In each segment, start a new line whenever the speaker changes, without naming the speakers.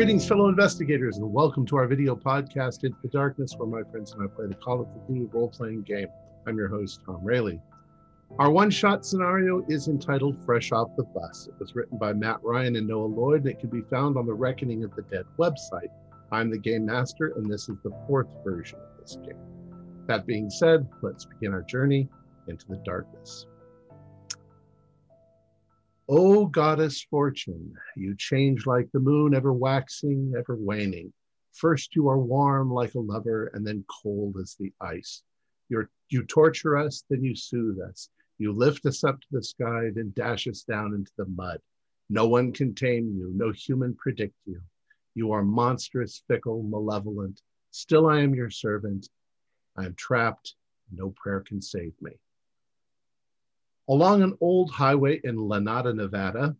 Greetings, fellow investigators, and welcome to our video podcast, Into the Darkness, where my friends and I play the Call of the Cthulhu role playing game. I'm your host, Tom Rayleigh. Our one shot scenario is entitled Fresh Off the Bus. It was written by Matt Ryan and Noah Lloyd, and it can be found on the Reckoning of the Dead website. I'm the game master, and this is the fourth version of this game. That being said, let's begin our journey into the darkness. O goddess fortune, you change like the moon, ever waxing, ever waning. First you are warm like a lover, and then cold as the ice. You're, you torture us, then you soothe us. You lift us up to the sky, then dash us down into the mud. No one can tame you, no human predict you. You are monstrous, fickle, malevolent. Still I am your servant. I am trapped, no prayer can save me. Along an old highway in Lanada, Nevada,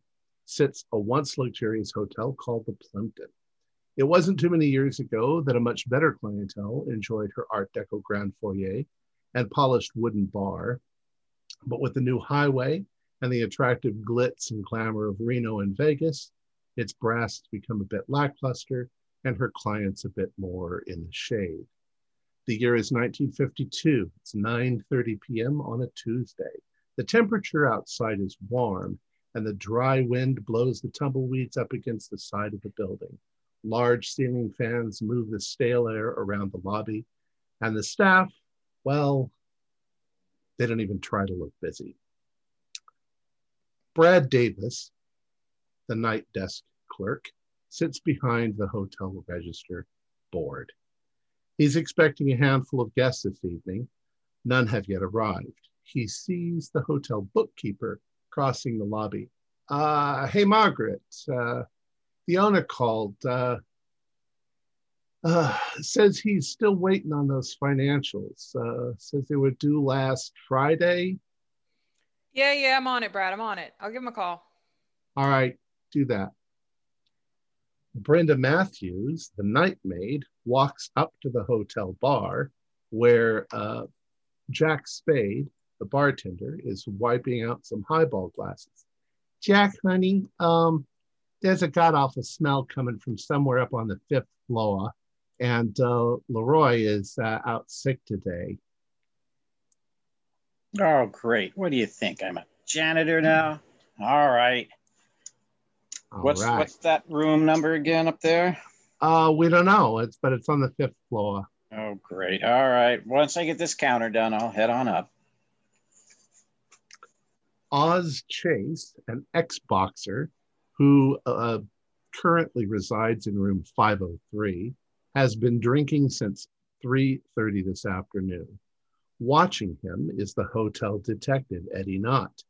sits a once luxurious hotel called the Plimpton. It wasn't too many years ago that a much better clientele enjoyed her Art Deco grand foyer and polished wooden bar. But with the new highway and the attractive glitz and glamour of Reno and Vegas, its brass has become a bit lackluster and her clients a bit more in the shade. The year is 1952. It's 9:30 p.m. on a Tuesday. The temperature outside is warm, and the dry wind blows the tumbleweeds up against the side of the building. Large ceiling fans move the stale air around the lobby, and the staff, well, they don't even try to look busy. Brad Davis, the night desk clerk, sits behind the hotel register board. He's expecting a handful of guests this evening. None have yet arrived he sees the hotel bookkeeper crossing the lobby. Uh, hey, Margaret, uh, the owner called. Uh, uh, says he's still waiting on those financials. Uh, says they were due last Friday.
Yeah, yeah, I'm on it, Brad. I'm on it. I'll give him a call.
All right, do that. Brenda Matthews, the night maid, walks up to the hotel bar where uh, Jack Spade the bartender, is wiping out some highball glasses. Jack, honey, um, there's a god awful smell coming from somewhere up on the fifth floor, and uh, Leroy is uh, out sick today.
Oh, great. What do you think? I'm a janitor now? All right.
All
what's
right.
what's that room number again up there?
Uh, we don't know. It's but it's on the fifth floor.
Oh, great. All right. Once I get this counter done, I'll head on up.
Oz Chase, an ex-boxer who uh, currently resides in room 503, has been drinking since 3:30 this afternoon. Watching him is the hotel detective Eddie Knott.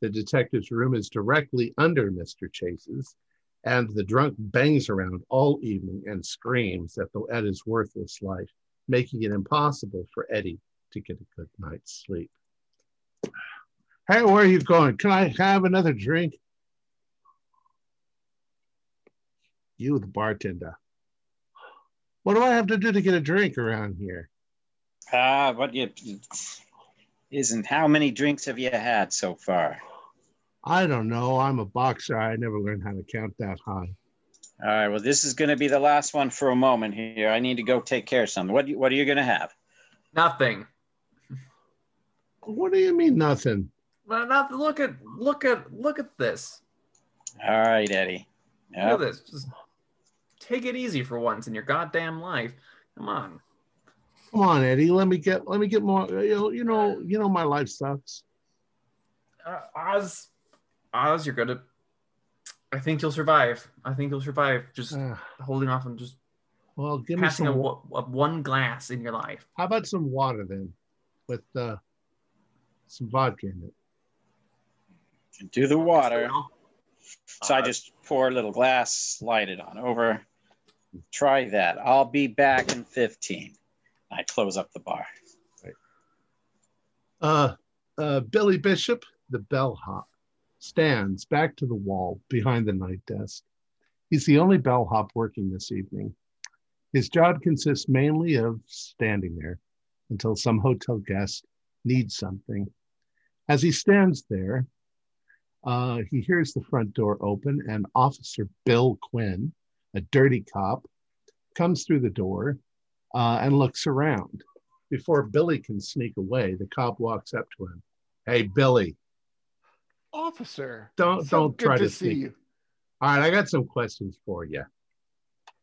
The detective's room is directly under Mr. Chase's, and the drunk bangs around all evening and screams at, the, at his worthless life, making it impossible for Eddie to get a good night's sleep. Hey, where are you going? Can I have another drink? You, the bartender. What do I have to do to get a drink around here?
Ah, uh, what you isn't how many drinks have you had so far?
I don't know. I'm a boxer. I never learned how to count that high.
All right. Well, this is going to be the last one for a moment here. I need to go take care of something. What What are you going to have?
Nothing.
What do you mean nothing?
Well, now look at look at look at this.
All right, Eddie.
Yep. Look at this. Just take it easy for once in your goddamn life. Come on.
Come on, Eddie. Let me get let me get more. You know, you know, you know my life sucks.
Uh, Oz, Oz, you're gonna. I think you'll survive. I think you'll survive. Just uh, holding off and just.
Well, give
passing
me
some a, a, one glass in your life.
How about some water then, with uh, some vodka in it?
Do the water. So I just pour a little glass, slide it on over. Try that. I'll be back in 15. I close up the bar.
Right. Uh, uh, Billy Bishop, the bellhop, stands back to the wall behind the night desk. He's the only bellhop working this evening. His job consists mainly of standing there until some hotel guest needs something. As he stands there, uh, he hears the front door open and Officer Bill Quinn, a dirty cop, comes through the door uh, and looks around. Before Billy can sneak away, the cop walks up to him. Hey, Billy,
Officer,
don't
so
don't try
to,
to
see you.
All right, I got some questions for you.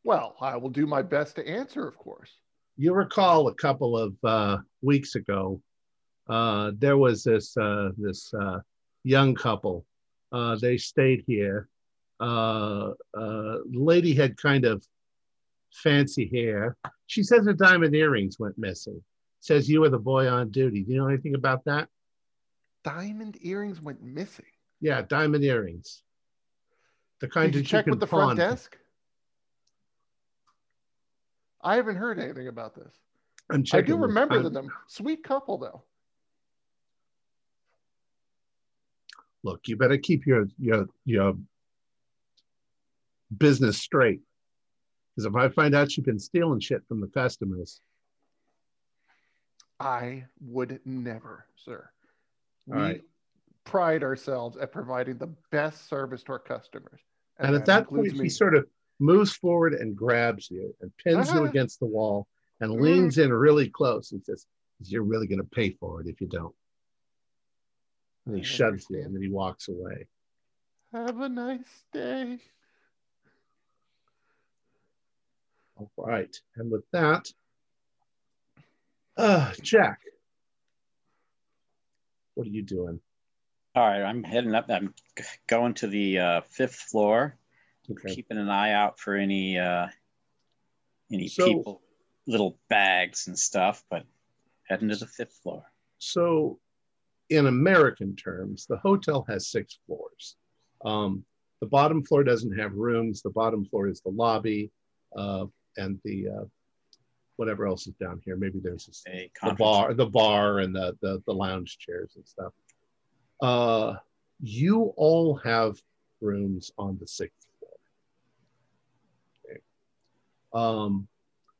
Well, I will do my best to answer, of course.
You recall a couple of uh, weeks ago, uh, there was this uh, this uh, young couple. Uh, they stayed here. Uh, uh, lady had kind of fancy hair. She says her diamond earrings went missing. Says you were the boy on duty. Do you know anything about that?
Diamond earrings went missing.
Yeah, diamond earrings. The kind
Did you check
you
with the front
pawn.
desk? I haven't heard anything about this.
I'm
I do remember them. Sweet couple, though.
Look, you better keep your your your business straight. Because if I find out you've been stealing shit from the customers,
I would never, sir.
All
we
right.
pride ourselves at providing the best service to our customers.
and, at that point,
includes
he sort of moves forward and grabs you and pins you
Ah.
against the wall and
Mm.
leans in really close and says, "You're really going to pay for it if you don't." And he
I
shoves you,
understand.
and then he walks away.
Have a nice day.
All right, and with that, uh, Jack, what are you doing?
All right, I'm heading up. I'm going to the uh, fifth floor,
Okay.
keeping an eye out for any uh, any
So-
people, little bags and stuff. But heading to the fifth floor.
So, in American terms, the hotel has six floors. Um, the bottom floor doesn't have rooms. The bottom floor is the lobby, uh, and the uh, whatever else is down here. Maybe there's this,
A
the bar, the bar, and the, the the lounge chairs and stuff. Uh, you all have rooms on the sixth floor. Okay. Um,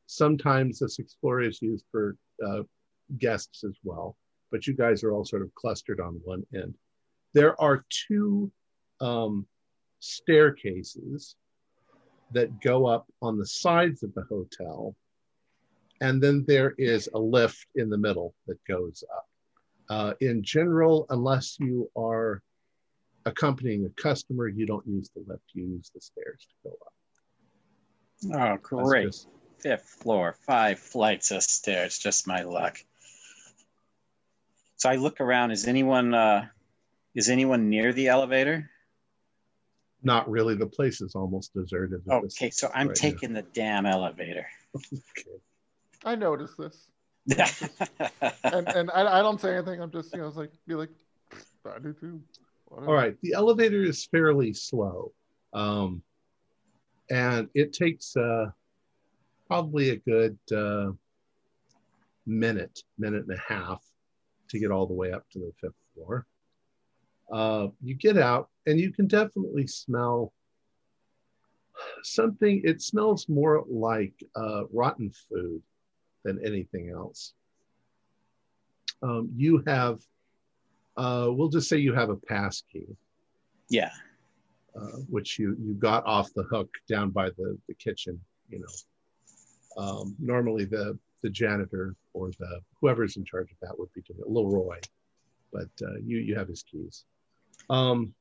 sometimes the sixth floor is used for uh, guests as well, but you guys are all sort of clustered on one end. There are two um, staircases that go up on the sides of the hotel, and then there is a lift in the middle that goes up. Uh, in general, unless you are accompanying a customer, you don't use the lift, you use the stairs to go up.
Oh, great!
just-
Fifth floor, five flights of stairs. Just my luck. So I look around. Is anyone uh, is anyone near the elevator?
not really. The place is almost deserted.
Okay, so I'm
right now.
taking the damn elevator.
Okay.
I noticed this. And and I, I don't say anything. I'm just, you know, it's like, be like, I do too. Whatever.
All right. The elevator is fairly slow. Um, and it takes uh, probably a good uh, minute, minute and a half to get all the way up to the fifth floor. Uh, you get out and you can definitely smell something. It smells more like uh, rotten food than anything else. Um, you have, uh, we'll just say you have a pass key
yeah.
uh, which you you got off the hook down by the the kitchen. You know, um, normally the the janitor or the whoever's in charge of that would be doing it, Leroy, but uh, you you have his keys. Um,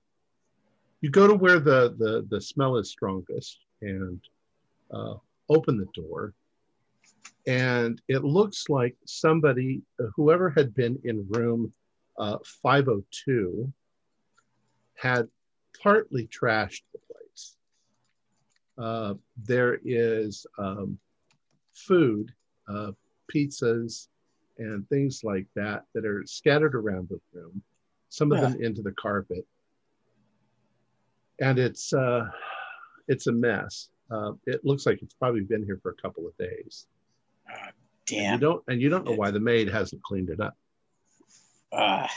you go to where the the the smell is strongest and uh, open the door, and it looks like somebody, whoever had been in room uh, 502, had partly trashed the place. Uh, there is um, food, uh, pizzas, and things like that that are scattered around the room. Some of them into the carpet, and it's uh, it's a mess. Uh, it looks like it's probably been here for a couple of days. And You
Damn.
don't, and you don't know why the maid hasn't cleaned it up.
Uh,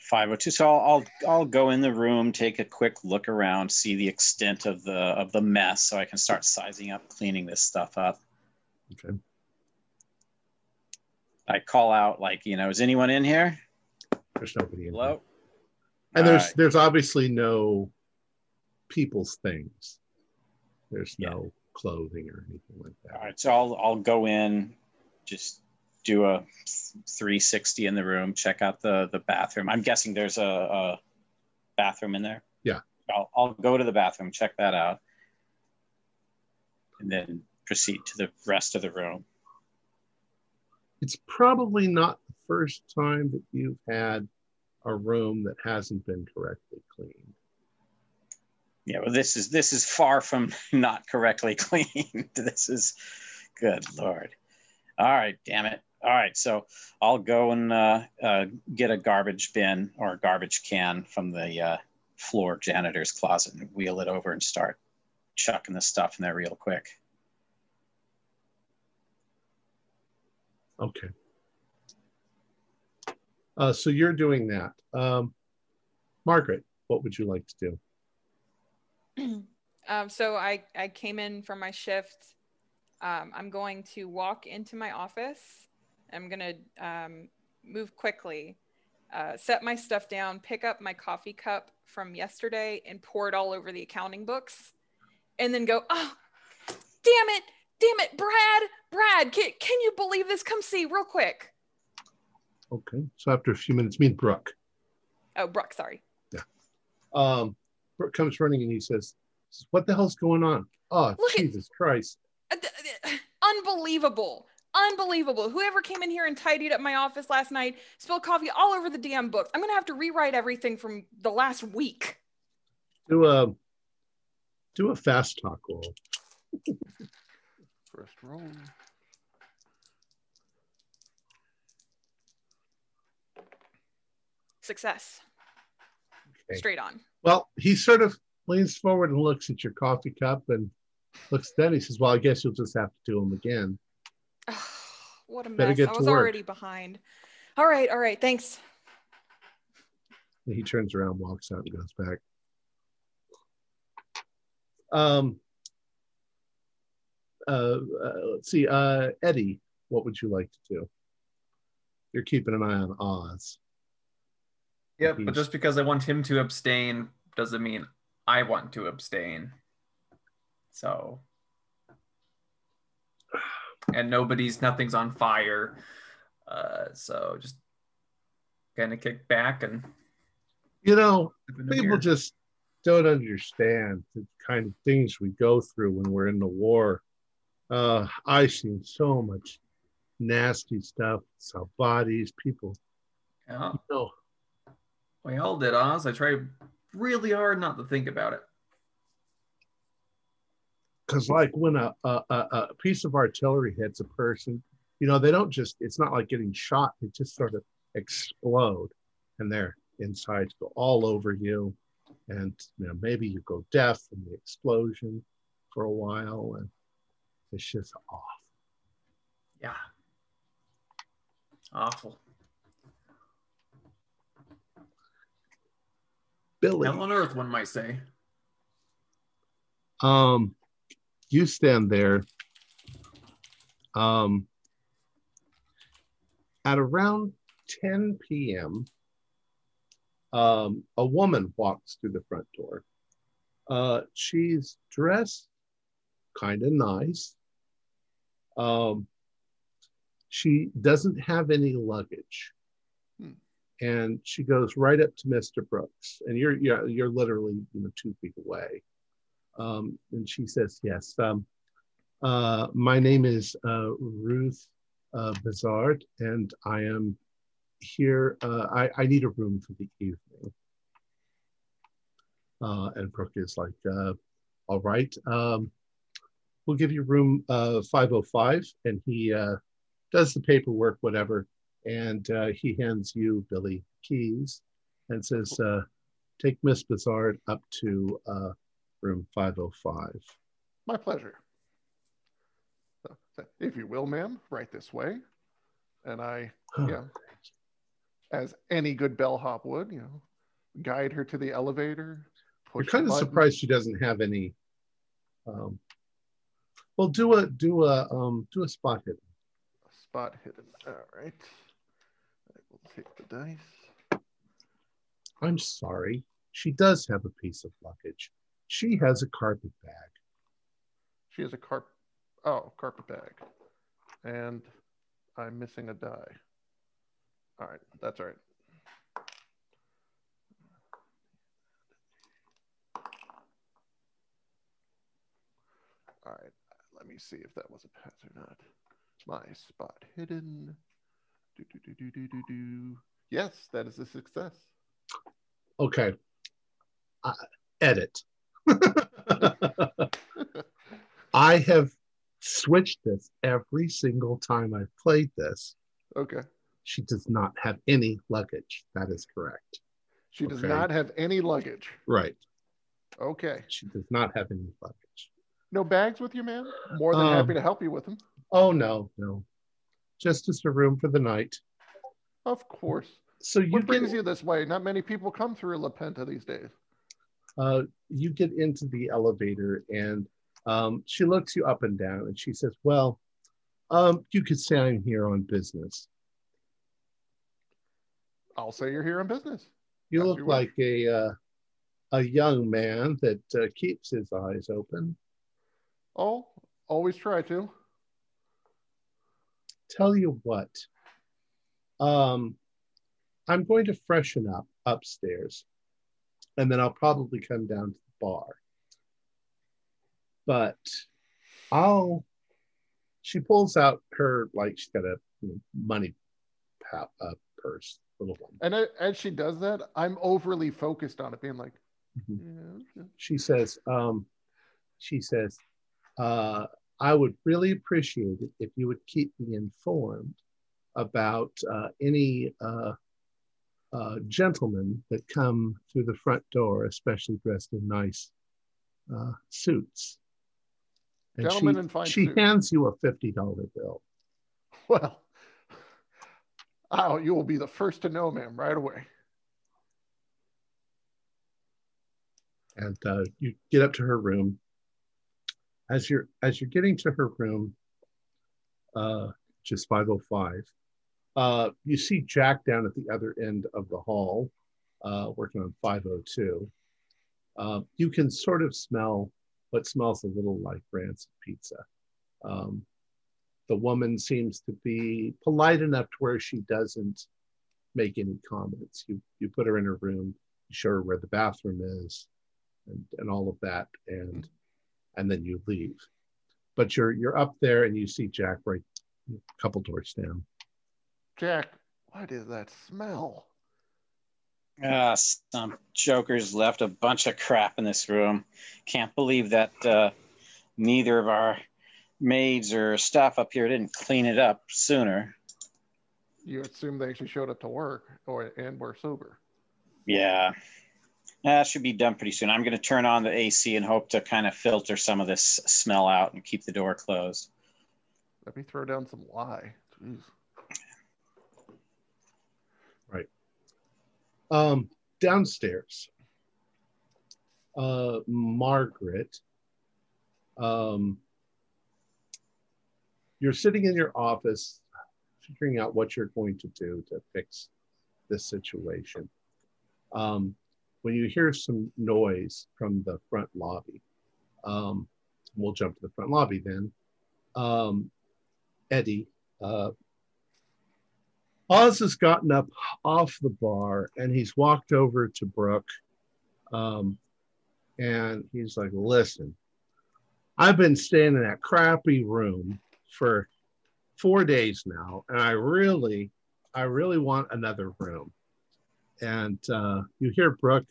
502. So I'll, I'll I'll go in the room, take a quick look around, see the extent of the of the mess, so I can start sizing up, cleaning this stuff up.
Okay.
I call out like, you know, is anyone in here?
There's nobody in here.
Hello.
And there's
Alright.
there's obviously no people's things. There's
Yeah.
no clothing or anything like that.
All right, so I'll I'll go in, just do a 360 in the room, check out the the bathroom. I'm guessing there's a, a bathroom in there.
Yeah.
I'll I'll go to the bathroom, check that out, and then proceed to the rest of the room.
It's probably not the first time that you've had a room that hasn't been correctly cleaned.
Yeah, well, this is this is far from not correctly cleaned. this is good lord. All right, damn it. All right, so I'll go and uh, uh, get a garbage bin or a garbage can from the uh, floor janitor's closet and wheel it over and start chucking the stuff in there real quick.
Okay. Uh, so you're doing that. Um, Margaret, what would you like to do?
um, so I, I came in from my shift. Um, I'm going to walk into my office. I'm going to um, move quickly, uh, set my stuff down, pick up my coffee cup from yesterday and pour it all over the accounting books, and then go, oh, damn it, damn it, Brad, Brad, can, can you believe this? Come see real quick.
Okay. So after a few minutes, meet Brooke.
Oh, Brooke, sorry. Yeah.
Um, Brooke comes running and he says, "What the hell's going on? Oh,
Look at-
Jesus Christ!"
Uh, th- Unbelievable. Unbelievable. Whoever came in here and tidied up my office last night spilled coffee all over the damn books. I'm going to have to rewrite everything from the last week.
Do a do a fast talk roll.
First roll.
Success.
Okay.
Straight on.
Well, he sort of leans forward and looks at your coffee cup and looks then he says, Well, I guess you'll just have to do them again.
what a
Better
mess.
get
I was
work.
already behind. All right. All right. Thanks.
And he turns around, walks out, and goes back. Um, uh, uh, let's see, uh, Eddie, what would you like to do? You're keeping an eye on Oz.
Yep,
He's-
but just because I want him to abstain doesn't mean I want to abstain. So, and nobody's, nothing's on fire. Uh, so just kind of kick back and
You know,
sip in the
people just don't understand the kind of things we go through when we're in the war. Uh, I've seen so much nasty stuff, so bodies, people.
Yeah,
You know,
we all did, Oz. I tried really hard not to think about it.
because like when a, a a a piece of artillery hits a person, you know, they don't just. It's not like getting shot; they just sort of explode, and their insides go all over you, and you know maybe you go deaf from the explosion for a while, and it's just off.
Yeah. Awful.
Billy,
Hell on earth, one might say.
um, you stand there. Um, at around 10 p.m., um, a woman walks through the front door. Uh, she's dressed kind of nice. Um, she doesn't have any luggage.
Hmm.
And she goes right up to Mr. Brooks, and you're you're, you're literally you know two feet away. Um, and she says, "Yes, um, uh, my name is uh, Ruth uh, Bizard, and I am here. Uh, I, I need a room for the evening." Uh, and Brooke is like, uh, "All right, um, we'll give you room uh, 505." And he uh, does the paperwork, whatever, and uh, he hands you Billy keys and says, uh, "Take Miss Bizard up to." Uh, room 505.
My pleasure. If you will, ma'am, right this way. And I, yeah, as any good bellhop would, you know, guide her to the elevator.
You're kind of
button.
surprised she doesn't have any. Um, well, do a do a um, do a spot hit.
Spot hidden. All right. I will take the dice.
I'm sorry, she does have a piece of luggage. She has a carpet bag.
She has a carp. Oh, carpet bag, and I'm missing a die. All right, that's all right. All right, let me see if that was a pass or not. My spot hidden. Do, do, do, do, do, do. Yes, that is a success.
Okay. Uh, edit. I have switched this every single time I've played this.
Okay.
She does not have any luggage. That is correct.
She does
Okay.
not have any luggage.
Right.
Okay.
She does not have any luggage.
No bags with you, man? More than
Um,
happy to help you with them.
Oh, no, no. Just as a room for the night.
Of course.
So you
What brings
get,
you this way? Not many people come through La Penta these days.
uh, you get into the elevator and um, she looks you up and down and she says, Well, um, you could say I'm here on business.
I'll say you're here on business.
You look
you wish.
like a uh, a young man that uh, keeps his eyes open.
Oh, always try to.
Tell you what, um, I'm going to freshen up upstairs, and then I'll probably come down to the bar. But I'll. She pulls out her like she's got a you know, money pa- uh, purse, little one.
And a- as she does that, I'm overly focused on it, being like,
Mhm.
yeah, okay.
she says, um, she says, uh, I would really appreciate it if you would keep me informed about uh, any uh, uh, gentlemen that come through the front door, especially dressed in nice uh, suits. And
Gentlemen
she,
in fine
she hands you a fifty dollar bill.
well, oh, you will be the first to know, ma'am, right away.
and uh, you get up to her room. As you're as you're getting to her room, uh, just 505, uh, you see Jack down at the other end of the hall, uh, working on 502. Uh, you can sort of smell what smells a little like rancid pizza. Um, the woman seems to be polite enough to where she doesn't make any comments. You you put her in her room, you show her where the bathroom is, and, and all of that and and then you leave but you're you're up there and you see jack right a couple doors down
Jack, what is that smell?
Ah, some jokers left a bunch of crap in this room. Can't believe that uh, neither of our maids or staff up here didn't clean it up sooner.
You assume they actually showed up to work or and were sober.
Yeah. That should be done pretty soon. I'm going to turn on the AC and hope to kind of filter some of this smell out and keep the door closed.
Let me throw down some lye. Jeez.
um downstairs uh margaret um you're sitting in your office figuring out what you're going to do to fix this situation um when you hear some noise from the front lobby um we'll jump to the front lobby then um eddie uh Oz has gotten up off the bar and he's walked over to Brooke. Um, and he's like, listen, I've been staying in that crappy room for four days now, and I really, I really want another room. And uh, you hear Brooke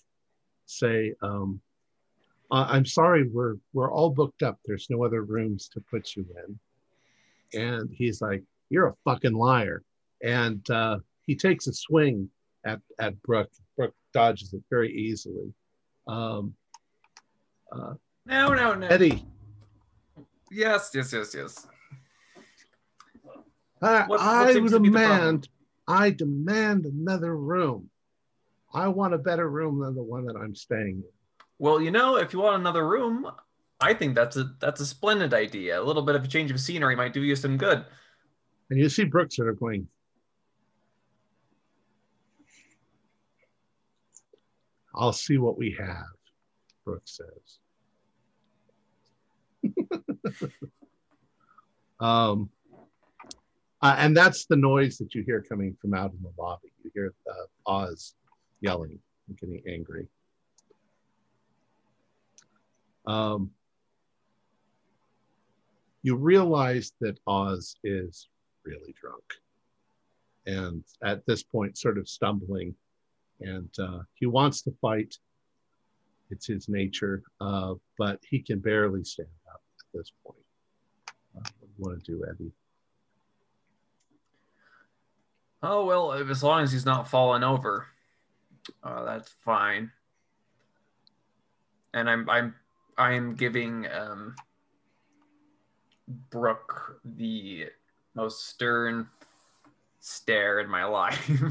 say, um, "I- I'm sorry, we're we're all booked up. There's no other rooms to put you in. And he's like, You're a fucking liar and uh, he takes a swing at at Brooke. Brooke dodges it very easily. Um, uh,
No, no, no.
Eddie,
Yes, yes, yes, yes.
I,
What- what
I
seems to be the problem?
demand, I demand another room. I want a better room than the one that I'm staying in.
Well, you know, if you want another room, I think that's a that's a splendid idea. A little bit of a change of scenery might do you some good.
And you see Brooks sort of going. I'll see what we have, Brooks says. um, uh, and that's the noise that you hear coming from out in the lobby. You hear uh, Oz yelling and getting angry. Um, you realize that Oz is really drunk and at this point sort of stumbling and uh, he wants to fight. It's his nature uh, but he can barely stand up at this point. Uh, what do you want to do eddie
Oh well, as long as he's not falling over, uh, that's fine. And I'm I'm I'm giving um, Brooke the most stern stare in my life.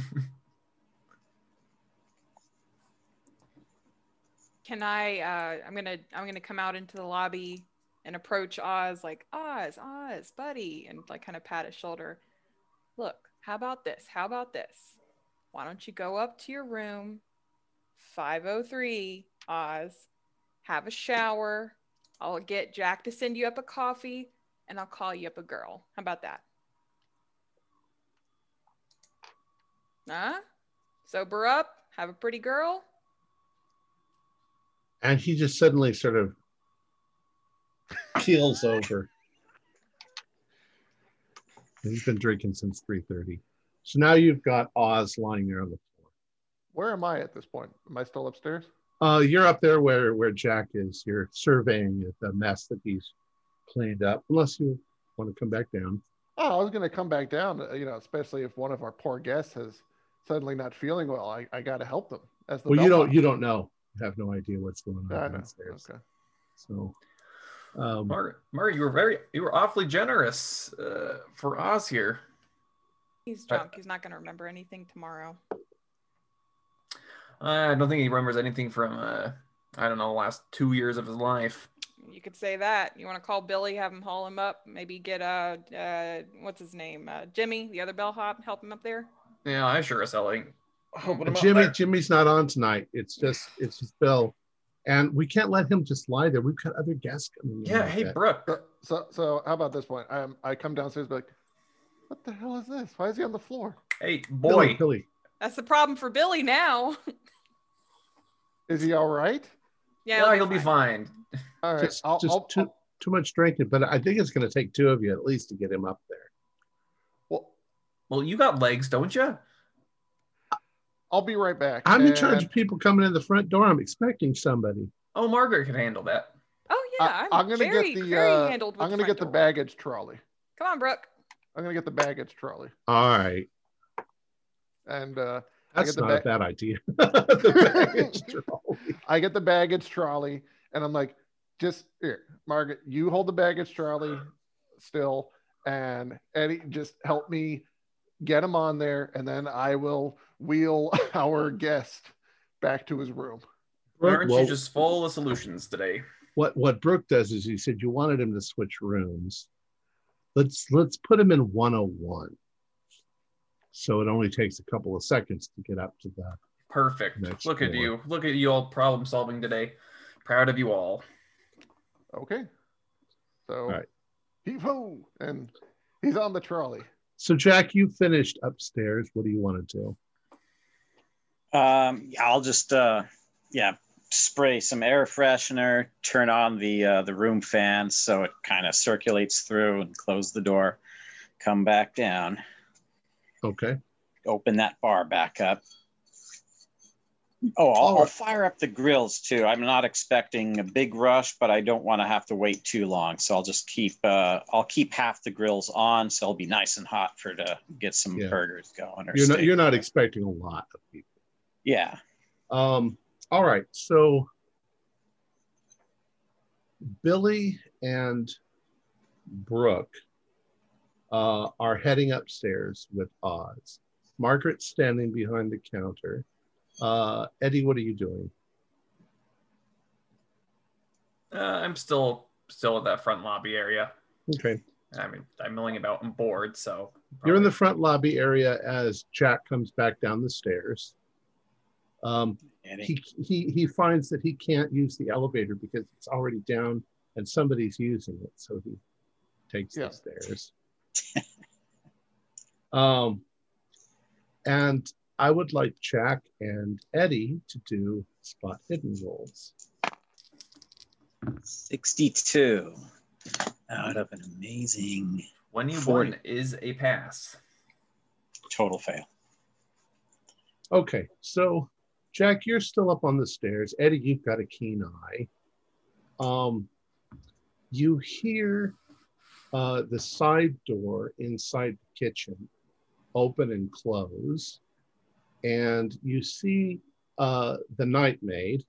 Can I? Uh, I'm gonna I'm gonna come out into the lobby and approach Oz like Oz, Oz, buddy, and like kind of pat his shoulder. Look, how about this? How about this? Why don't you go up to your room, 503 Oz, have a shower. I'll get Jack to send you up a coffee, and I'll call you up a girl. How about that? Huh? Sober up, have a pretty girl.
and he just suddenly sort of keels over he's been drinking since 3.30 so now you've got oz lying there on the floor
Where am I at this point? Am I still upstairs?
Uh, you're up there where where Jack is. You're surveying the mess that he's cleaned up. Unless you want to come back down.
Oh, I was going to come back down, uh, you know, especially if one of our poor guests has suddenly not feeling well. I, I got to help them. As the
Well, you don't you don't know. You have no idea what's going
I
on
know.
downstairs.
Okay.
So, um,
Margaret, Margaret, you were very you were awfully generous uh, for Oz here.
He's drunk. He's not going to remember anything tomorrow.
I don't think he remembers anything from uh, I don't know the last two years of his life.
You could say that. You want to call Billy, have him haul him up, maybe get uh, uh what's his name, uh, Jimmy, the other bellhop, help him up there.
Yeah, I sure as hell ain't helping
Jimmy. Jimmy's not on tonight. It's just it's just Bill, and we can't let him just lie there. We've got other guests coming.
Yeah, hey
that.
Brooke.
So, so, so how about this point? Um, I come downstairs, be like, what the hell is this? Why is he on the floor?
Hey boy.
Billy.
That's the problem for Billy now.
Is he all right?
yeah,
Yeah, he'll be fine.
All right.
Just,
I'll,
just
I'll,
too too much drinking, but I think it's going to take two of you at least to get him up there.
well,
Well, you got legs, don't you?
I'll be right back.
I'm in charge of people coming in the front door. I'm expecting somebody.
Oh, Margaret can handle that.
Oh yeah,
I,
I'm,
I'm gonna get the.
very
Uh,
handled with
I'm gonna
front
get the baggage trolley.
Come on, Brooke.
I'm gonna get the baggage trolley,
All right.
and uh,
That's
get the
not a bad idea. The baggage trolley.
I get the baggage trolley, and I'm like, just here, Margaret, you hold the baggage trolley still, and Eddie, just help me get him on there, and then I will wheel our guest back to his room.
Brooke,
Aren't
well,
you just full of solutions today?
what what Brooke does is he said you wanted him to switch rooms. Let's let's put him in 101. So it only takes a couple of seconds to get up to the
Perfect.
Next
Look at you. Look at you all problem solving today. Proud of you all.
Okay. So,
All right.
heave ho, and he's on the trolley.
So Jack, you finished upstairs. What do you want to do?
Um, yeah, I'll just uh, yeah, spray some air freshener, turn on the uh, the room fan so it kind of circulates through, and close the door. Come back down,
Okay.
open that bar back up. Oh, I'll, I'll fire up the grills too. I'm not expecting a big rush, but I don't want to have to wait too long. So I'll just keep uh, I'll keep half the grills on, so it'll be nice and hot for to get some
Yeah.
burgers going. Or
You're not you're not expecting a lot of people.
yeah.
Um, all right. So Billy and Brooke uh, are heading upstairs with Oz. Margaret's standing behind the counter. Uh, Eddie, what are you doing?
Uh, I'm still still at that front lobby area.
Okay.
I mean, I'm milling about. I'm bored, so
You're in the front lobby area as Jack comes back down the stairs. Um, he, he, he finds that he can't use the elevator because it's already down and somebody's using it, so he takes
Yeah.
the stairs. um, and I would like Jack and Eddie to do spot hidden rolls.
62 out of an amazing
21
Forty.
is a pass.
total fail.
Okay, so Jack, you're still up on the stairs. Eddie, you've got a keen eye. Um, you hear uh, the side door inside the kitchen open and close, and you see uh, the night maid,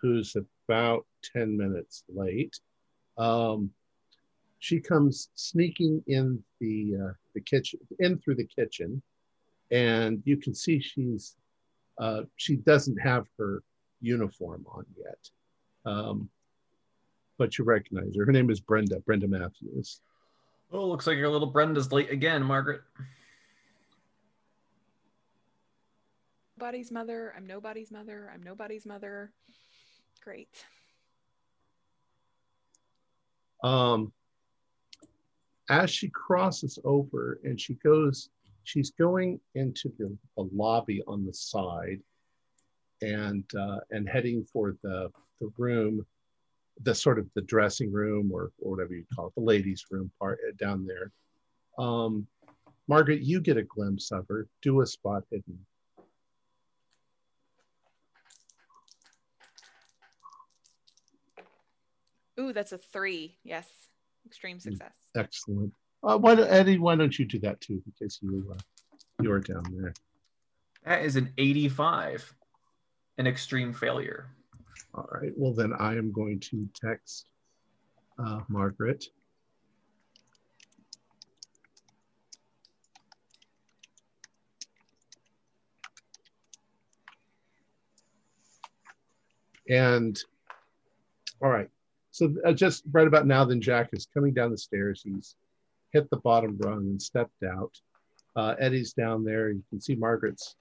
who's about 10 minutes late. Um, she comes sneaking in the uh, the kitchen, in through the kitchen, and you can see she's uh, she doesn't have her uniform on yet, um, but you recognize her. Her name is Brenda, Brenda Matthews.
Oh, looks like your little Brenda's late again, Margaret.
Nobody's mother. I'm nobody's mother. I'm nobody's mother. Great.
Um, as she crosses over and she goes, she's going into the, the lobby on the side and uh, and heading for the the room, the sort of the dressing room or, or whatever you call it, the ladies' room part uh, down there. Um, Margaret, you get a glimpse of her. Do a spot hidden.
Ooh, that's a three. Yes. Extreme
Mm.
success.
Excellent. Uh, why, don't- Eddie? Why don't you do that too? Because you uh, you are down there.
That is an 85. An extreme failure.
All right. Well, then I am going to text uh, Margaret. And all right. So uh, just right about now, then Jack is coming down the stairs. He's hit the bottom rung and stepped out. Uh, Eddie's down there. You can see Margaret's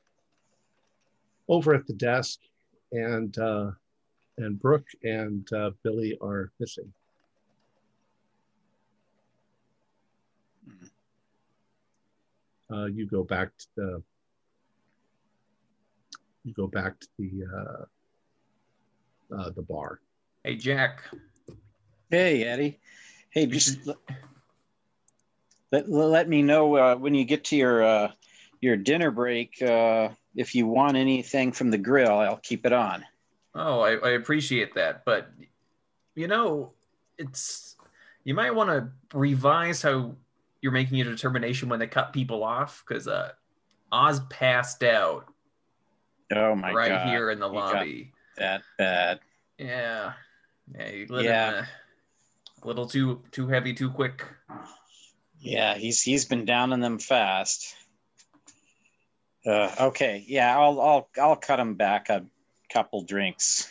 over at the desk, and uh, and Brooke and uh, Billy are missing. Uh, you go back to the. You go back to the uh, uh, the bar.
Hey, Jack.
Hey, Eddie. Hey, just let, let, let me know uh, when you get to your uh, your dinner break uh, if you want anything from the grill. I'll keep it on.
Oh, I, I appreciate that. But, you know, it's, you might want to revise how you're making your determination when they cut people off because uh, Oz passed out
Oh my
right
god,
here in the lobby.
that bad.
Yeah. Yeah,
Yeah.
uh, a little too too heavy, too quick.
Yeah, he's he's been downing them fast. Uh, okay, yeah, I'll I'll I'll cut him back a couple drinks.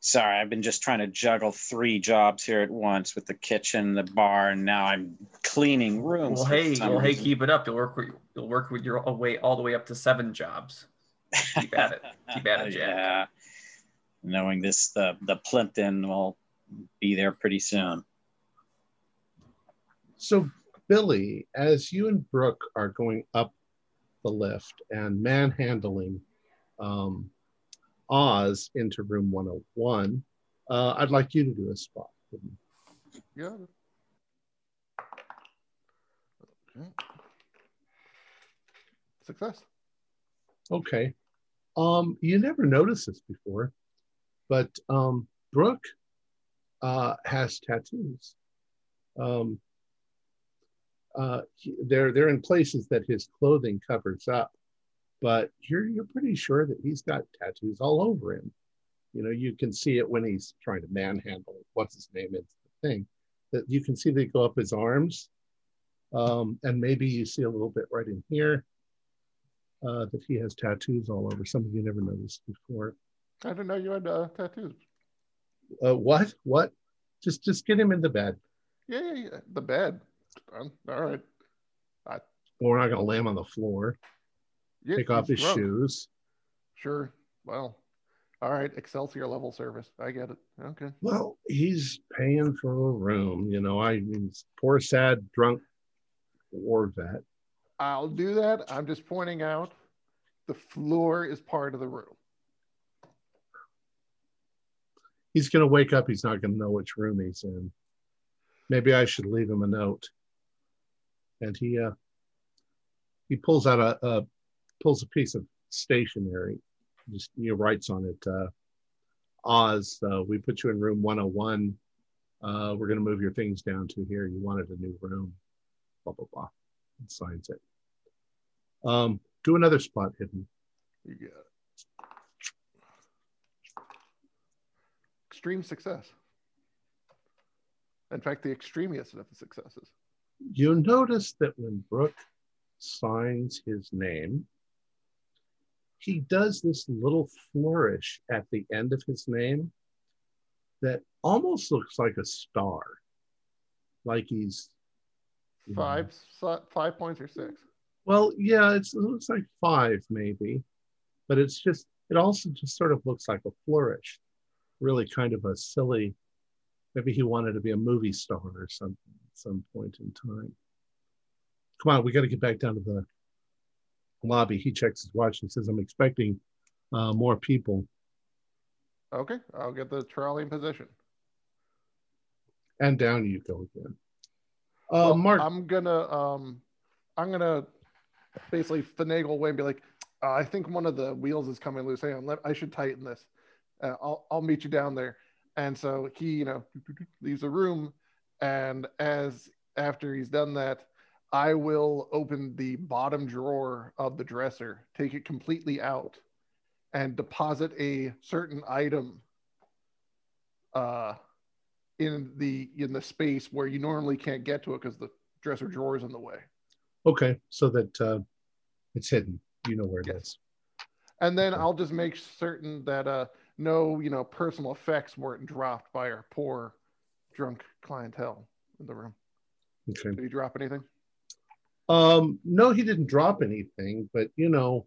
Sorry, I've been just trying to juggle three jobs here at once with the kitchen, the bar, and now I'm cleaning rooms.
Well, hey, well, hey, keep it up. You'll work with you'll work with your way all the way up to seven jobs. Keep at it. Keep at it, Jack.
Yeah. Knowing this, the the Plimpton will be there pretty soon.
So, Billy, as you and Brooke are going up the lift and manhandling um, Oz into room 101, uh, I'd like you to do a spot.
Yeah. Okay. Success.
Okay. Um, you never noticed this before, but um, Brooke uh, has tattoos. Um, uh, they're they're in places that his clothing covers up, but you're you're pretty sure that he's got tattoos all over him. You know, you can see it when he's trying to manhandle what's his name into the thing. That you can see they go up his arms, um, and maybe you see a little bit right in here uh, that he has tattoos all over. Something you never noticed before.
I didn't know you had uh, tattoos.
Uh, what? What? Just just get him in the bed.
Yeah, yeah, yeah. The bed. All right.
We're not gonna lay him on the floor.
Yeah,
Take off his
drunk.
shoes.
Sure. Well, All right, Excelsior level service. I get it. Okay.
Well, he's paying for a room. You know, I mean, poor, sad, drunk war vet.
I'll do that. I'm just pointing out the floor is part of the room.
He's going to wake up. He's not going to know which room he's in. Maybe I should leave him a note. And he uh, he pulls out a, a pulls a piece of stationery, just you know, writes on it, uh, Oz, uh, we put you in room 101. Uh, we're going to move your things down to here. You wanted a new room, blah, blah, blah. And signs it. Um, do another spot hidden.
It. Extreme success. In fact, the extremiest of the successes.
You notice that when Brooke signs his name, he does this little flourish at the end of his name that almost looks like a star, like he's you know,
Five, five points or six.
Well, yeah, it's, it looks like five maybe, but it's just it also just sort of looks like a flourish, really kind of a silly. Maybe he wanted to be a movie star or something at some point in time. Come on, we got to get back down to the lobby. He checks his watch and says, "I'm expecting uh, more people."
Okay, I'll get the trolley in position.
And down you go again. Uh,
Well,
Mark,
I'm gonna um, I'm gonna basically finagle away and be like, uh, I think one of the wheels is coming loose. Hang on, let, I should tighten this. Uh, I'll I'll meet you down there. And so he, you know, leaves the room, and as after he's done that, I will open the bottom drawer of the dresser, take it completely out, and deposit a certain item uh, in the in the space where you normally can't get to it because the dresser drawer is in the way.
okay, so that uh, it's hidden. You know where it is.
Yes. And then
Okay.
I'll just make certain that uh, no, you know, personal effects weren't dropped by our poor drunk clientele in the room.
Okay.
Did he drop anything?
Um, no, he didn't drop anything, but you know,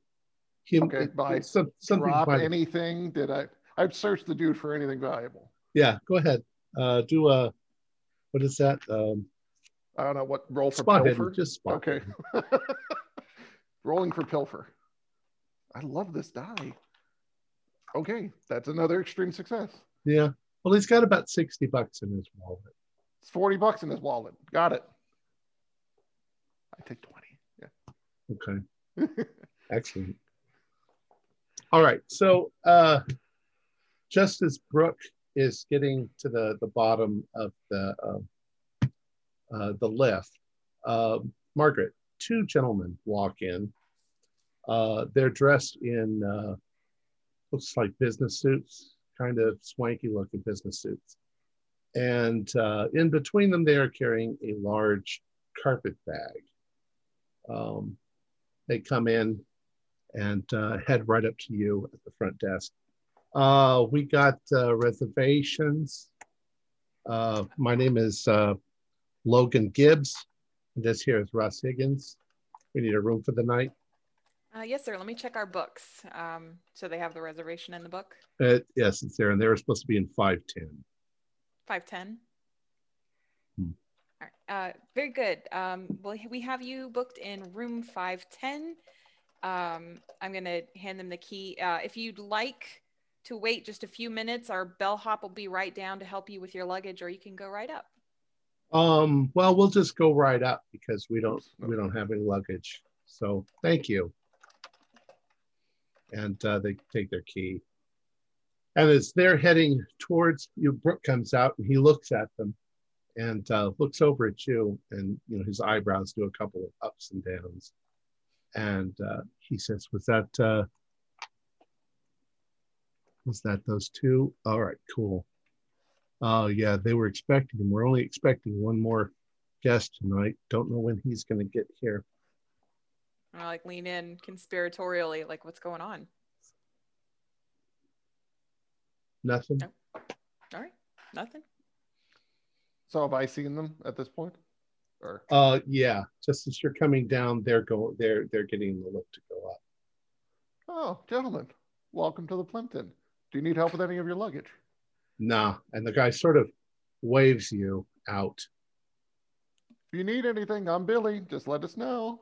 him
Okay,
it-
by
some, something.
drop anything? Did I? I'd search the dude for anything valuable.
Yeah, go ahead. Uh, do a what is that? Um,
I don't know what roll for
spot
pilfer.
hidden. Just spot.
Okay. Rolling for pilfer. I love this die. Okay, that's another extreme success.
Yeah. Well, he's got about sixty bucks in his wallet.
It's 40 bucks in his wallet. Got it. I take 20.
Okay. Excellent. All right. So uh, just as Brooke is getting to the, the bottom of the uh, uh, the lift, uh, Margaret, two gentlemen walk in. Uh, they're dressed in uh, looks like business suits, kind of swanky looking business suits. And uh, in between them, they are carrying a large carpet bag. Um, they come in and uh, head right up to you at the front desk. Uh, we got uh, reservations. Uh, my name is uh, Logan Gibbs. And this here is Russ Higgins. We need a room for the night.
Uh, yes, sir. Let me check our books. Um, so they have the reservation in the book.
Uh, yes, it's there, and they were supposed to be in 510.
Five ten.
Hmm.
All right. Uh, very good. Um, well, we have you booked in room five ten. Um, I'm gonna hand them the key. Uh, if you'd like to wait just a few minutes, our bellhop will be right down to help you with your luggage, or you can go right up.
Um, well, we'll just go right up because we don't we don't have any luggage. So thank you. And uh, they take their key. And as they're heading towards you, Brooke comes out and he looks at them and uh, looks over at you, and you know his eyebrows do a couple of ups and downs. And uh, he says, "Was that uh, was that those two? All right, cool. Oh yeah, they were expecting him. We're only expecting one more guest tonight. Don't know when he's going to get here.
I like lean in conspiratorially, like what's going on?
Nothing.
No. All right, nothing.
So have I seen them at this point? Or
Uh, yeah. Just as you're coming down, they're going. They're they're getting the lift to go up.
oh, gentlemen, welcome to the Plimpton. Do you need help with any of your luggage?
Nah. And the guy sort of waves you out.
If you need anything, I'm Billy. Just let us know.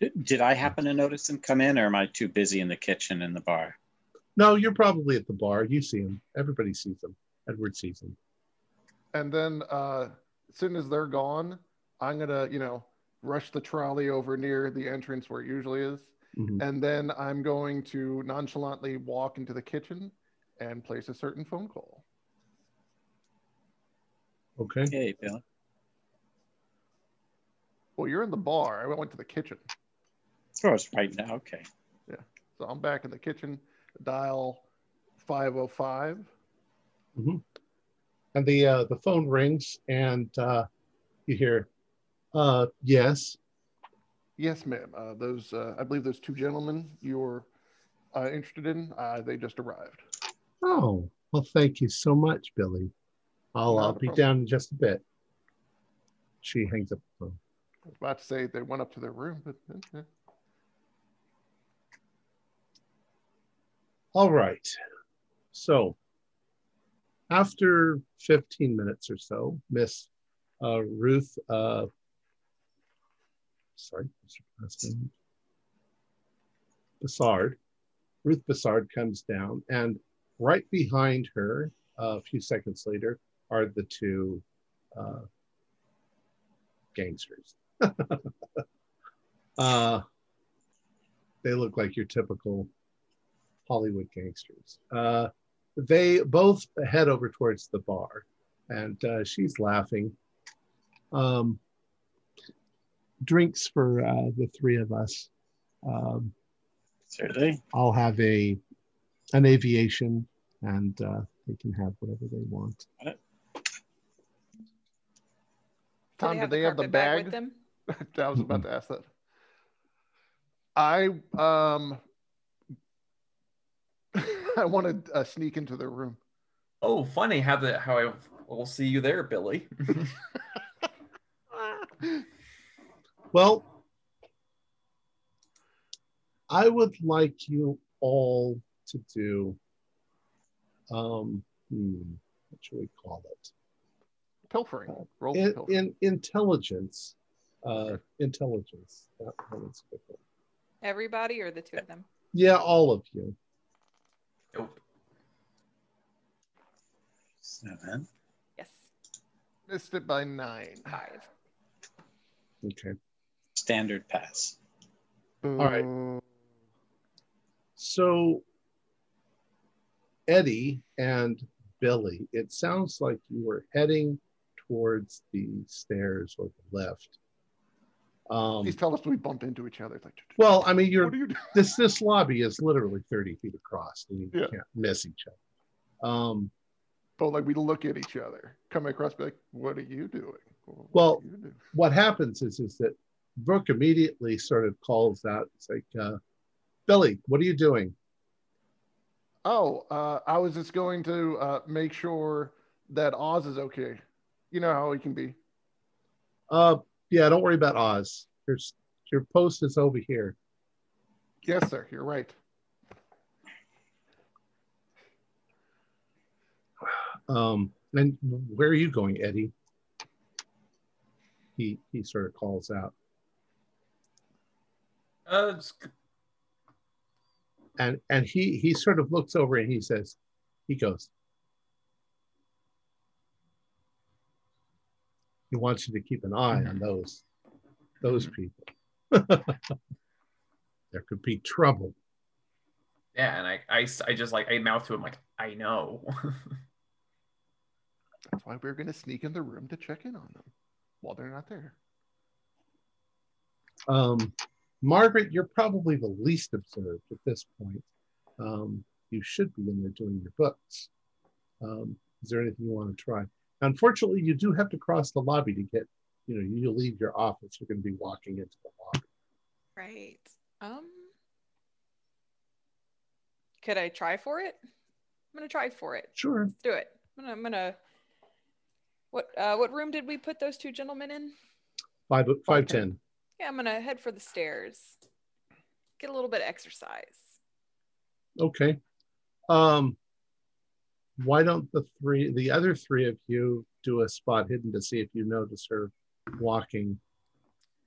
Did, did I happen to notice him come in, or am I too busy in the kitchen and the bar?
No, you're probably at the bar. You see him. Everybody sees him. Edward sees him.
And then uh, as soon as they're gone, I'm gonna, you know, rush the trolley over near the entrance where it usually is.
Mhm.
And then I'm going to nonchalantly walk into the kitchen and place a certain phone call.
Okay.
Hey, Bill.
Well, you're in the bar. I went to the kitchen.
Of course, right now. Okay. Yeah.
So I'm back in the kitchen. Dial 505.
And the uh, the phone rings, and uh, you hear, uh, "Yes."
Yes, ma'am. Uh, those, uh, I believe those two gentlemen you're uh, interested in, uh, they just arrived.
Oh, well, thank you so much, Billy. I'll
Not
I'll be
problem.
down in just a bit. She hangs up the phone.
I was about to say they went up to their room, but
All right. So after 15 minutes or so, Miss uh, Ruth, uh, sorry? Bassard. Ruth Bassard comes down, and right behind her, uh, a few seconds later, are the two uh, gangsters. uh, they look like your typical Hollywood gangsters. Uh, they both head over towards the bar, and uh, she's laughing. Um, drinks for uh, the three of us. Um,
Certainly.
I'll have a an aviation, and uh, they can have whatever they want.
Tom, do they have the
carpet
bag?
with them?
I was about to ask that. I um I want to uh, sneak into their room.
Oh, funny how the how I will see you there, Billy.
Well, I would like you all to do. Um, hmm, what should we call it?
Pilfering. Roll
in,
pilfering.
in intelligence uh intelligence that one's a good.
Everybody or the two of them?
yeah all of you
nope.
Seven.
Yes.
Missed it by nine.
Five.
okay
Standard pass.
right.
Boo.
so eddie and billy it sounds like you were heading towards the stairs or the lift um
Please tell us we bumped into each other. It's like,
well i mean you're
you
this this lobby is literally 30 feet across and you
Yeah.
can't miss each other um
But like we look at each other, come across, be like, what are you doing? What
Well,
you doing?
what happens is is that Brooke immediately sort of calls out, it's like, uh, Billy, what are you doing?
Oh, uh, I was just going to uh, make sure that Oz is okay. You know how he can be.
Uh, yeah, don't worry about Oz. Your, your post is over here.
Yes, sir. You're right.
Um, and where are you going, Eddie? He he sort of calls out,
Uh,
and and he he sort of looks over and he says, he goes, he wants you to keep an eye on those those people. there could be trouble.
yeah, and I, I, I just like I mouth to him like I know.
That's why we're going to sneak in the room to check in on them while they're not there.
Um, Margaret, you're probably the least observed at this point. Um, you should be in there doing your books. Um, is there anything you want to try? Unfortunately, you do have to cross the lobby to get, you know, you leave your office, you're going to be walking into the lobby.
Right. Um. Could I try for it? I'm gonna try for it.
Sure.
Let's do it. I'm gonna. I'm gonna what uh, what room did we put those two gentlemen in?
Five, five, ten.
Yeah, I'm gonna head for the stairs. Get a little bit of exercise.
Okay. Um, why don't the three, the other three of you, do a spot hidden to see if you notice her walking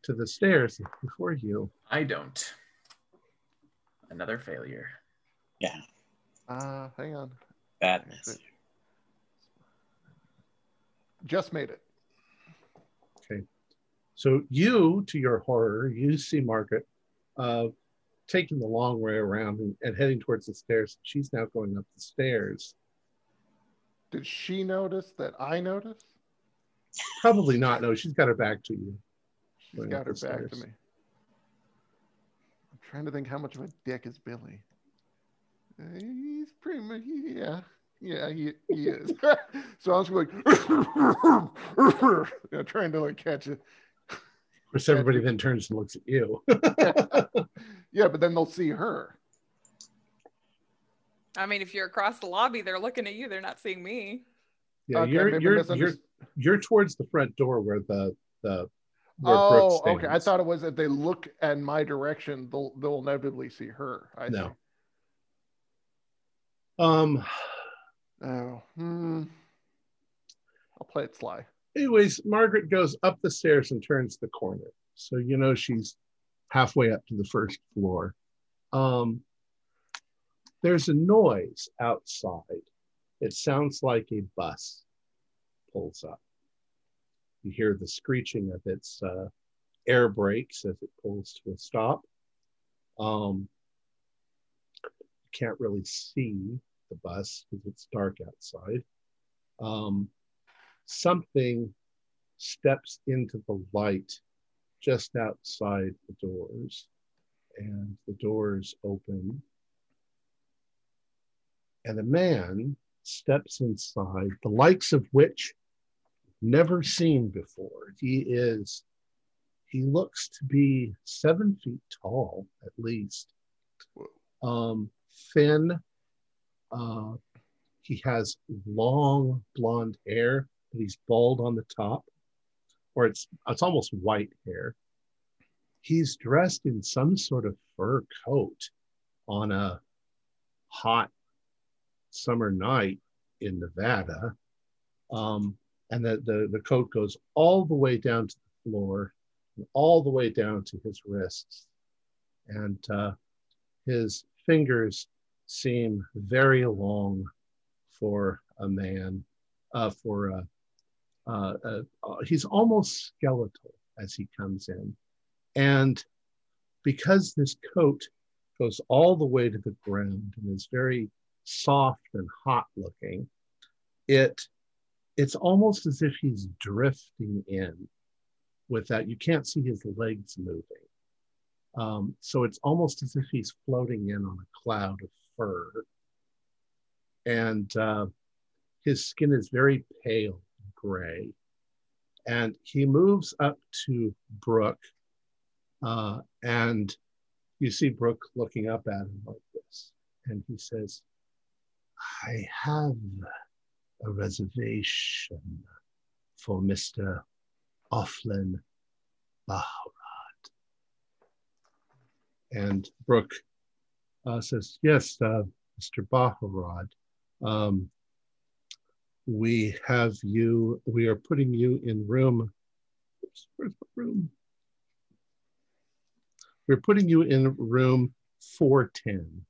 to the stairs before you?
I don't. Another failure.
Yeah,
Uh, hang on.
Badness.
Just made it. Okay.
So you, to your horror, you see Margaret uh, taking the long way around and, and heading towards the stairs. She's now going up the stairs.
Did she notice that I noticed?
Probably not. No, she's got her back to you.
She's got her back to me. I'm trying to think how much of a dick is Billy. Uh, he's pretty much, yeah, yeah, he, he is. so I was like, you know, trying to like catch it.
Of course, everybody then turns and looks at you.
Yeah, but then they'll see her.
I mean, if you're across the lobby, they're looking at you. They're not seeing me.
yeah,
Okay,
you're you're, you're you're towards the front door where the the where
Oh, okay. I thought it was if they look in my direction, they'll they'll inevitably see her. I
No.
see.
Um.
Oh, hmm. I'll play it sly.
Anyways, Margaret goes up the stairs and turns the corner, so you know she's halfway up to the first floor. Um. There's a noise outside. It sounds like a bus pulls up. You hear the screeching of its uh, air brakes as it pulls to a stop. Um, you can't really see the bus because it's dark outside. Um, something steps into the light just outside the doors, and the doors open. And a man steps inside, the likes of which never seen before. He is, he looks to be seven feet tall at least. Um, thin. Uh, he has long blonde hair, but he's bald on the top, or it's it's almost white hair. He's dressed in some sort of fur coat on a hot summer night in Nevada. Um, and the, the, the coat goes all the way down to the floor, and all the way down to his wrists. And uh, his fingers seem very long for a man, uh, for a, uh, uh, he's almost skeletal as he comes in. And because this coat goes all the way to the ground and is very soft and hot looking, it it's almost as if he's drifting in with that. You can't see his legs moving. Um, so it's almost as if he's floating in on a cloud of fur. And uh, his skin is very pale gray. And he moves up to Brooke, uh, and you see Brooke looking up at him like this. And he says, I have a reservation for Mr. Offlin Baharad. And Brooke uh, says, Yes, uh, Mr. Baharad. Um, we have you, we are putting you in room. Oops, where's my room? We're putting you in room 410.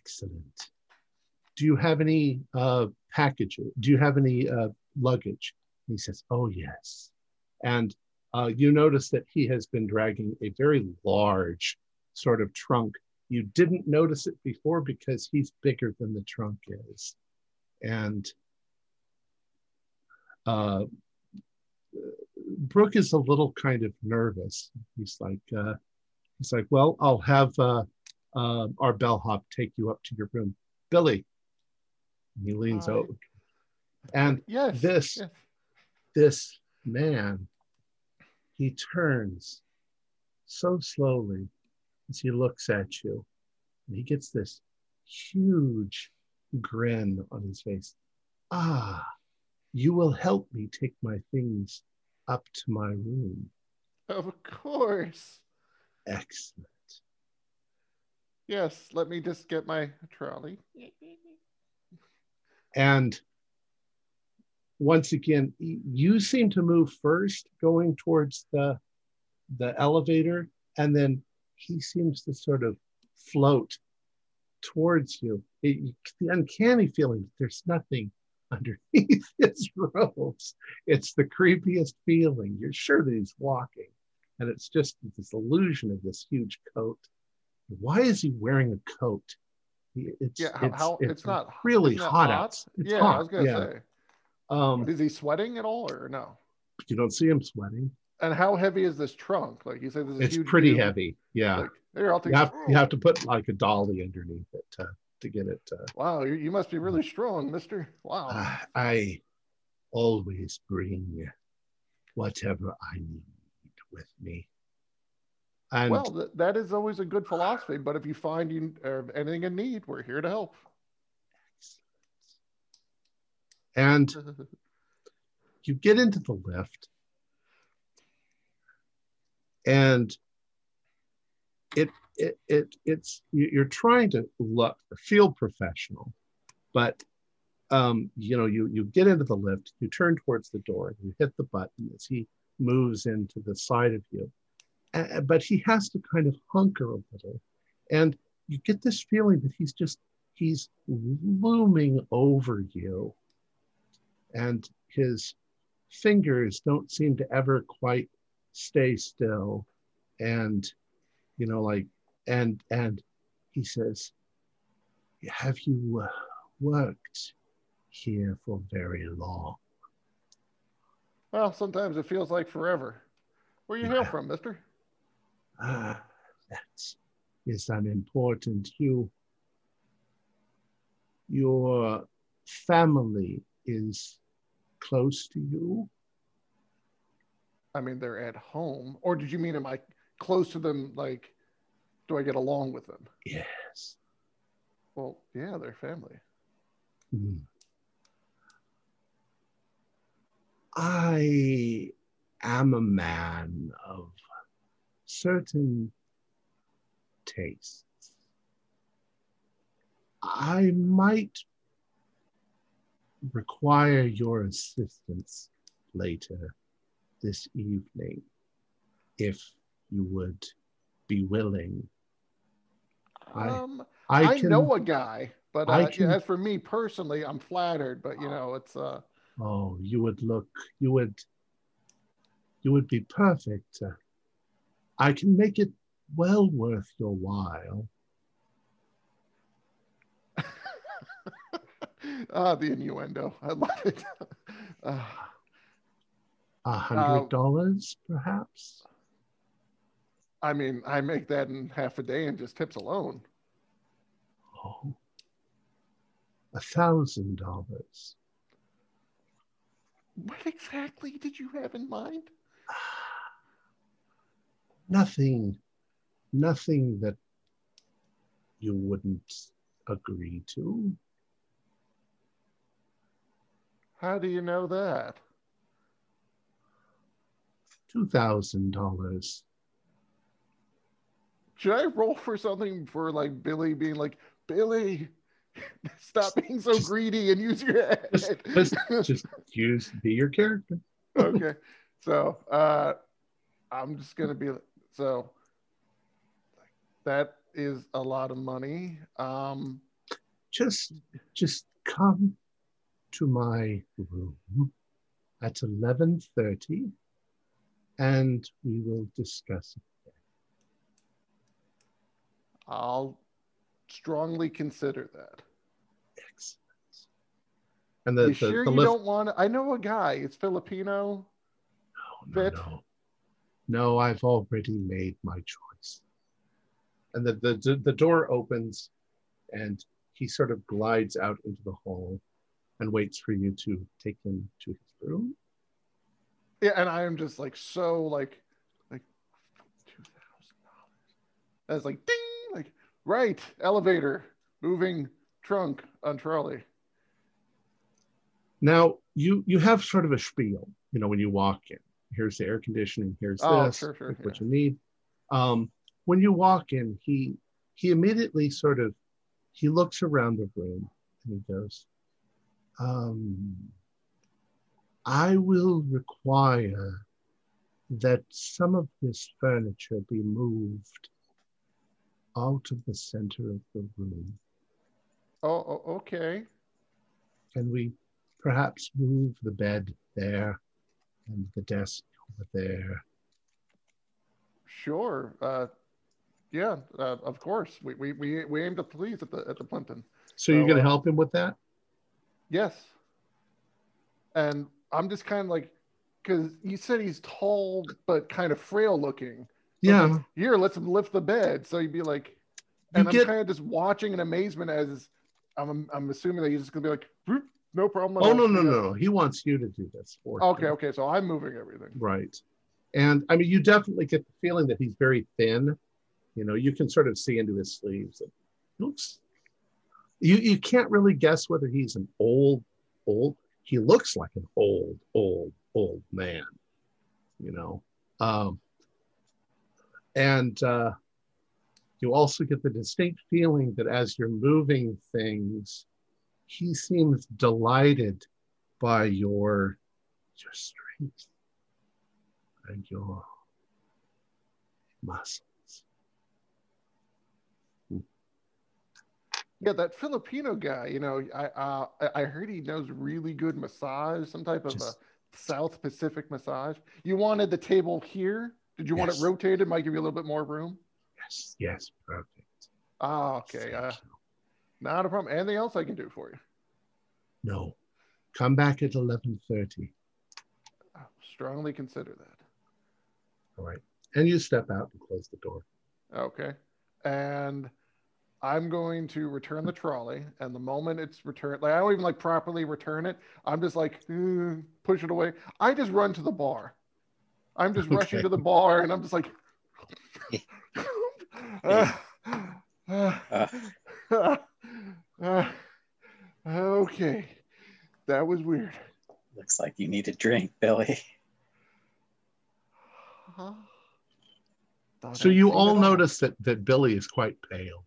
Excellent. Do you have any uh, packages? Do you have any uh, luggage? And he says, Oh, yes. And uh, you notice that he has been dragging a very large sort of trunk. You didn't notice it before because he's bigger than the trunk is. And uh, Brooke is a little kind of nervous. He's like, uh, he's like, well, I'll have uh, uh, our bellhop take you up to your room, Billy. And he leans
Hi.
over, and
Yes.
this-
yes.
this man, he turns so slowly as he looks at you, and he gets this huge grin on his face. Ah, you will help me take my things up to my room.
Of course.
Excellent.
Yes, let me just get my trolley.
And once again, you seem to move first, going towards the the elevator, and then he seems to sort of float towards you. It- the uncanny feeling that there's nothing underneath his robes. It's the creepiest feeling. You're sure that he's walking, and it's just this illusion of this huge coat. Why is he wearing a coat? It's,
Yeah, how, how it's, not
really
isn't that
hot out. It's
yeah,
hot,
I was gonna
yeah.
say.
Um,
Is he sweating at all or no?
you don't see him sweating.
And how heavy is this trunk? Like you said, this is
It's
huge
pretty
deal.
heavy. Yeah,
Like, I'll take.
you have you have to put like a dolly underneath it to to get it. Uh,
Wow, you, you must be really strong, Mister. Wow.
Ah, I always bring whatever I need with me. And
well, th- that is always a good philosophy. But if you find you uh, anything in need, we're here to help.
and you get into the lift and it it, it it's you- you're trying to look feel professional but um you know you you get into the lift you turn towards the door you hit the button as he moves into the side of you Uh, but he has to kind of hunker a little and you get this feeling that he's just he's looming over you and his fingers don't seem to ever quite stay still and you know like and and he says have you uh, worked here for very long
Well, sometimes it feels like forever. Where you hail
Yeah.
from, Mister?
Ah that is an important you your family is close to you
I mean, they're at home. Or did you mean am I close to them? Like, do I get along with them?
yes
Well, yeah, they're family.
Hmm. I am a man of certain tastes. I might require your assistance later this evening if you would be willing. I-
um,
I,
I,
can,
know a guy, but
I
uh,
can-
as for me personally, I'm flattered. But you know, it's uh,
Oh, you would look, you would, you would be perfect. Uh, I can make it well worth your while.
ah, the innuendo. I love it. uh,
A hundred dollars, perhaps?
I mean, I make that in half a day and just tips alone.
Oh, a thousand dollars.
What exactly did you have in mind?
Nothing, nothing that you wouldn't agree to.
How do you know that?
Two thousand dollars.
Should I roll for something for like Billy being like, Billy, stop being so greedy and use your head?
Just, just, just use be your character.
okay. So uh I'm just gonna be so that is a lot of money. Um
just just come to my room at 11:30 and we will discuss it.
I'll strongly consider that.
Excellent. And the,
you
the,
sure
the
you
lift,
don't want to? I know a guy. It's Filipino.
no, no, no. No, I've already made my choice. And the, the, the, door opens and he sort of glides out into the hall and waits for you to take him to his room.
Yeah, and I am just like so like like two thousand dollars. That's like ding, like right elevator, moving trunk on trolley.
Now you you have sort of a spiel, you know, when you walk in. Here's the air conditioning. Here's
Oh,
this.
sure, sure,
Here's what you need. Um, when you walk in, he he immediately sort of he looks around the room and he goes, um, I will require that some of this furniture be moved out of the center of the room.
Oh, okay.
Can we perhaps move the bed there and the desk over there?
Sure. Uh, yeah, uh, of course. We, we, we, we aim to please at the at the Plimpton.
So you're going to
uh,
help him with that?
Yes. And I'm just kind of like, because you said he's tall but kind of frail looking. So
Yeah.
like, Here, let's lift the bed. So you'd be like,
You
and I'm
get-
kind of just watching in amazement as I'm I'm assuming that he's just gonna be like, "Whoop, no problem.
Oh no no no no! He wants you to do this for
Okay,
him.
okay. So I'm moving everything.
Right. And I mean, you definitely get the feeling that he's very thin. You know, you can sort of see into his sleeves. It looks. You you can't really guess whether he's an old old. He looks like an old old old man. You know, um, and uh, you also get the distinct feeling that as you're moving things, he seems delighted by your your strength and your muscles.
Yeah, that Filipino guy. You know, I uh, I- heard he knows really good massage, some type of
Just-
a South Pacific massage. You wanted the table here? Did you want it rotated? Might give you a little bit more room.
Yes, yes, perfect.
Ah, okay. Uh. Not a problem. Anything else I can do for you?
No, come back at eleven thirty.
I'll strongly consider that.
All right, and you step out and close the door.
Okay. And I'm going to return the trolley. And the moment it's returned, like I don't even like properly return it. I'm just like push it away. I just run to the bar. I'm just rushing to the bar, and I'm just like, uh, uh, uh, okay, that was weird.
Looks like you need a drink, Billy.
Huh?
So
I'd
you all notice that that Billy is quite pale.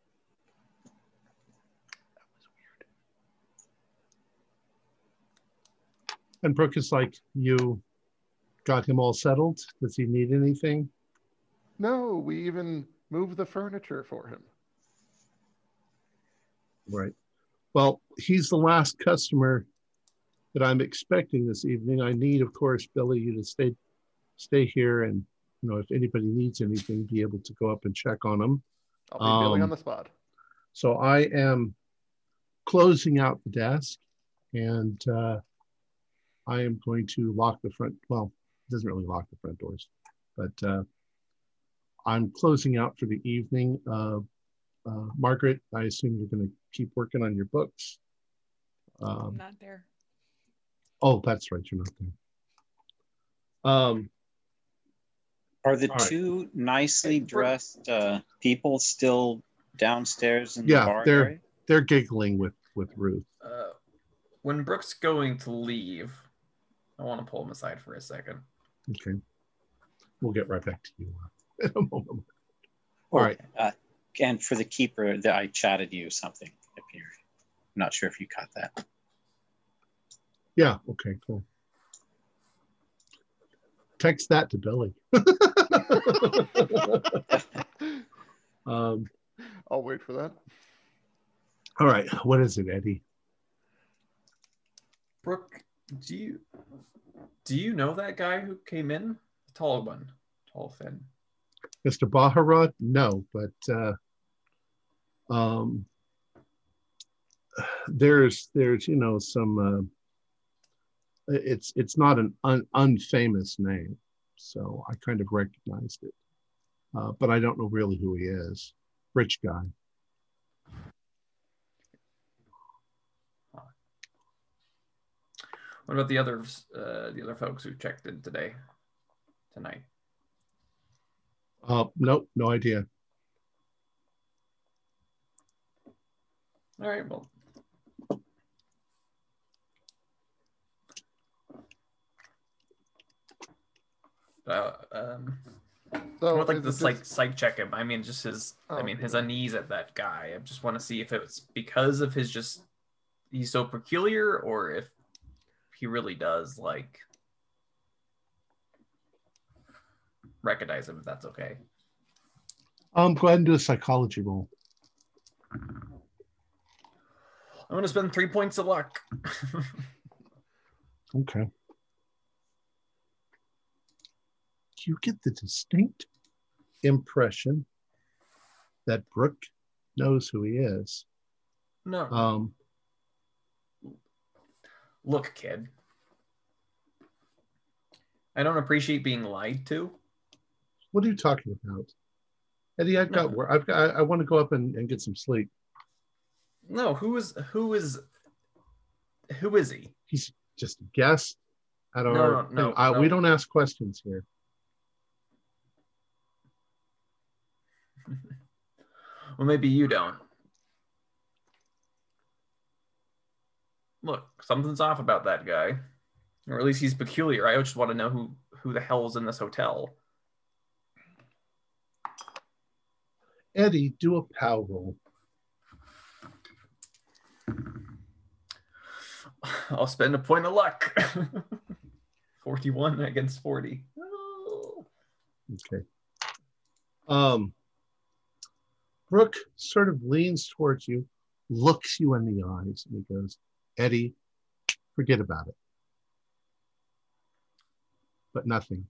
That was weird. And Brooke is like, you got him all settled. Does he need anything?
No, we even moved the furniture for him.
Right. Well, he's the last customer that I'm expecting this evening. I need, of course, Billy, you to stay stay here and you know if anybody needs anything, be able to go up and check on them.
I'll be Billy
Um,
on the spot.
So I am closing out the desk and uh, I am going to lock the front. Well, it doesn't really lock the front doors, but uh, I'm closing out for the evening. Uh, uh, Margaret, I assume you're going to keep working on your books.
I'm
Um,
not there.
oh, that's right. You're not there. Um,
Are the
All right.
two nicely dressed uh, people still downstairs in
Yeah,
the bar
they're-
area?
they're giggling with with Ruth.
Uh, when Brooke's going to leave, I want to pull him aside for a second.
Okay. We'll get right back to you uh, in a moment.
All
right.
And for the keeper, that I chatted you something. If you're I'm not sure if you caught that.
Yeah. Okay. Cool. Text that to Billy. um,
I'll wait for that.
all right. What is it, Eddie?
Brooke, do you do you know that guy who came in? The tall one, tall, thin.
Mr. Baharat? No, but uh, um, there's there's you know some. Uh, it's it's not an un, unfamous name, so I kind of recognized it, uh, but I don't know really who he is. Rich guy.
What about the others? Uh, the other folks who checked in today, tonight.
Uh, nope, no idea.
All right. Well, uh, um,
So
I would like
is
to
it just-
psych, psych check him. I mean, just his. I
Oh,
mean, his unease at that guy. I just want to see if it's because of his just he's so peculiar, or if he really does like recognize him. If that's okay.
Um, go ahead and do a psychology roll.
I'm gonna spend three points of luck.
Okay. You get the distinct impression that Brooke knows who he is.
no,
Um,
look, kid. I don't appreciate being lied to.
what are you talking about? Eddie, I've got
No.
work. I've got. I, I want to go up and, and get some sleep.
No, who is who is who is he?
He's just a guest at our.
No, no, no,
I-
no.
We don't ask questions here.
Well, maybe you don't. Look, something's off about that guy, or at least he's peculiar. I just want to know who who the hell is in this hotel.
Eddie, do a pow roll.
I'll spend a point of luck. Forty-one against forty. Oh.
Okay. Um, Brooke sort of leans towards you, looks you in the eyes, and he goes, Eddie, forget about it. But nothing.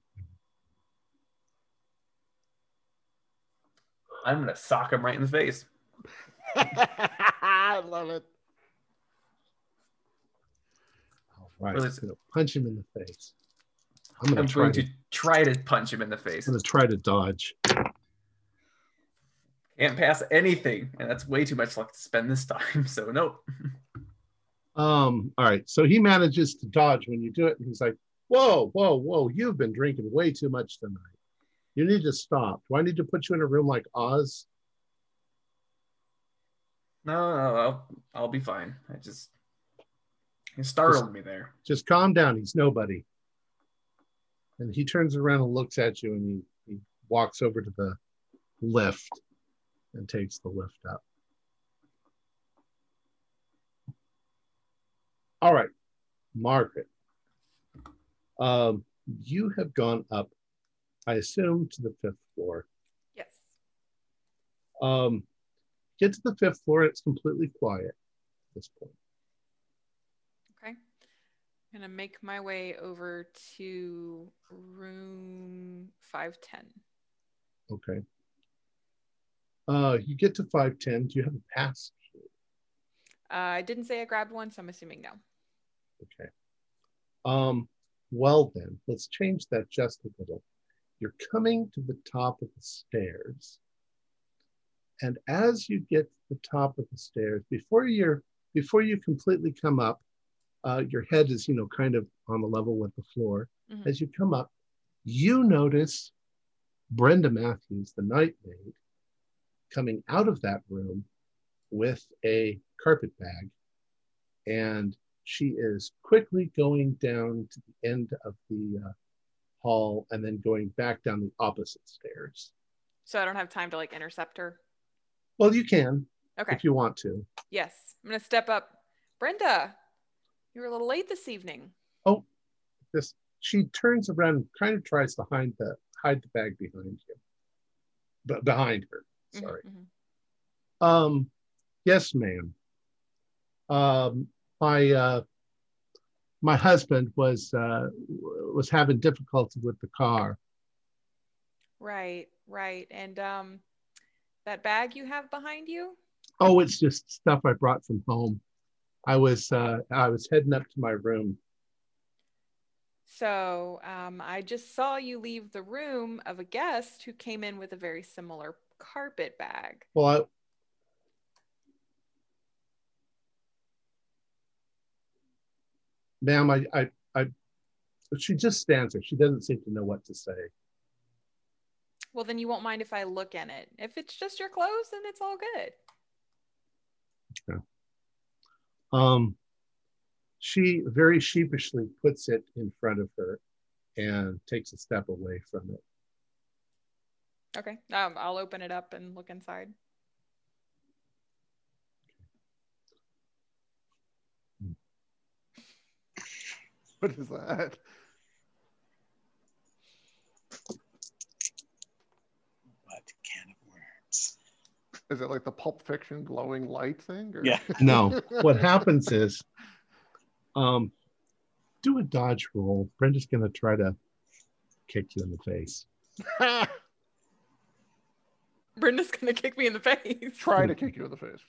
I'm gonna sock him right in the face.
I love it.
All right.
Well,
I'm
it's-
gonna punch him in the face. I'm gonna
I'm
try
going
to,
to try to punch him in the face.
I'm gonna try to dodge.
Can't pass anything, and that's way too much luck to spend this time. So nope.
Um, all right. So he manages to dodge when you do it, and he's like, Whoa, whoa, whoa, you've been drinking way too much tonight. You need to stop. Do I need to put you in a room like Oz?
No, no, I'll, I'll be fine. I just you startled me there.
just calm down. He's nobody. And he turns around and looks at you and he, he walks over to the lift and takes the lift up. All right, Margaret. Um, you have gone up, I assume, to the fifth floor.
Yes.
Um, get to the fifth floor, it's completely quiet at this point.
I'm gonna make my way over to room 510.
Okay. Uh, you get to 510. Do you have a pass?
Uh, I didn't say I grabbed one, so I'm assuming no.
Okay. Um, well then, let's change that just a little. You're coming to the top of the stairs. And as you get to the top of the stairs, before you're before you completely come up, uh, your head is, you know, kind of on the level with the floor.
Mhm.
As you come up, you notice Brenda Matthews, the night maid, coming out of that room with a carpet bag. And she is quickly going down to the end of the uh, hall and then going back down the opposite stairs.
So I don't have time to like intercept her.
Well, you can
Okay.
if you want to.
Yes. I'm gonna step up. Brenda, you were a little late this evening.
Oh, this she turns around and kind of tries to hide the hide the bag behind you. But behind her.
Mhm,
Sorry.
mhm.
Um, yes, ma'am. Um, my uh, my husband was uh, was having difficulty with the car.
Right, right. And um that bag you have behind you?
Oh, it's just stuff I brought from home. I was uh, I was heading up to my room.
So um, I just saw you leave the room of a guest who came in with a very similar carpet bag.
Well, I, ma'am, I, I, I, she just stands there. She doesn't seem to know what to say.
Well, then you won't mind if I look in it. If it's just your clothes, then it's all good.
Um, she very sheepishly puts it in front of her and takes a step away from it.
Okay. Um, I'll open it up and look inside.
What is that?
What can of worms?
Is it like the Pulp Fiction glowing light thing? Or?
Yeah.
No. what happens is, um, do a dodge roll. Brenda's gonna try to kick you in the face.
Brenda's gonna kick me in the face.
Try to kick you in the face.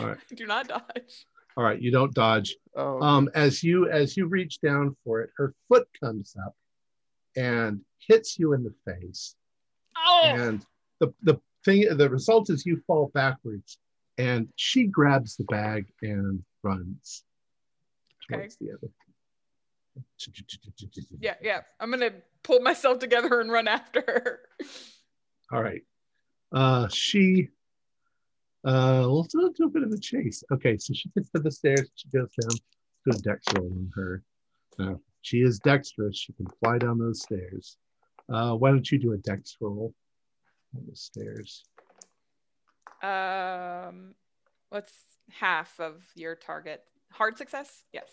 All right.
Do not dodge.
All right, you don't dodge.
Oh,
Um, as you as you reach down for it, her foot comes up and hits you in the face.
Oh,
And the the thing the result is you fall backwards and she grabs the bag and runs
Okay.
towards the other.
yeah, yeah. I'm gonna pull myself together and run after her.
All right. Uh, she, uh, let's do do a bit of a chase. Okay, so she gets to the stairs. She goes down. Do a dex roll on her. Now, she is dexterous. She can fly down those stairs. Uh, why don't you do a dex roll on the stairs?
Um, what's half of your target? Hard success? Yes.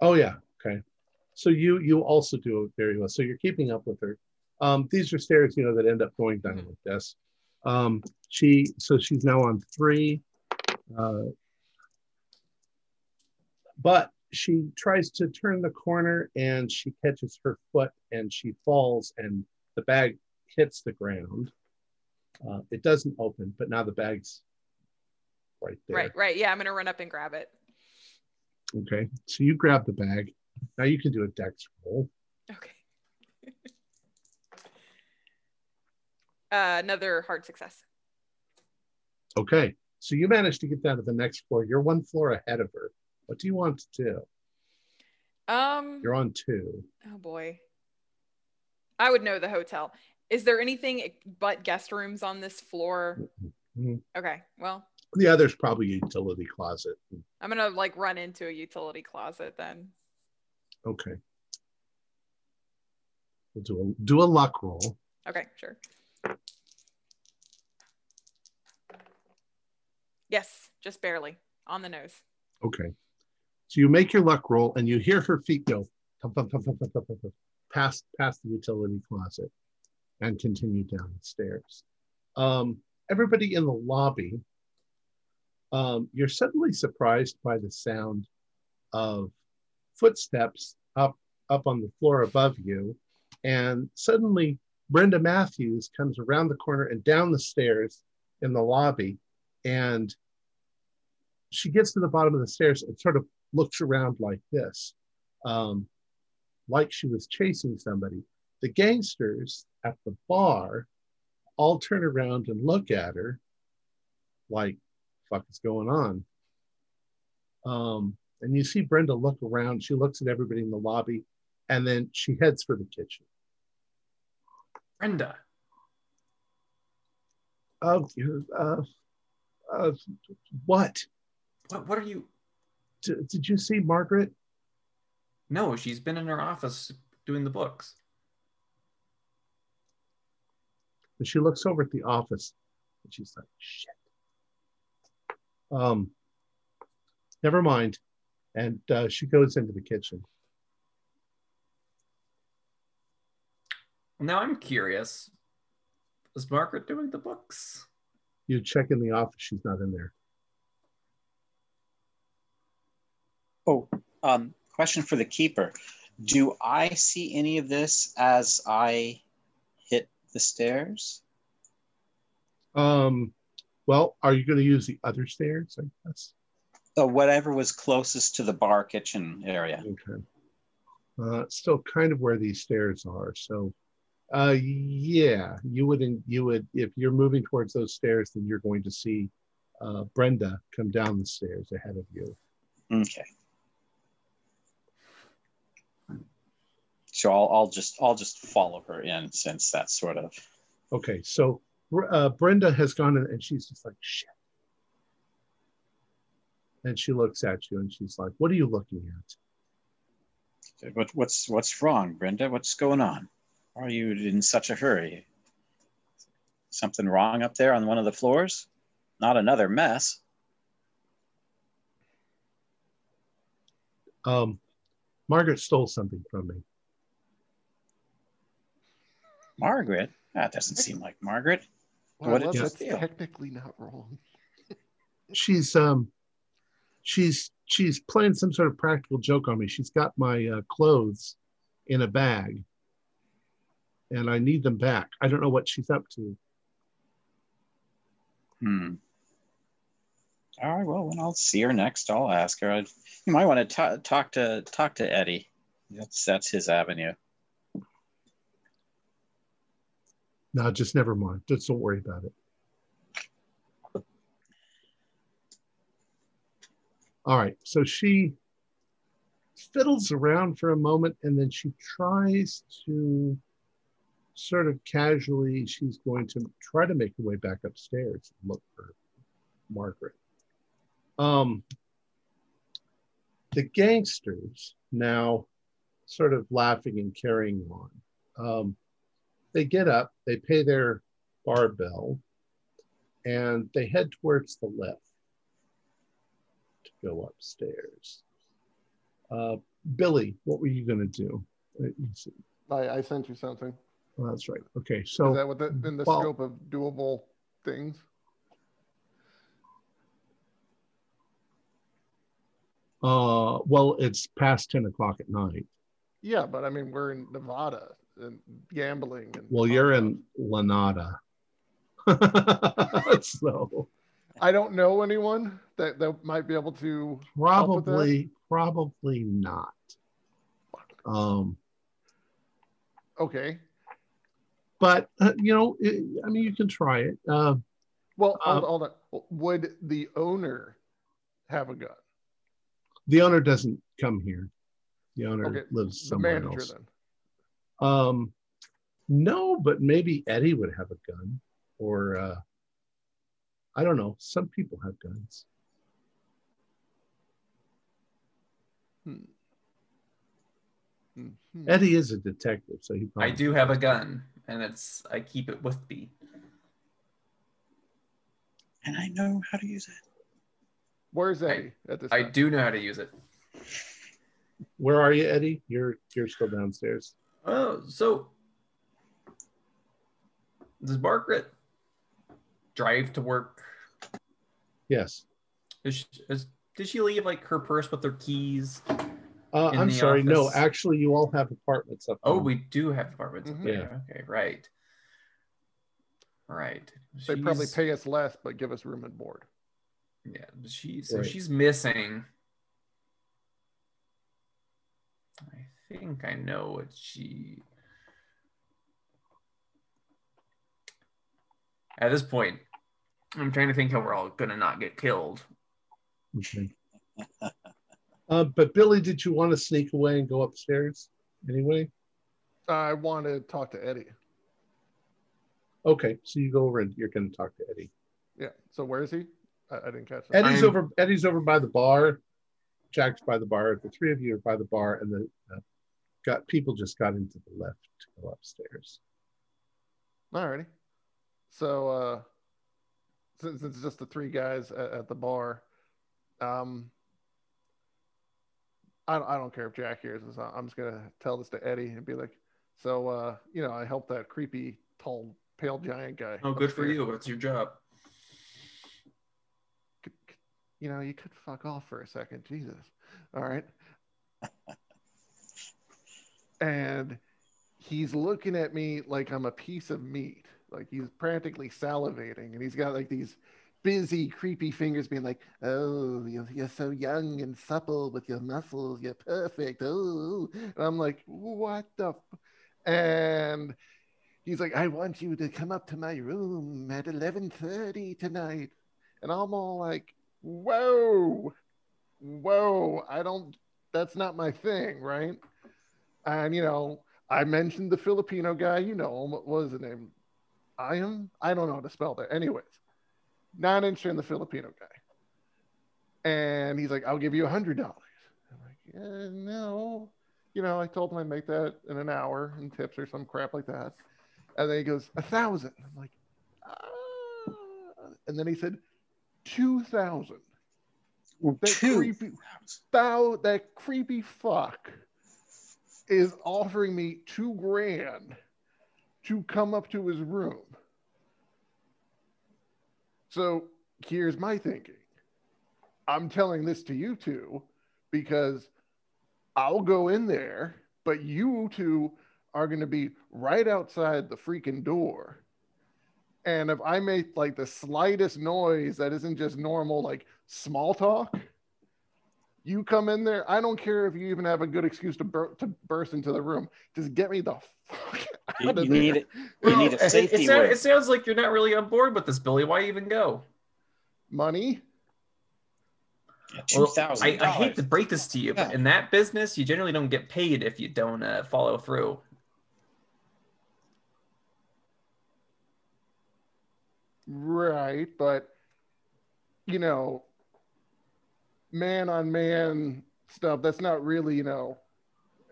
Oh yeah. Okay. So you you also do it very well. So you're keeping up with her. Um, these are stairs, you know, that end up going down like this. Um, she so she's now on three. Uh, but she tries to turn the corner and she catches her foot and she falls and the bag hits the ground. Uh, it doesn't open, but now the bag's right there.
Right, right. Yeah, I'm gonna run up and grab it.
Okay. So you grab the bag. Now you can do a dex roll.
Okay. uh, another hard success.
Okay. So you managed to get down to the next floor. You're one floor ahead of her. What do you want to do?
Um.
You're on two.
Oh boy. I would know the hotel. Is there anything but guest rooms on this floor?
Mm-hmm.
Okay, well.
Yeah, there's probably a utility closet.
I'm gonna like run into a utility closet then.
Okay. We'll do a do a luck roll.
Okay, sure. Yes, just barely on the nose.
Okay. So you make your luck roll and you hear her feet go past past the utility closet and continue down the stairs. Um, everybody in the lobby, um, you're suddenly surprised by the sound of footsteps up up on the floor above you, and suddenly Brenda Matthews comes around the corner and down the stairs in the lobby, and she gets to the bottom of the stairs and sort of looks around like this, um, like she was chasing somebody. The gangsters at the bar all turn around and look at her like, fuck is going on? Um, and you see Brenda look around. She looks at everybody in the lobby and then she heads for the kitchen.
Brenda.
Oh, uh, uh, what?
What what are you
D- did you see Margaret?
No, she's been in her office doing the books.
And she looks over at the office and she's like, shit. Um, never mind. And uh, she goes into the kitchen.
Now I'm curious. Is Margaret doing the books?
You check in the office, she's not in there.
Oh, um, question for the keeper. Do I see any of this as I hit the stairs?
Um, well, are you going to use the other stairs? I guess.
Uh, whatever was closest to the bar kitchen area.
Okay. Uh, still kind of where these stairs are. So, uh, yeah, you would, you would, if you're moving towards those stairs, then you're going to see uh, Brenda come down the stairs ahead of you.
Okay. So I'll, I'll just I'll just follow her in since that's sort of
Okay, so uh, Brenda has gone and she's just like, shit. And she looks at you and she's like, what are you looking at?
what, what's what's wrong, Brenda? What's going on? Why are you in such a hurry? Something wrong up there on one of the floors? Not another mess.
Um, Margaret stole something from me.
Margaret? That doesn't seem like Margaret.
Well,
What did
that's
you
steal?
technically not wrong.
She's um, she's she's playing some sort of practical joke on me. She's got my uh, clothes in a bag, and I need them back. I don't know what she's up to.
Hmm. All right. Well, when I'll see her next, I'll ask her. I, you might want to ta- talk to talk to Eddie. That's that's his avenue.
No, just never mind. Just don't worry about it. All right. So she fiddles around for a moment and then she tries to sort of casually, she's going to try to make her way back upstairs and look for Margaret. Um, the gangsters now sort of laughing and carrying on. Um, they get up, they pay their bar bill, and they head towards the lift to go upstairs. Uh, Billy, what were you going to do? Uh,
I, I sent you something.
oh, that's right. Okay, so
Is that what the, in the
well-
scope of doable things?
uh, well, it's past ten o'clock at night.
Yeah, but I mean, we're in Nevada and gambling. And
Well, you're in Lanada, so
I don't know anyone that, that might be able to.
probably, probably not. Um,
Okay.
but uh, you know, it, I mean, you can try it. Uh,
Well, hold, hold on. Would the owner have a gun?
the owner doesn't come here. The owner
Okay,
lives
The
somewhere
manager
else.
then.
Um, no, but maybe Eddie would have a gun, or uh, I don't know. Some people have guns.
Mhm.
Eddie is a detective, so he.
I do have a gun, and it's I keep it with me.
And I know how to use it.
Where's
I-
Eddie at this
I
time?
do know how to use it.
Where are you, Eddie? You're you're still downstairs.
Oh, so does Margaret drive to work?
Yes.
Is she, is, did she leave like her purse with her keys?
Uh, I'm
the
sorry. No, actually, you all have apartments up.
Oh,
there.
we do have apartments.
Mhm.
there. Okay, right. Right.
They probably pay us less, but give us room and board.
Yeah, but she so she's missing. I think I know what she. At this point, I'm trying to think how we're all gonna not get killed.
Okay. uh, but Billy, did you want to sneak away and go upstairs anyway?
I want to talk to Eddie.
Okay, so you go over and you're going to talk to Eddie.
Yeah. So where is he? I, I didn't catch that.
Eddie's
I'm-
over. Eddie's over by the bar. Jack's by the bar. The three of you are by the bar, and the uh, got people just got into the lift to go upstairs.
Alrighty. So uh since it's just the three guys at, at the bar, um I, I don't care if Jack hears this. I'm just gonna tell this to Eddie and be like, so uh, you know, I helped that creepy tall pale giant guy.
Oh, good for you. It's your job.
Could- could- You know, you could fuck off for a second. Jesus. All right. and he's looking at me like I'm a piece of meat. Like he's practically salivating. And he's got like these busy, creepy fingers being like, Oh, you're, you're so young and supple with your muscles. You're perfect. Oh, and I'm like, What the? F-? And he's like, I want you to come up to my room at 11:30 tonight. And I'm all like, whoa, whoa, I don't, that's not my thing, right? And, you know, I mentioned the Filipino guy, you know him, what was his name? I am, I don't know how to spell that. Anyways, not interested in the Filipino guy. And he's like, I'll give you a hundred dollars. I'm like, eh, no. You know, I told him I'd make that in an hour in tips or some crap like that. And then he goes, a thousand. I'm like, ah. And then he said, 2,000. That
Two.
creepy, thou, that creepy fuck is offering me two grand to come up to his room. So here's my thinking. I'm telling this to you two because I'll go in there, but you two are going to be right outside the freaking door. And if I make like the slightest noise that isn't just normal, like small talk, you come in there. I don't care if you even have a good excuse to, bur- to burst into the room. Just get me the fuck
You,
out of
you
there.
need it. You need a
It- it,
safety
it sounds like you're not really on board with this, Billy. Why even go?
Money.
Yeah,
Well,
Two thousand.
I, I hate to break this to you, but in that business, you generally don't get paid if you don't uh, follow through.
Right, but you know, man on man stuff, that's not really, you know,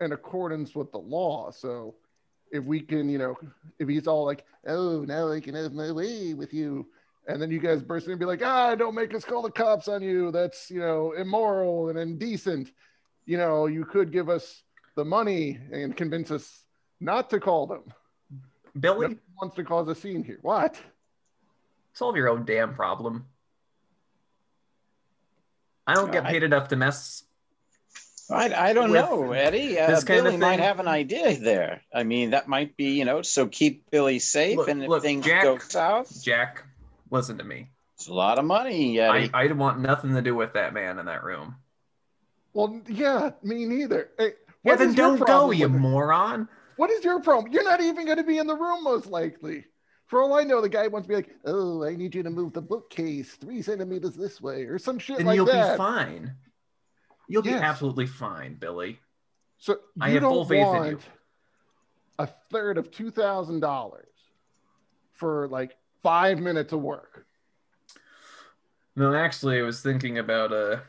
in accordance with the law. So if we can, you know, if he's all like, oh, now I can have my way with you. And then you guys burst in and be like, ah, don't make us call the cops on you. That's, you know, immoral and indecent. You know, you could give us the money and convince us not to call them.
Billy,
Nobody wants to cause a scene here. What?
solve your own damn problem. I don't get
I-
paid enough to mess.
I, I don't
with
know, Eddie. Uh,
this kind of
Billy might have an idea there. I mean, that might be, you know, so keep Billy safe,
Look-
and if
look,
things
Jack-
go south,
Jack, listen to me.
it's a lot of money,
I,
Eddie.
I want nothing to do with that man in that room.
Well, yeah, me neither. Hey,
Yeah, then
is
don't go, you moron.
What is your problem? You're not even going to be in the room, most likely. For all I know, the guy wants to be like, "Oh, I need you to move the bookcase three centimeters this way," or some shit
Then
like
you'll
that.
be fine. You'll
Yes.
be absolutely fine, Billy.
So
I have full faith in you.
a third of two thousand dollars for like five minutes of work.
No, actually, I was thinking about uh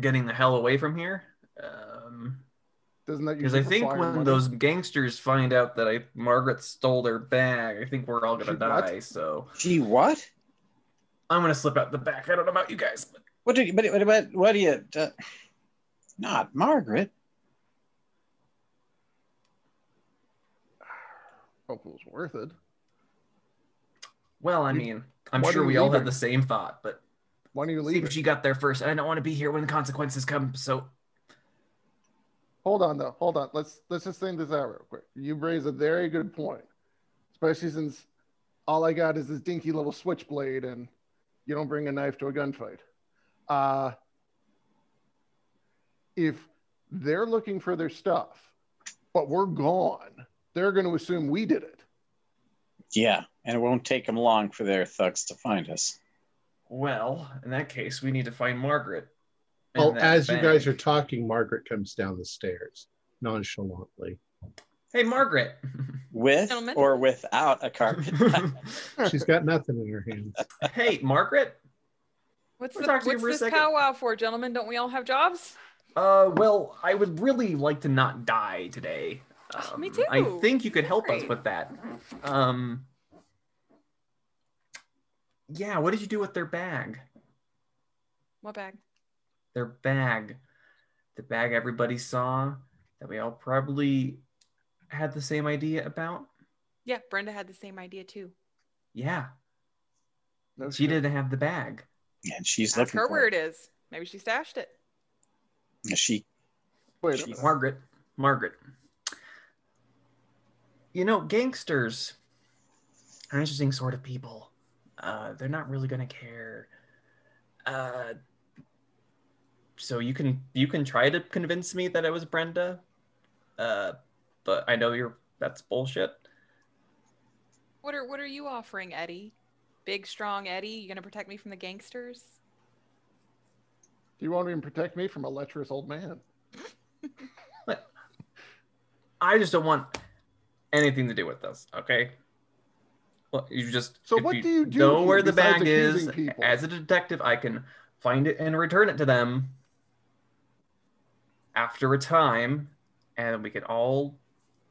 getting the hell away from here. Um,
Doesn't that
because I think when
money?
those gangsters find out that I Margaret stole their bag, I think we're all gonna
She what?
die. So
Gee, what?
I'm gonna slip out the back. I don't know about you guys, but
What do you? But, but, but what do you? Uh, not Margaret.
hope it was worth it.
well, I mean, I'm
why
sure we all had the same thought, but
Why don't you
see
leave
if she got there first, I don't want to be here when the consequences come. So
Hold on though. Hold on. Let's let's just think this out real quick. You raise a very good point, especially since all I got is this dinky little switchblade, and you don't bring a knife to a gunfight. Uh, if they're looking for their stuff, but we're gone, they're going to assume we did it.
Yeah, and it won't take them long for their thugs to find us.
well, in that case, we need to find Margaret. And
Well,
that
as you guys are talking, Margaret comes down the stairs nonchalantly.
Hey, Margaret.
With
Gentlemen.
or without a carpet.
She's got nothing in her hands.
hey, Margaret.
What's, the,
talk to you
what's
for
this
second.
powwow for, gentlemen? Don't we all have jobs?
Uh, well, I would really like to not die today.
Oh,
Um,
me too.
I think you could help us with that. Um, yeah. What did you do with their bag?
What bag?
Their bag, the bag everybody saw that we all probably had the same idea about.
Yeah, Brenda had the same idea too.
Yeah,
No
she
shit.
didn't have the bag.
and she's
Ask
looking
her
for
where it is. Maybe she stashed it.
She
Wait
she-
Margaret, Margaret. You know, gangsters are interesting sort of people. Uh, they're not really gonna care. Uh, so you can you can try to convince me that it was Brenda, uh, but I know you're that's bullshit.
What are what are you offering, Eddie? Big strong Eddie, you gonna protect me from the gangsters?
Do you want to even protect me from a lecherous old man?
I just don't want anything to do with this. Okay. Well, you just
So what
you
do you do
know where the bag is
people?
as a detective i can find it and return it to them after a time and we can all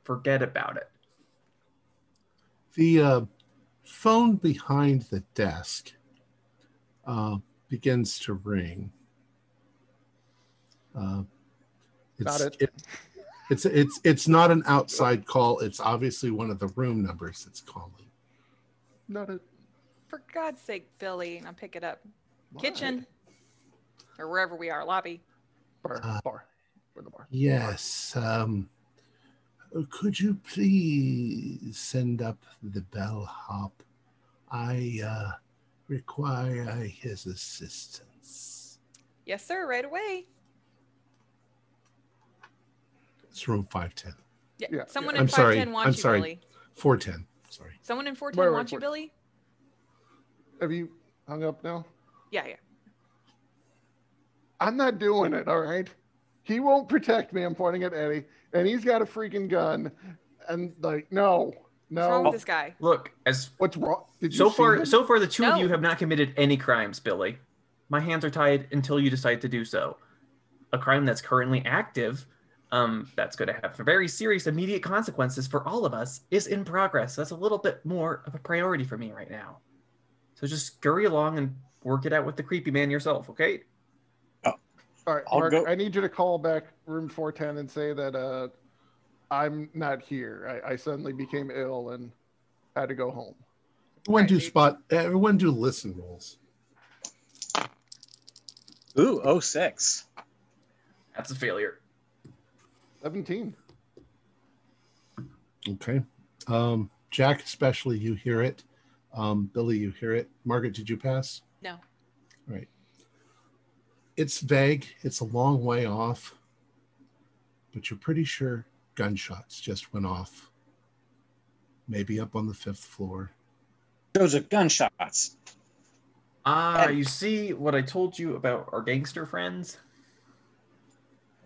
forget about it
The uh, phone behind the desk uh, begins to ring. Uh, it's,
Got it.
it's it's it's not an outside call. It's obviously one of the room numbers that's calling.
Not a
For God's sake, Billy, I'll pick it up.
why?
Kitchen or wherever we are, lobby.
bar,
Uh,
bar, We're in the bar.
Yes. Um, could you please send up the bellhop? I uh, require his assistance.
Yes, sir, right away.
It's room 510.
Yeah.
Yeah,
Someone
yeah.
in
I'm sorry,
510 wants
I'm
you,
sorry.
Billy.
410. Sorry.
Someone in 410
Wait, wait,
wants you. Billy?
Have you hung up now?
Yeah, yeah.
I'm not doing it. All right. He won't protect me. I'm pointing at Eddie, and he's got a freaking gun. And like, no, No.
What's wrong
no.
with this guy?
Look, as
What's wrong? Did you
so far,
him?
so far, the two of you have not committed any crimes, Billy. My hands are tied until you decide to do so. A crime that's currently active, um, that's going to have very serious immediate consequences for all of us, is in progress. That's a little bit more of a priority for me right now. So just scurry along and work it out with the creepy man yourself, okay?
All right,
I'll
Mark,
go-
I need you to call back room 410 and say that uh, I'm not here. I, I suddenly became ill and had to go home.
Everyone do
Right.
spot. Everyone do listen rolls.
Ooh, oh six.
That's a failure.
17.
Okay. Um, Jack, especially, you hear it. Um, Billy, you hear it. Margaret, did you pass?
No.
Right. It's vague. It's a long way off, but you're pretty sure gunshots just went off. Maybe up on the fifth floor.
Those are gunshots.
Ah,
And-
you see what I told you about our gangster friends,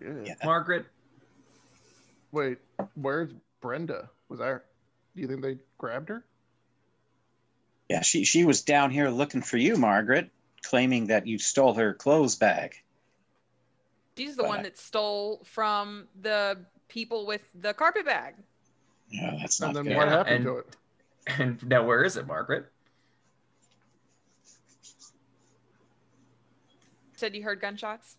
Yeah.
Yeah.
Margaret?
Wait, where's Brenda? Was I? Do you think they grabbed her?
Yeah, she she was down here looking for you, Margaret, claiming that you stole her clothes bag.
She's the
But-
one that stole from the people with the carpet bag.
Yeah, that's
And
not
then
fair.
what
Yeah,
happened
and-
to it?
And now where is it, Margaret?
Said you heard gunshots?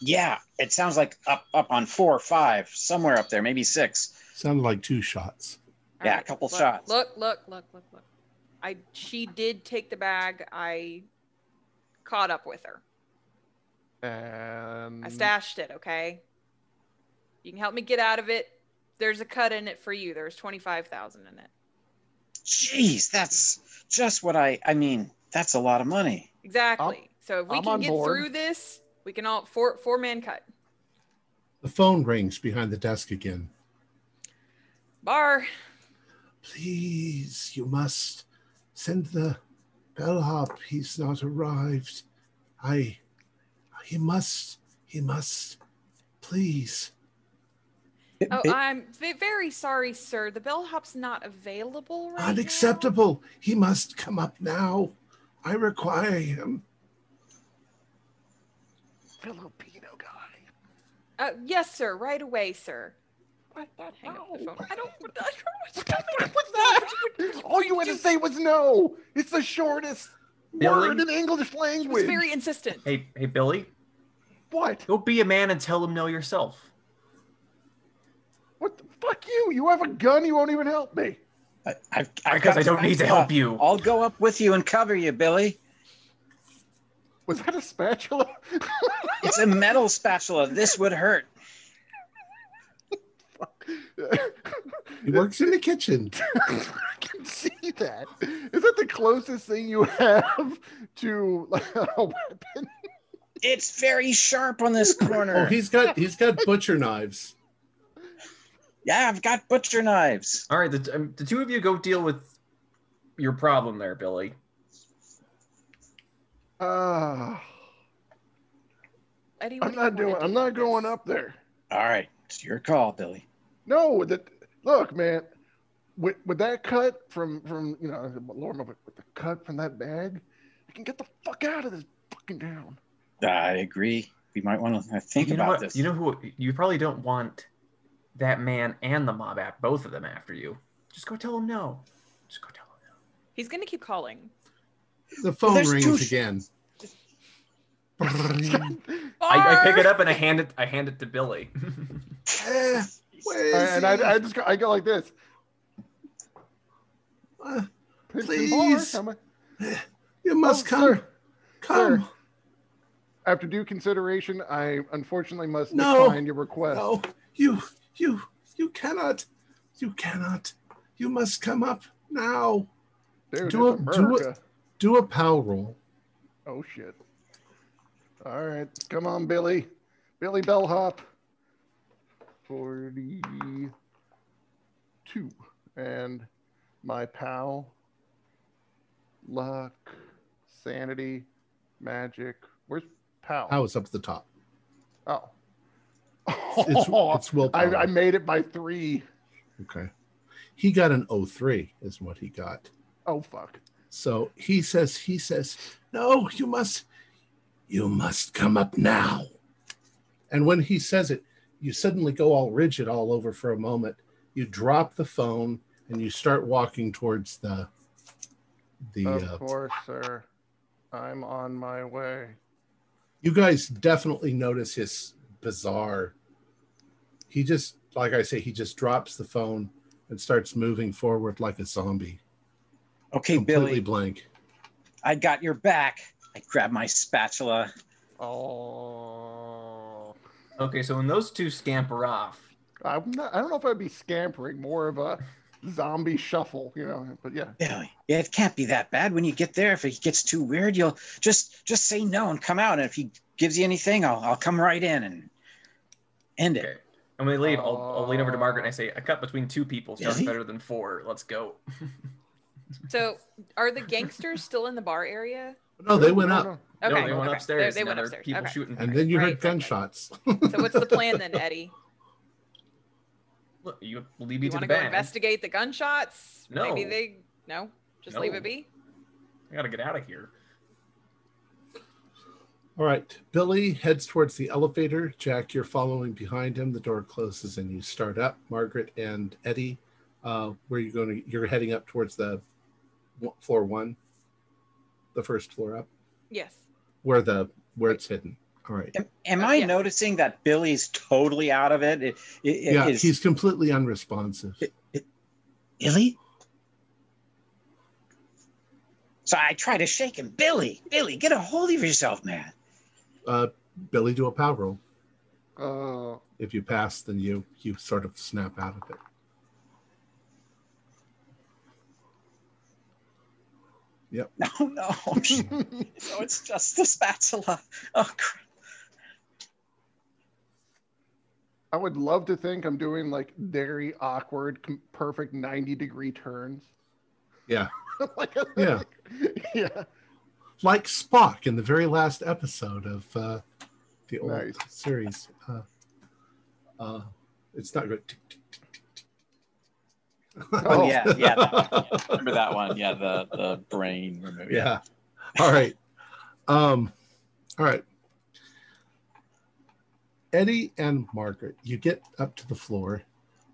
Yeah, it sounds like up up on four or five, somewhere up there, maybe six.
Sounded like two shots.
All
Yeah, a couple
look,
shots.
Look, look, look, look, look. I she did take the bag. I caught up with her.
And
I um, stashed it, okay? You can help me get out of it. There's a cut in it for you. There's 25,000 in it.
Jeez, that's just what I I mean, that's a lot of money.
Exactly. so if we
I'm
can get
board.
through this, we can all four four man cut.
The phone rings behind the desk again.
Bar.
Please, you must send the bellhop. He's not arrived. I. He must. He must. Please.
Oh, I'm v- very sorry, sir. The bellhop's not available right now.
Unacceptable. He must come up now. I require him.
Filipino guy.
Uh, yes, sir. Right away, sir.
What that?
Hang up the phone. I don't. I
What's that? All you had to say was no. It's the shortest
Billy?
word in English language.
It's very insistent.
Hey, hey, Billy,
What?
go be a man and tell him no yourself.
What the fuck you? You have a gun. You won't even help me.
I, I've, I've
Because I don't need to help you.
I'll go up with you and cover you, Billy.
Was that a spatula?
It's a metal spatula. This would hurt.
He works in the kitchen.
I can see that. Is that the closest thing you have to like, a weapon?
It's very sharp on this corner.
Oh,
corner.
he's got he's got butcher knives.
yeah, I've got butcher knives.
All right, the, um, the two of you go deal with your problem there, Billy.
Ah,
Eddie,
I'm not doing. I'm not going up there.
All right, it's your call, Billy.
No, that look, man. With, with that cut from from you know, Lord, with the cut from that bag, I can get the fuck out of this fucking town.
I agree. We might want to think
you know
about
what?
this.
You know who? You probably don't want that man and the mob app, both of them after you. Just go tell him no. Just go tell him no.
He's gonna keep calling.
The phone
there's
rings
sh-
again.
I, I pick it up and I hand it. I hand it to Billy.
Eh,
And I. I just go, I go like this.
Uh, Please.
bar. Come on.
you must
Oh,
come.
sir.
Come.
Sir. After due consideration, I unfortunately must
No.
decline your request.
No, you, you, you cannot. You cannot. You must come up now.
Dude,
do a- do a- Do a POW roll.
Oh shit. All right, come on, Billy. Billy Bellhop. Forty-two, and my pal. Luck, sanity, magic. Where's pal?
Pal is up at the top.
Oh.
It's, it's oh, willpower.
I, I made it by three.
okay. He got an 03 is what he got.
Oh fuck.
So he says, he says, no, you must, you must come up now. And when he says it, you suddenly go all rigid all over for a moment. You drop the phone and you start walking towards the, the,
of
uh,
course, sir. I'm on my way.
you guys definitely notice his bizarre. He just, like I say, he just drops the phone and starts moving forward like a zombie,
Okay,
completely
Billy,
blank.
I got your back. I grab my spatula.
Oh.
Okay, so when those two scamper off,
I'm not, I don't know if I'd be scampering, more of a zombie shuffle, you know. But yeah,
Billy, it can't be that bad. When you get there, if it gets too weird, you'll just just say no and come out. And if he gives you anything, I'll I'll come right in and end it.
okay. And when they leave, I'll, I'll lean over to Margaret and I say, "A cut between two people sounds
Really?
better than four. Let's go."
So, are the gangsters still in the bar area?
No, they went up.
Okay,
no, they went
okay.
upstairs.
They, they went upstairs.
People
okay.
shooting.
And then you
Right,
heard
right, right.
gunshots.
So, what's the plan then, Eddie?
Look, you leave me
You
to the
go
band.
investigate the gunshots? Maybe
No.
they no, just leave it be.
I gotta get out of here.
All right. Billy heads towards the elevator. Jack, you're following behind him. The door closes and you start up. Margaret and Eddie, uh, where are you going to? You're heading up towards the w- floor one, the first floor up,
Yes.
where the where it's hidden. All right.
Am, am I
yes.
noticing that Billy's totally out of it? It- it-
Yeah,
is-
he's completely unresponsive.
Billy? So I try to shake him. Billy, Billy, get a hold of yourself, man.
Uh, Billy, do a power roll.
Uh,
If you pass, then you you sort of snap out of it.
No, no. no, it's just the spatula. Oh, crap.
I would love to think I'm doing like very awkward, com- perfect 90 degree turns.
Yeah.
like,
Yeah.
yeah.
Like Spock in the very last episode of uh, the old
Nice.
series. Uh, uh, it's not good.
Oh, yeah, yeah, that one, yeah. Remember that one? Yeah, the the brain removed.
yeah. All right. Um, all right. Eddie and Margaret, you get up to the floor.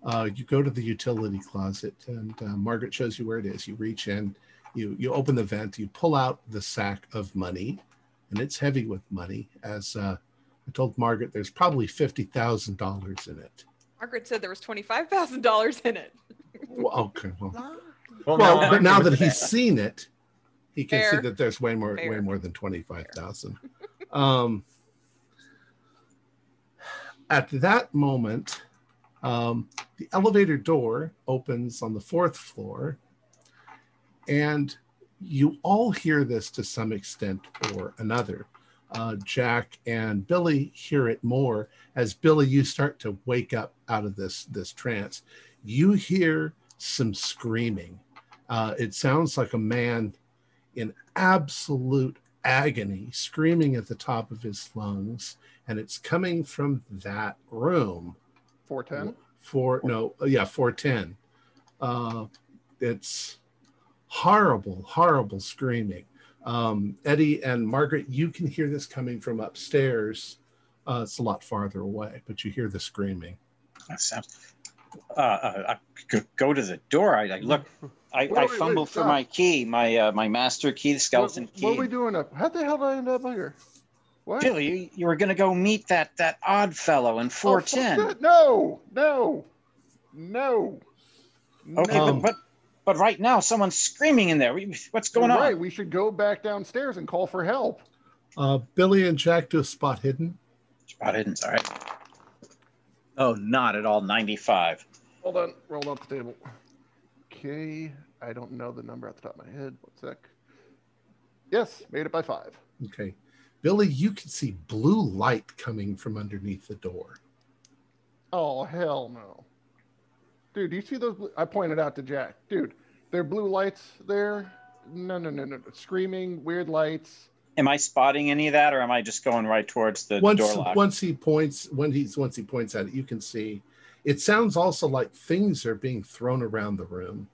Uh, you go to the utility closet, and uh, Margaret shows you where it is. You reach in, you you open the vent, you pull out the sack of money, and it's heavy with money. As uh, I told Margaret, there's probably fifty thousand dollars in it.
Margaret said there was twenty five thousand dollars in it.
Well, okay, well,
Well,
well,
I'm
but now that
with
he's seen it, he can see that there's way more, way more than twenty five thousand. Um, at that moment, um, the elevator door opens on the fourth floor, and you all hear this to some extent or another. Uh, Jack and Billy hear it more as Billy, you start to wake up out of this this trance. You hear some screaming. Uh, it sounds like a man in absolute agony, screaming at the top of his lungs, and it's coming from that room.
410.
Four, no, yeah, 410. Uh, it's horrible, horrible screaming. Um, Eddie and Margaret, you can hear this coming from upstairs. Uh, it's a lot farther away, but you hear the screaming.
That sounds. Uh, uh, I go, go to the door. I, I look. I,
Wait,
I
wait, wait,
for my key, my uh, my master key, the skeleton
what,
key.
what are we doing up? How the hell did I end up here? What?
Billy, you, you were gonna go meet that that odd fellow in
Oh,
410.
that. No, no, no.
okay,
no.
Um,
but, but but right now someone's screaming in there. We- What's going
You're
on?
Right, we should go back downstairs and call for help.
Uh, Billy and Jack do a spot hidden.
Spot hidden, all right. Oh, not at all. 95.
Hold on, roll up the table. Okay, I don't know the number at the top of my head. One sec. Yes, made it by five.
Okay. Billy, you can see blue light coming from underneath the door.
Oh hell no, dude! Do you see those? Blue- I pointed out to Jack, dude. There are blue lights there. No, no, no, no. no. Screaming weird lights.
Am I spotting any of that, or am I just going right towards the
once
door lock?
once he points when he's once he points at it, you can see it sounds also like things are being thrown around the room.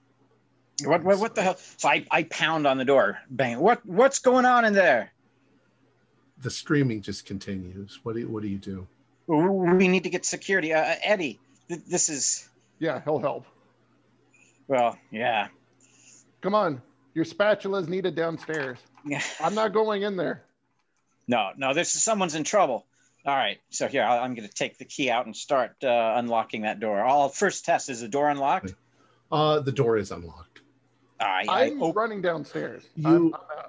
What, what what the hell? So I, I pound on the door. Bang. What what's going on in there?
The screaming just continues. What do you, what do you do?
We need to get security. Uh, uh, Eddie, th- this is
Yeah, he'll help.
well, yeah.
Come on, your spatula's needed downstairs. I'm not going in there.
No, no, this is someone's in trouble. All right, so here I- I'm going to take the key out and start uh, unlocking that door. I'll first test: is the door unlocked?
Uh, the door is unlocked.
I, I
I'm
op-
running downstairs.
You-
I'm- I'm.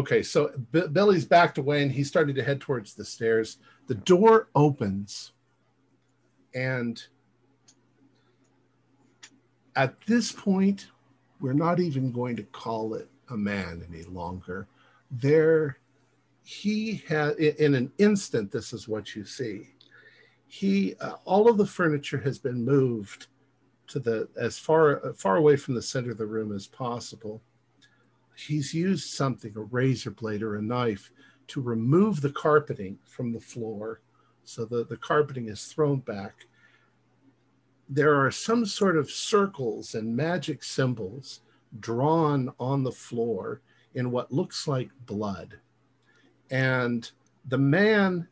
Okay, so B- Billy's backed away and he's starting to head towards the stairs. The door opens, and at this point, we're not even going to call it a man any longer. There, he had in an instant. This is what you see. He, uh, all of the furniture has been moved to the as far far away from the center of the room as possible he's used something, a razor blade or a knife, to remove the carpeting from the floor so that the carpeting is thrown back. There are some sort of circles and magic symbols drawn on the floor in what looks like blood. And the man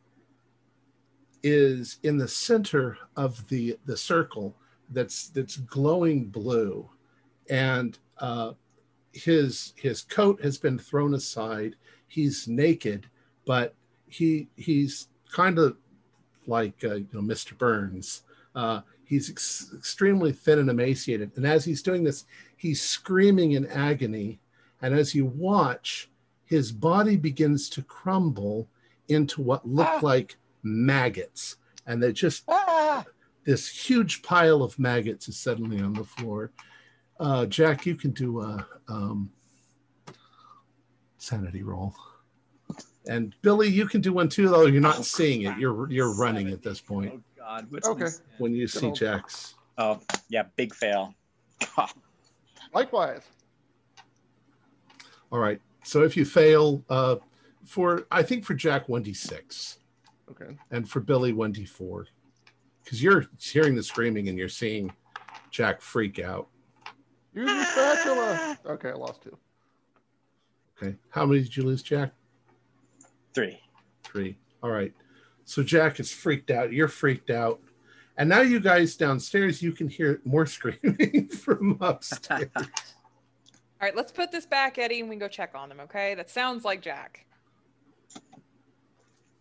is in the center of the, the circle that's that's glowing blue. And uh, his his coat has been thrown aside he's naked but he he's kind of like uh, you know mr burns uh, he's ex- extremely thin and emaciated and as he's doing this he's screaming in agony and as you watch his body begins to crumble into what look
Ah.
like maggots and they're just
ah!
this huge pile of maggots is suddenly on the floor. Uh, Jack, you can do a um, sanity roll, and Billy, you can do one too. Though you're not
Oh,
seeing it, you're you're running at this point.
Oh God! What's
Okay.
When you see
old-
Jack's,
Oh yeah, big fail. God.
Likewise.
all right. So if you fail, uh, for I think for Jack one d six,
Okay.
and for Billy one d four, because you're hearing the screaming and you're seeing Jack freak out.
Use your spatula. Okay, I lost two.
Okay, how many did you lose, Jack?
Three.
Three. All right. So Jack is freaked out. You're freaked out. And now you guys downstairs, you can hear more screaming from upstairs.
All right, let's put this back, Eddie, and we can go check on them. Okay, that sounds like Jack.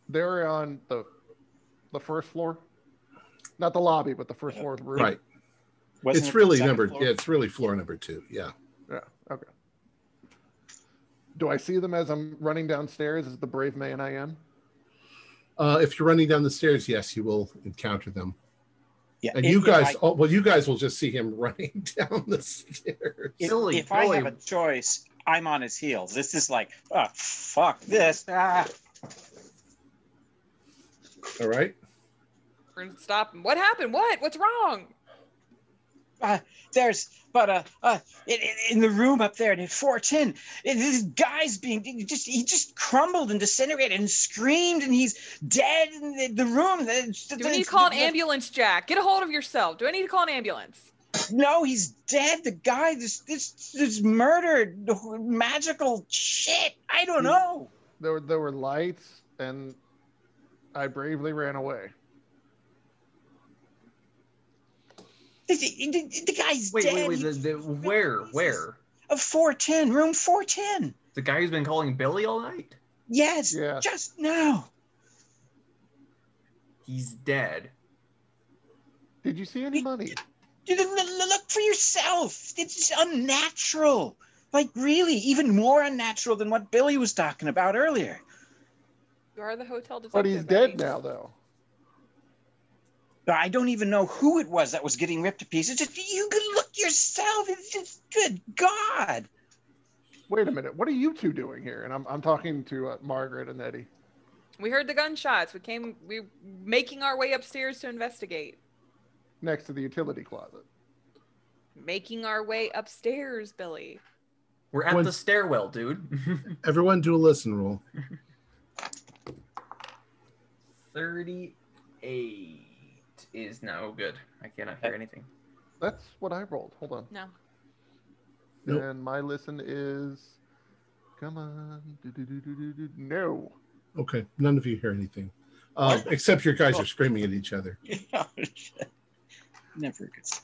They're on the the first floor. Not the lobby, but the first floor of the room.
right.
Wasn't
it's
it
really number
floor?
yeah, it's really floor number two. Yeah.
Yeah. Okay. Do I see them as I'm running downstairs as the brave man I am?
Uh, if you're running down the stairs, yes, you will encounter them.
Yeah.
And
if-
you guys,
I-
oh, well, you guys will just see him running down the stairs.
if,
Billy,
if I have a choice, I'm on his heels. This is like, oh, fuck this. Ah.
All right.
We're gonna stop him. What happened? What? What's wrong?
Uh, there's, but uh, uh, in, in- in the room up there in 410, it- this guy's being he just he just crumbled and disintegrated and screamed and he's dead in the, the room. The-
Do we need to call an ambulance, Jack? Get a hold of yourself. Do I need to call an ambulance?
No, he's dead. The guy, this this this murdered magical shit. I don't know.
There were there were lights, and I bravely ran away.
The, the- the guy's
Wait,
dead.
wait, wait.
He-
The, the, where? Where?
Of 410, room 410.
The guy who's been calling Billy all night?
Yes,
Yeah.
just now.
He's dead.
Did you see any money?
You l- l- Look for yourself. It's unnatural. Like, really, even more unnatural than what Billy was talking about earlier.
You are the hotel detective.
But he's
Eddie.
dead now, though.
I don't even know who it was that was getting ripped to pieces. Just you can look yourself. It's just good God.
Wait a minute. What are you two doing here? And I'm, I'm talking to uh, Margaret and Eddie.
We heard the gunshots. We came. We making our way upstairs to investigate.
next to the utility closet.
Making our way upstairs, Billy.
We're at
When-
the stairwell, dude.
Everyone do a listen roll.
38 is no good. I cannot hear anything.
That's what I rolled. Hold on.
No.
Nope.
And my listen is. Come on. Do-do-do-do-do-do. No.
Okay, none of you hear anything, uh, except your guys are screaming at each other.
Never a good sign.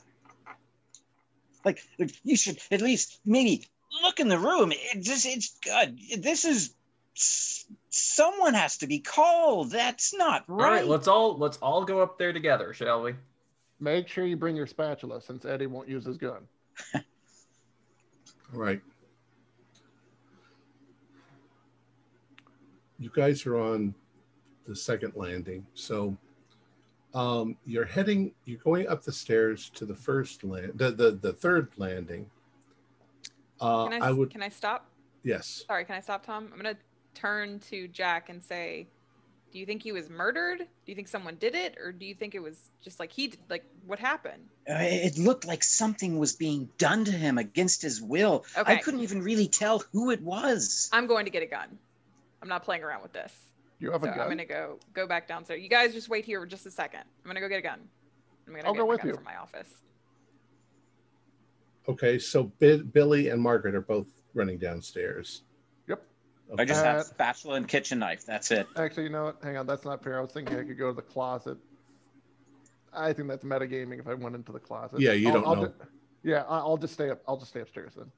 Like, like, you should at least maybe look in the room. It just, it's good. This is s- someone has to be called. That's not right.
All
right.
right, let's all let's all go up there together, shall we?
Make sure you bring your spatula since Eddie won't use his gun.
All right. You guys are on the second landing. So um, you're heading, you're going up the stairs to the first land, the, the, the third landing. Uh,
Can I,
I would,
Can I stop?
yes.
Sorry. Can I stop, Tom? I'm gonna turn to Jack and say, "Do you think he was murdered? Do you think someone did it, or do you think it was just like he did? Like what happened?"
Uh, it looked like something was being done to him against his will. I couldn't even really tell who it was.
I'm going to get a gun. I'm not playing around with this.
You have a
So
gun?
I'm gonna go go back downstairs. You guys just wait here for just a second. I'm gonna go get a gun. I'm gonna
I'll
get
go with
gun
you.
from my office.
Okay. So Bi- Billy and Margaret are both running downstairs.
Yep.
I just have spatula and kitchen knife. That's it.
Actually, you know what? Hang on. That's not fair. I was thinking I could go to the closet. I think that's metagaming if I went into the closet.
Yeah, you
I'll-
don't
I'll
know.
ju- yeah, I- I'll just stay up. I'll just stay upstairs then.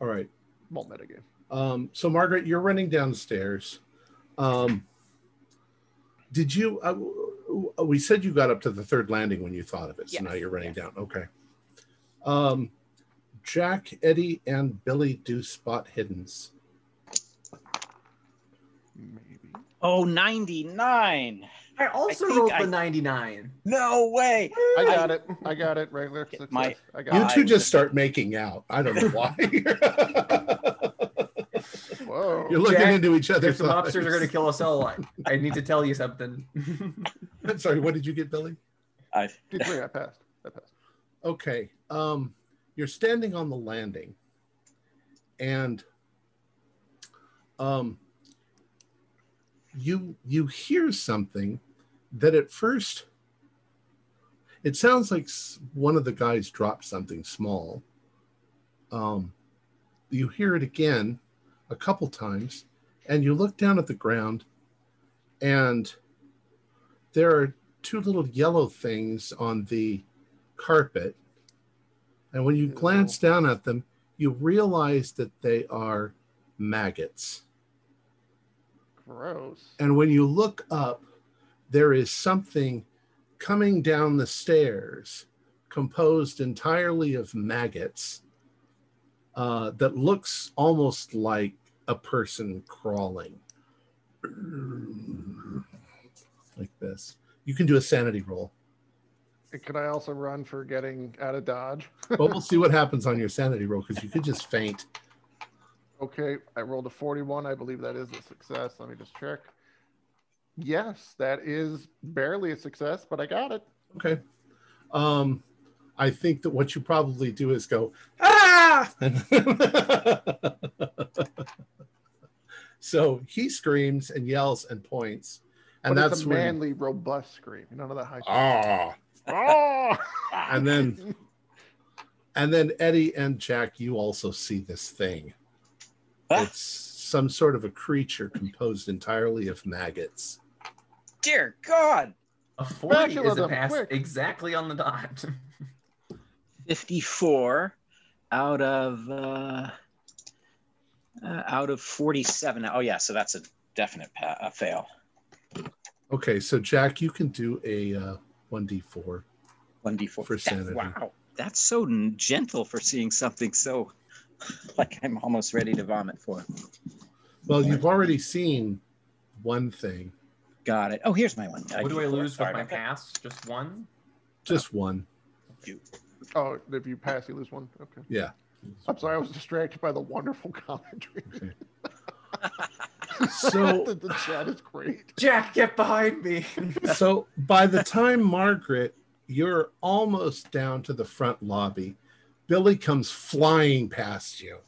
All right.
Won't metagame.
Um, so Margaret, you're running downstairs. Um, did you? Uh, we said you got up to the third landing when you thought of it. So now you're running
yes.
down. Okay. Um, Jack, Eddie, and Billy do spot hiddens.
Maybe.
Oh, 99.
I also
think
rolled
I-
the 99.
No way.
I got it. I got it. Regular
Get
success.
my-
I
You
got
I
two
was-
just start making out. I don't know why.
Whoa.
you're looking
Jack,
into each
other.
other's
the mobsters are going to kill us all, I, I need to tell you something.
I'm sorry. What did you get, Billy?
I,
D3, I passed. I passed.
Okay. Um, you're standing on the landing, and um, you you hear something that at first it sounds like one of the guys dropped something small. Um, you hear it again a couple times, and you look down at the ground, and there are two little yellow things on the carpet. And when you glance down at them, you realize that they are maggots.
Gross.
And when you look up, there is something coming down the stairs composed entirely of maggots uh, that looks almost like a person crawling. Like this. You can do a sanity roll.
Could I also run for getting out of Dodge?
But we'll see what happens on your sanity roll because you could just faint.
Okay, I rolled a 41. I believe that is a success. Let me just check. Yes, that is barely a success, but I got it.
Okay. Um, I think that what you probably do is go, ah! so he screams and yells and points. And
but
that's
a
when,
manly, robust scream. You know, none of that high.
ah.
Oh!
And then, and then Eddie and Jack, you also see this thing. It's some sort of a creature composed entirely of maggots.
dear God.
A 40 is a
them,
pass
quick.
exactly on the dot.
54 out of uh, uh, out of 47. Oh yeah, so that's a definite pa- a fail.
Okay, so Jack, you can do a uh, 1d4.
1d4
For
That-
sanity.
wow, that's so gentle for seeing something so like I'm almost ready to vomit for.
Well, you've already seen one thing,
Got it. Oh, here's my one.
What do I
D4.
lose
Sorry
with my
about that.
pass? Just one?
just one.
Oh, if you pass, you lose one. Okay.
Yeah.
I'm sorry, I was distracted by the wonderful commentary.
So,
the, the chat is great.
Jack, get behind me.
so by the time Margaret, you're almost down to the front lobby, Billy comes flying past you.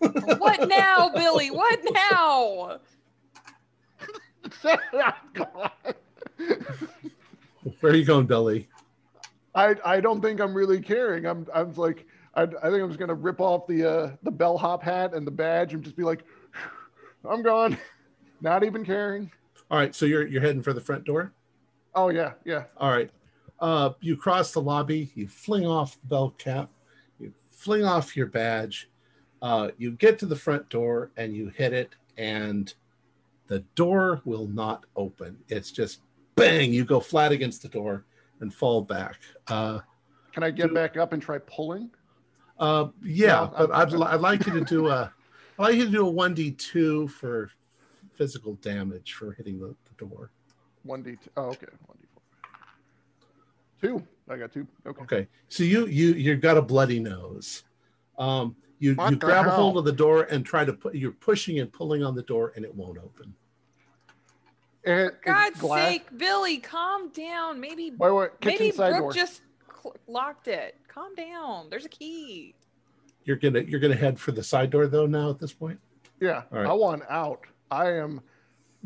What now, Billy? What now?
Where are you going, Billy?
I I don't think I'm really caring. I'm I'm like I, I think I'm just gonna rip off the uh the bellhop hat and the badge and just be like, I'm gone, not even caring.
All right, so you're you're heading for the front door.
Oh yeah, yeah.
All right. Uh, you cross the lobby, you fling off the bell cap, you fling off your badge, uh, you get to the front door and you hit it, and the door will not open. It's just bang, you go flat against the door and fall back. Uh,
Can I get
Do-
back up and try pulling?
uh, yeah,
I'm-
I'd, I'd like you to do a, I'd like you to do a 1d2 for physical damage for hitting the, the door.
One D. Oh, okay. One D four. Two. I got two. Okay.
Okay, so you you you've got a bloody nose. Um, you
What
you
the
grab a hold of the door and try to put. You're pushing and pulling on the door, and it won't open.
And it's
God's
glass-
sake, Billy, calm down. Maybe
Wait, wait.
Maybe
side
Brooke
door.
just cl- locked it. Calm down. There's a key.
You're gonna you're gonna head for the side door though now at this point.
Yeah,
All right.
I want out. I am.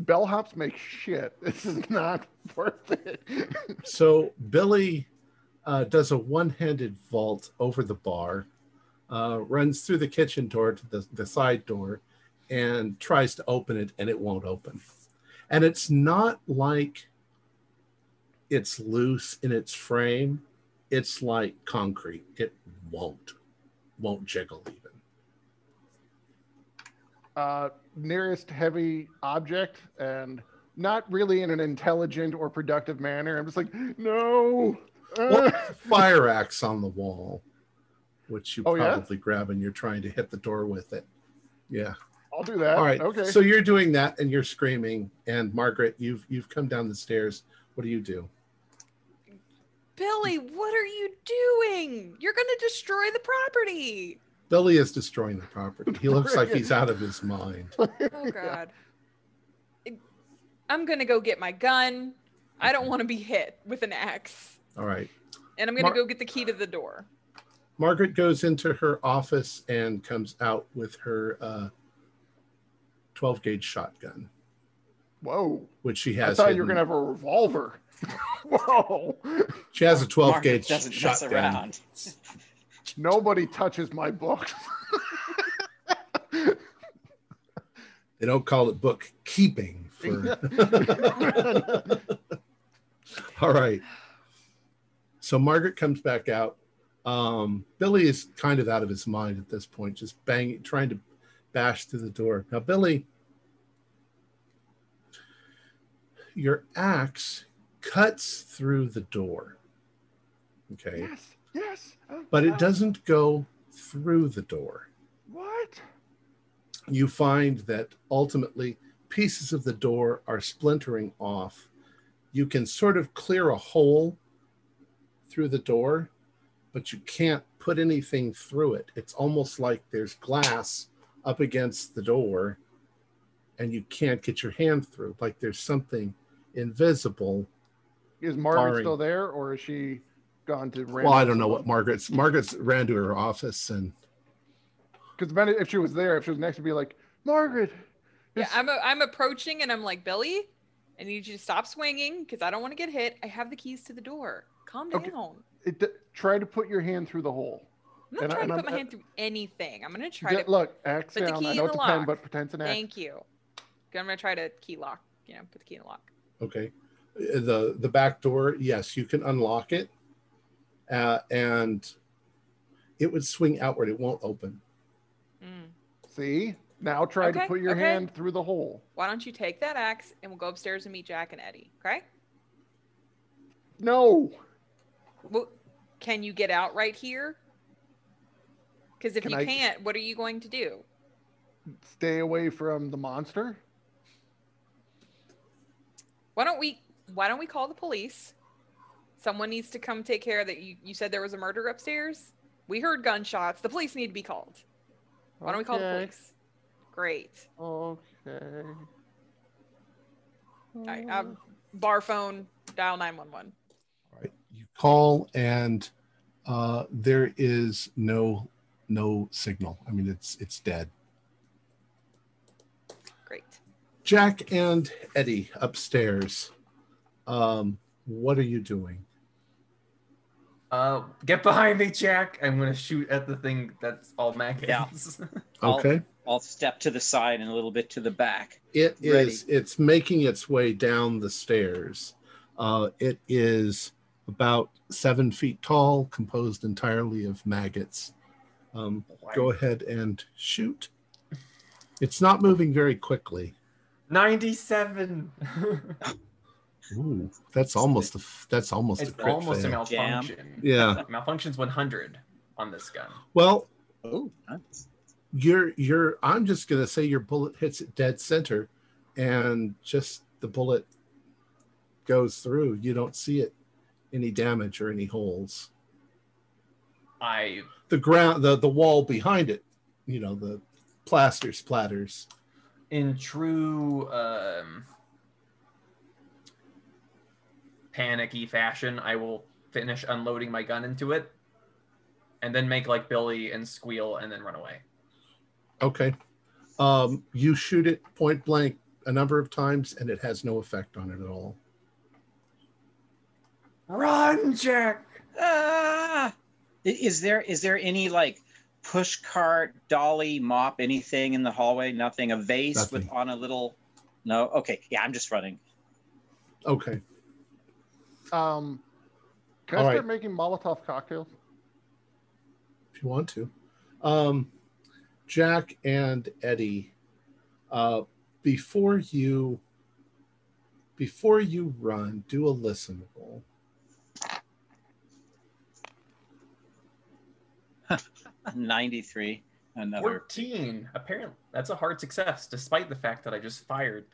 Bellhops make shit. This is not worth it.
So Billy uh, does a one-handed vault over the bar, uh, runs through the kitchen door to the, the side door, and tries to open it, and it won't open. And it's not like it's loose in its frame. It's like concrete. It won't, won't jiggle even.
uh, nearest heavy object, and not really in an intelligent or productive manner. I'm just like, no.
Well,
uh."
fire axe on the wall, which you
Oh, yeah?
probably grab and you're trying to hit the door with it. Yeah.
I'll do that.
All right.
Okay.
So you're doing that and you're screaming. And Margaret, you've you've come down the stairs. What do you do?
Billy, what are you doing? You're going to destroy the property.
Billy is destroying the property. He looks like he's out of his mind.
Oh God. I'm gonna go get my gun. I don't want to be hit with an axe,
All right.
and I'm gonna
Mar-
go get the key to the door.
Margaret goes into her office and comes out with her uh, 12 gauge shotgun,
Whoa.
which she has.
I
has.
thought you were gonna have a revolver. Whoa.
She has a 12
Margaret
gauge
doesn't mess
shotgun.
around.
Nobody touches my books.
They don't call it bookkeeping. For... All right. So Margaret comes back out. Um, Billy is kind of out of his mind at this point, just banging, trying to bash through the door. Now, Billy, your axe cuts through the door. Okay.
yes. Yes. Oh,
But it doesn't go through the door.
What?
you find that ultimately pieces of the door are splintering off. You can sort of clear a hole through the door, but you can't put anything through it. It's almost like there's glass up against the door and you can't get your hand through, like there's something invisible.
Is Margaret
Barring-
still there, or is she gone to?
Well, I don't know what Margaret's Margaret's ran to her office and
Because if she was there, if she was next to be like Margaret.
Yeah, I'm a, I'm approaching, and I'm like, Billy, I need you to stop swinging because I don't want to get hit. I have the keys to the door. Calm down.
Okay. it, try to put your hand through the hole.
I'm not
And I-
trying
and
to
I'm-
put my hand through anything. I'm gonna try
Yeah,
to.
look, axe
put the key
I
in
know it's
the
a pen,
lock.
but pretend's an axe.
Thank you. I'm gonna try to key lock. You know, put the key in the lock.
Okay. The the back door, yes, you can unlock it. Uh, and it would swing outward. It won't open.
Mm.
See? Now try
Okay,
to put your
okay.
hand through the hole.
Why don't you take that axe and we'll go upstairs and meet Jack and Eddie? Okay.
No.
Well, can you get out right here? Because if
Can
you
I-
can't, what are you going to do?
Stay away from the monster.
Why don't we? Why don't we call the police? Someone needs to come take care of that. You, you said there was a murder upstairs. We heard gunshots. The police need to be called. Why don't we call the police? Great.
Okay.
All right, um, bar phone, dial 911.
All right. You call and uh, there is no no signal. I mean, it's it's dead.
Great.
Jack and Eddie upstairs. Um, what are you doing?
Uh, get behind me, Jack. I'm gonna shoot at the thing that's all maggots.
I'll-
Okay.
I'll step to the side and a little bit to the back.
It
Ready.
is. It's making its way down the stairs. Uh, it is about seven feet tall, composed entirely of maggots. Um, go ahead and shoot. It's not moving very quickly.
97.
Ooh, that's almost a f- that's almost a
it's
crit
almost a
fail.
malfunction.
Yeah.
Malfunction's 100 on this gun.
Well,
Oh, nice.
you're you're. I'm just gonna say your bullet hits it dead center, and just the bullet goes through. You don't see it any damage or any holes.
I
The ground, the the wall behind it, you know, the plaster splatters.
in true um, panicky fashion, I will finish unloading my gun into it, and then make like Billy and squeal, and then run away.
Okay. Um, you shoot it point blank a number of times, and it has no effect on it at all.
Run, Jack!
Ah! Is there is there any like push cart, dolly, mop, anything in the hallway? Nothing. A vase with on a little. No. Okay. Yeah, I'm just running.
Okay.
Um, can
All
I
right.
start making Molotov cocktails?
if you want to. Um, Jack and Eddie, uh, before you before you run, do a listen roll.
Ninety-three. Another.
14. Apparently, that's a hard success, despite the fact that I just fired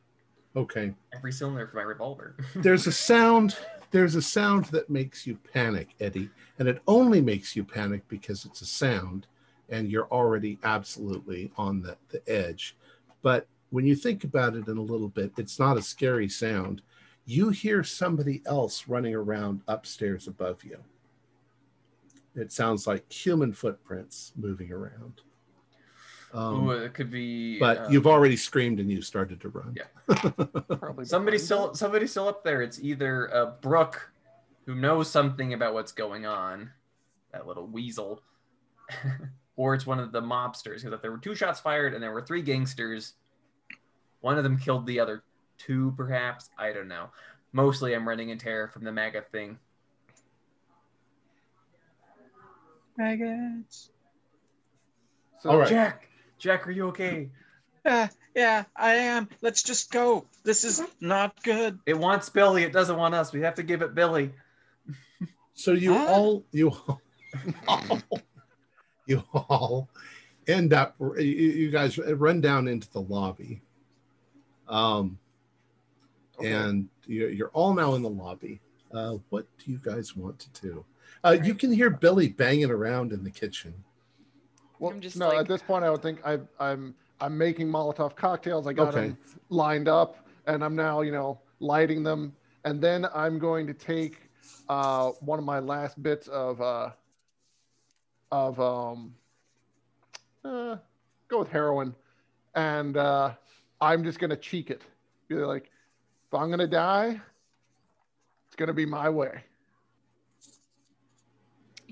Okay.
every cylinder for my revolver.
There's a sound. There's a sound that makes you panic, Eddie, and it only makes you panic because it's a sound, and you're already absolutely on the, the edge. But when you think about it in a little bit, it's not a scary sound. You hear somebody else running around upstairs above you. It sounds like human footprints moving around. Um,
Ooh, it could be.
but
uh,
you've already screamed and you started to run.
Yeah.
Probably
somebody still
you.
somebody still up there. It's either uh, Brooke, who knows something about what's going on, that little weasel, or it's one of the mobsters. Because if there were two shots fired and there were three gangsters, one of them killed the other two, perhaps. I don't know. Mostly, I'm running in terror from the MAGA thing.
Maggots.
So,
All right.
Jack, Jack, are you okay?
Yeah, yeah, I am. Let's just go. This is not good.
It wants Billy. It doesn't want us. We have to give it Billy.
So you
Huh?
all you all, you all end up you, you guys run down into the lobby. Um
Okay.
and you're, you're all now in the lobby. Uh, what do you guys want to do? Uh, you can hear Billy banging around in the kitchen.
Well,
I'm just
no,
like-
at this point, I would think I've, I'm I'm making Molotov cocktails. I got
Okay.
them lined up, and I'm now you know lighting them, and then I'm going to take uh, one of my last bits of uh, of um, uh, go with heroin, and uh, I'm just gonna cheek it. Be like, if I'm gonna die, it's gonna be my way.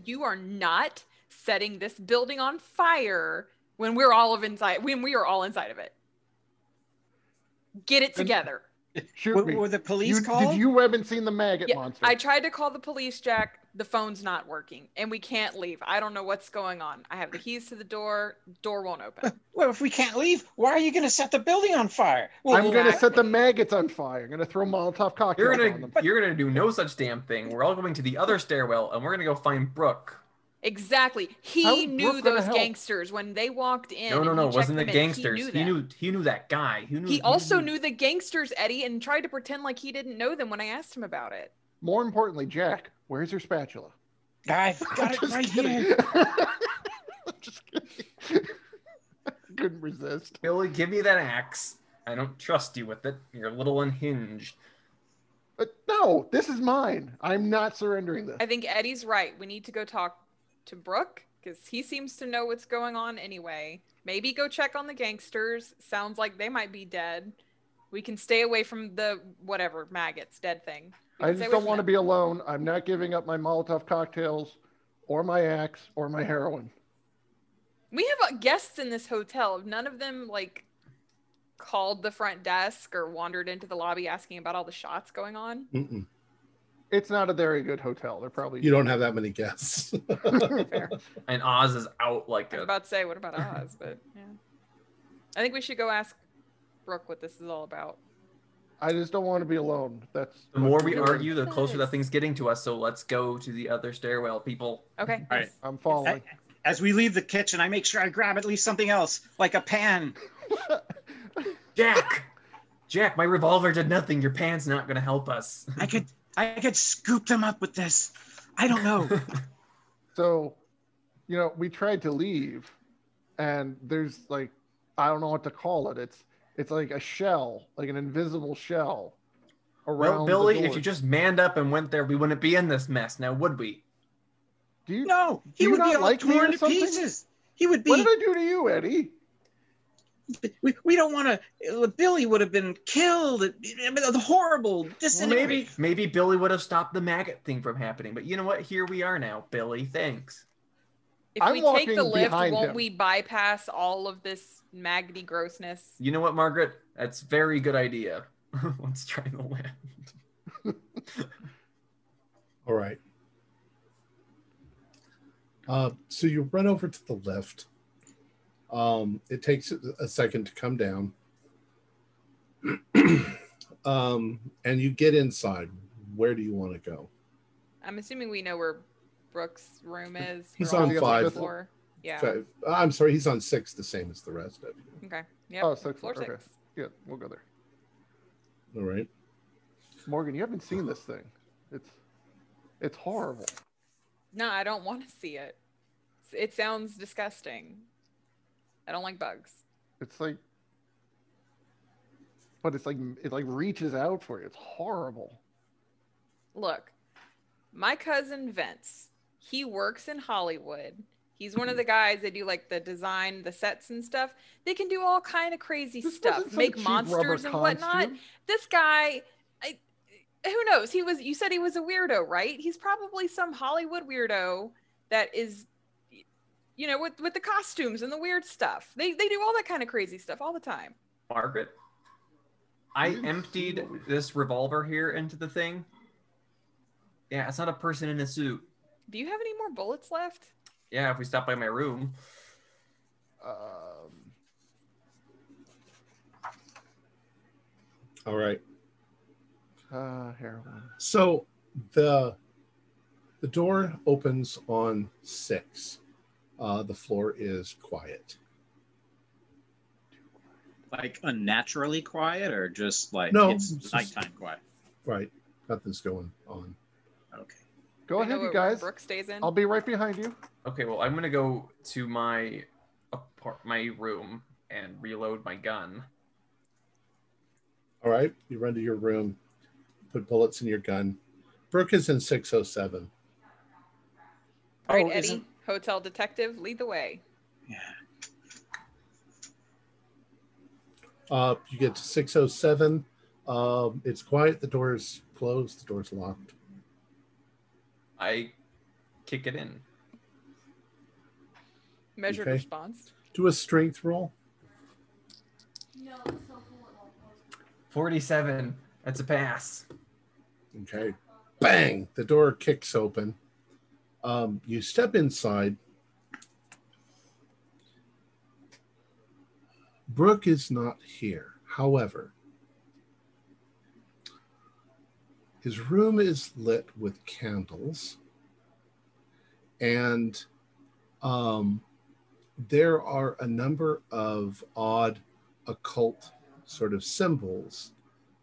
You are not setting this building on fire when we're all of inside when we are all inside of it. Get it
Then-
together.
Shoot
Were,
me.
were the police
You,
called?
did you haven't seen the maggot
Yeah,
monster?
I tried to call the police, Jack. The phone's not working, and we can't leave. I don't know what's going on. I have the keys to the door. Door won't open.
Well, if we can't leave, why are you going to set the building on fire? Well,
I'm gonna set the maggots on fire. I'm gonna throw Molotov cocktails
You're
on
gonna
them.
you're gonna do no such damn thing. We're all going to the other stairwell, and we're gonna go find Brooke.
Exactly. He
is
knew
Brooke
those gangsters when they walked in.
No, no, no. It wasn't the
in,
gangsters.
He
He
knew,
knew, he knew that guy. He knew.
He also knew the gangsters, Eddie, and tried to pretend like he didn't know them when I asked him about it.
More importantly, Jack, where's your spatula?
I've got it
Just
right
kidding.
here.
I'm just kidding. Couldn't resist.
Billy, give me that axe. I don't trust you with it. You're a little unhinged.
But no, this is mine. I'm not surrendering this.
I think Eddie's right. We need to go talk to Brooke because he seems to know what's going on anyway. Maybe go check on the gangsters. Sounds like they might be dead. We can stay away from the whatever maggots, dead thing. We
I just don't want to be alone. I'm not giving up my Molotov cocktails or my axe or my heroin.
We have uh, guests in this hotel. None of them like called the front desk or wandered into the lobby asking about all the shots going on.
Mm-mm.
It's not a very good hotel. They're probably
You don't have that many guests.
Fair.
And Oz is out like
I was
a.
about to say, what about Oz? But yeah, I think we should go ask Brooke what this is all about.
I just don't want to be alone. That's
The more we
that's-
argue, the closer that thing's getting to us. So let's go to the other stairwell, people.
Okay.
All right.
I'm following.
As we leave the kitchen, I make sure I grab at least something else, like a pan.
Jack, Jack, my revolver did nothing. Your pan's not gonna help us.
I could, I could scoop them up with this. I don't know.
So, you know, we tried to leave, and there's like, I don't know what to call it. It's it's like a shell, like an invisible shell around.
well,
the
Billy, if you just manned up and went there, we wouldn't be in this mess now, would we?
do you,
No, he
you
would be
not
all
like me
torn
or
to
something?
pieces. He would be
what
be.
did I do to you, Eddie?
We, we don't want to. Uh, Billy would have been killed. I mean, the horrible
Well, maybe maybe Billy would have stopped the maggot thing from happening. But you know what? Here we are now, Billy. Thanks.
If
I'm
we take the lift,
behind
won't
him.
we bypass all of this maggoty grossness?
You know what, Margaret? That's very good idea. Let's try the land.
All right. Uh, so you run over to the lift. Um, it takes a second to come down. um, and you get inside. Where do you want to go?
I'm assuming we know where Brooke's room is.
He's on
the
five.
Floor. Yeah.
Five- I'm sorry, he's on six, the same as the rest of you.
Okay. Yeah.
Oh, six,
Floor
okay.
six.
Yeah, we'll go there.
All right.
Morgan, you haven't seen this thing. It's it's horrible.
No, I don't want to see it. It sounds disgusting. I don't like bugs.
It's like, but it's like it like reaches out for you. It's horrible.
Look, my cousin Vince, he works in Hollywood. He's one of the guys that do like the design, the sets and stuff. They can do all kind of crazy
This
stuff, make monsters and whatnot.
costume.
This guy, I, who knows? He was. You said he was a weirdo, right? He's probably some Hollywood weirdo that is, you know, with with the costumes and the weird stuff. They they do all that kind of crazy stuff all the time.
Margaret, I emptied this revolver here into the thing. Yeah, it's not a person in a suit.
Do you have any more bullets left?
Yeah, if we stop by my room.
Um,
All right.
uh, heroin.
So the the door opens on six. Uh, the floor is quiet.
like unnaturally quiet, or just like
No,
it's
it's just-
nighttime quiet.
Right. Nothing's going on.
Okay.
Go ahead, you guys.
Brooke stays in.
I'll be right behind you.
Okay, well, I'm gonna go to my apart- my room and reload my gun.
All right. You run to your room, put bullets in your gun. Brooke is in 607.
All right,
Oh,
Eddie,
isn't-
hotel detective, lead the way.
Yeah.
Uh, you get to 607. Um, it's quiet. The door is closed. The door's locked.
I kick it in.
Measured
Okay.
response.
Do a strength roll.
Forty-seven. That's a pass.
Okay. Bang! The door kicks open. Um, you step inside. Brooke is not here. However, his room is lit with candles, and um, there are a number of odd occult sort of symbols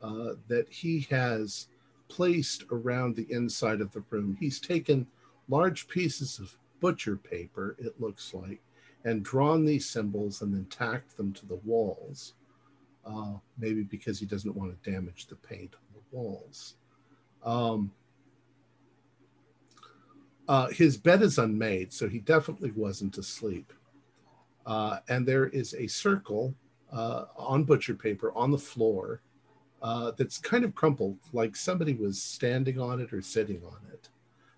uh, that he has placed around the inside of the room. He's taken large pieces of butcher paper, it looks like, and drawn these symbols and then tacked them to the walls, uh, maybe because he doesn't want to damage the paint on the walls. Um, uh, his bed is unmade, so he definitely wasn't asleep. Uh, and there is a circle uh, on butcher paper on the floor uh, that's kind of crumpled, like somebody was standing on it or sitting on it.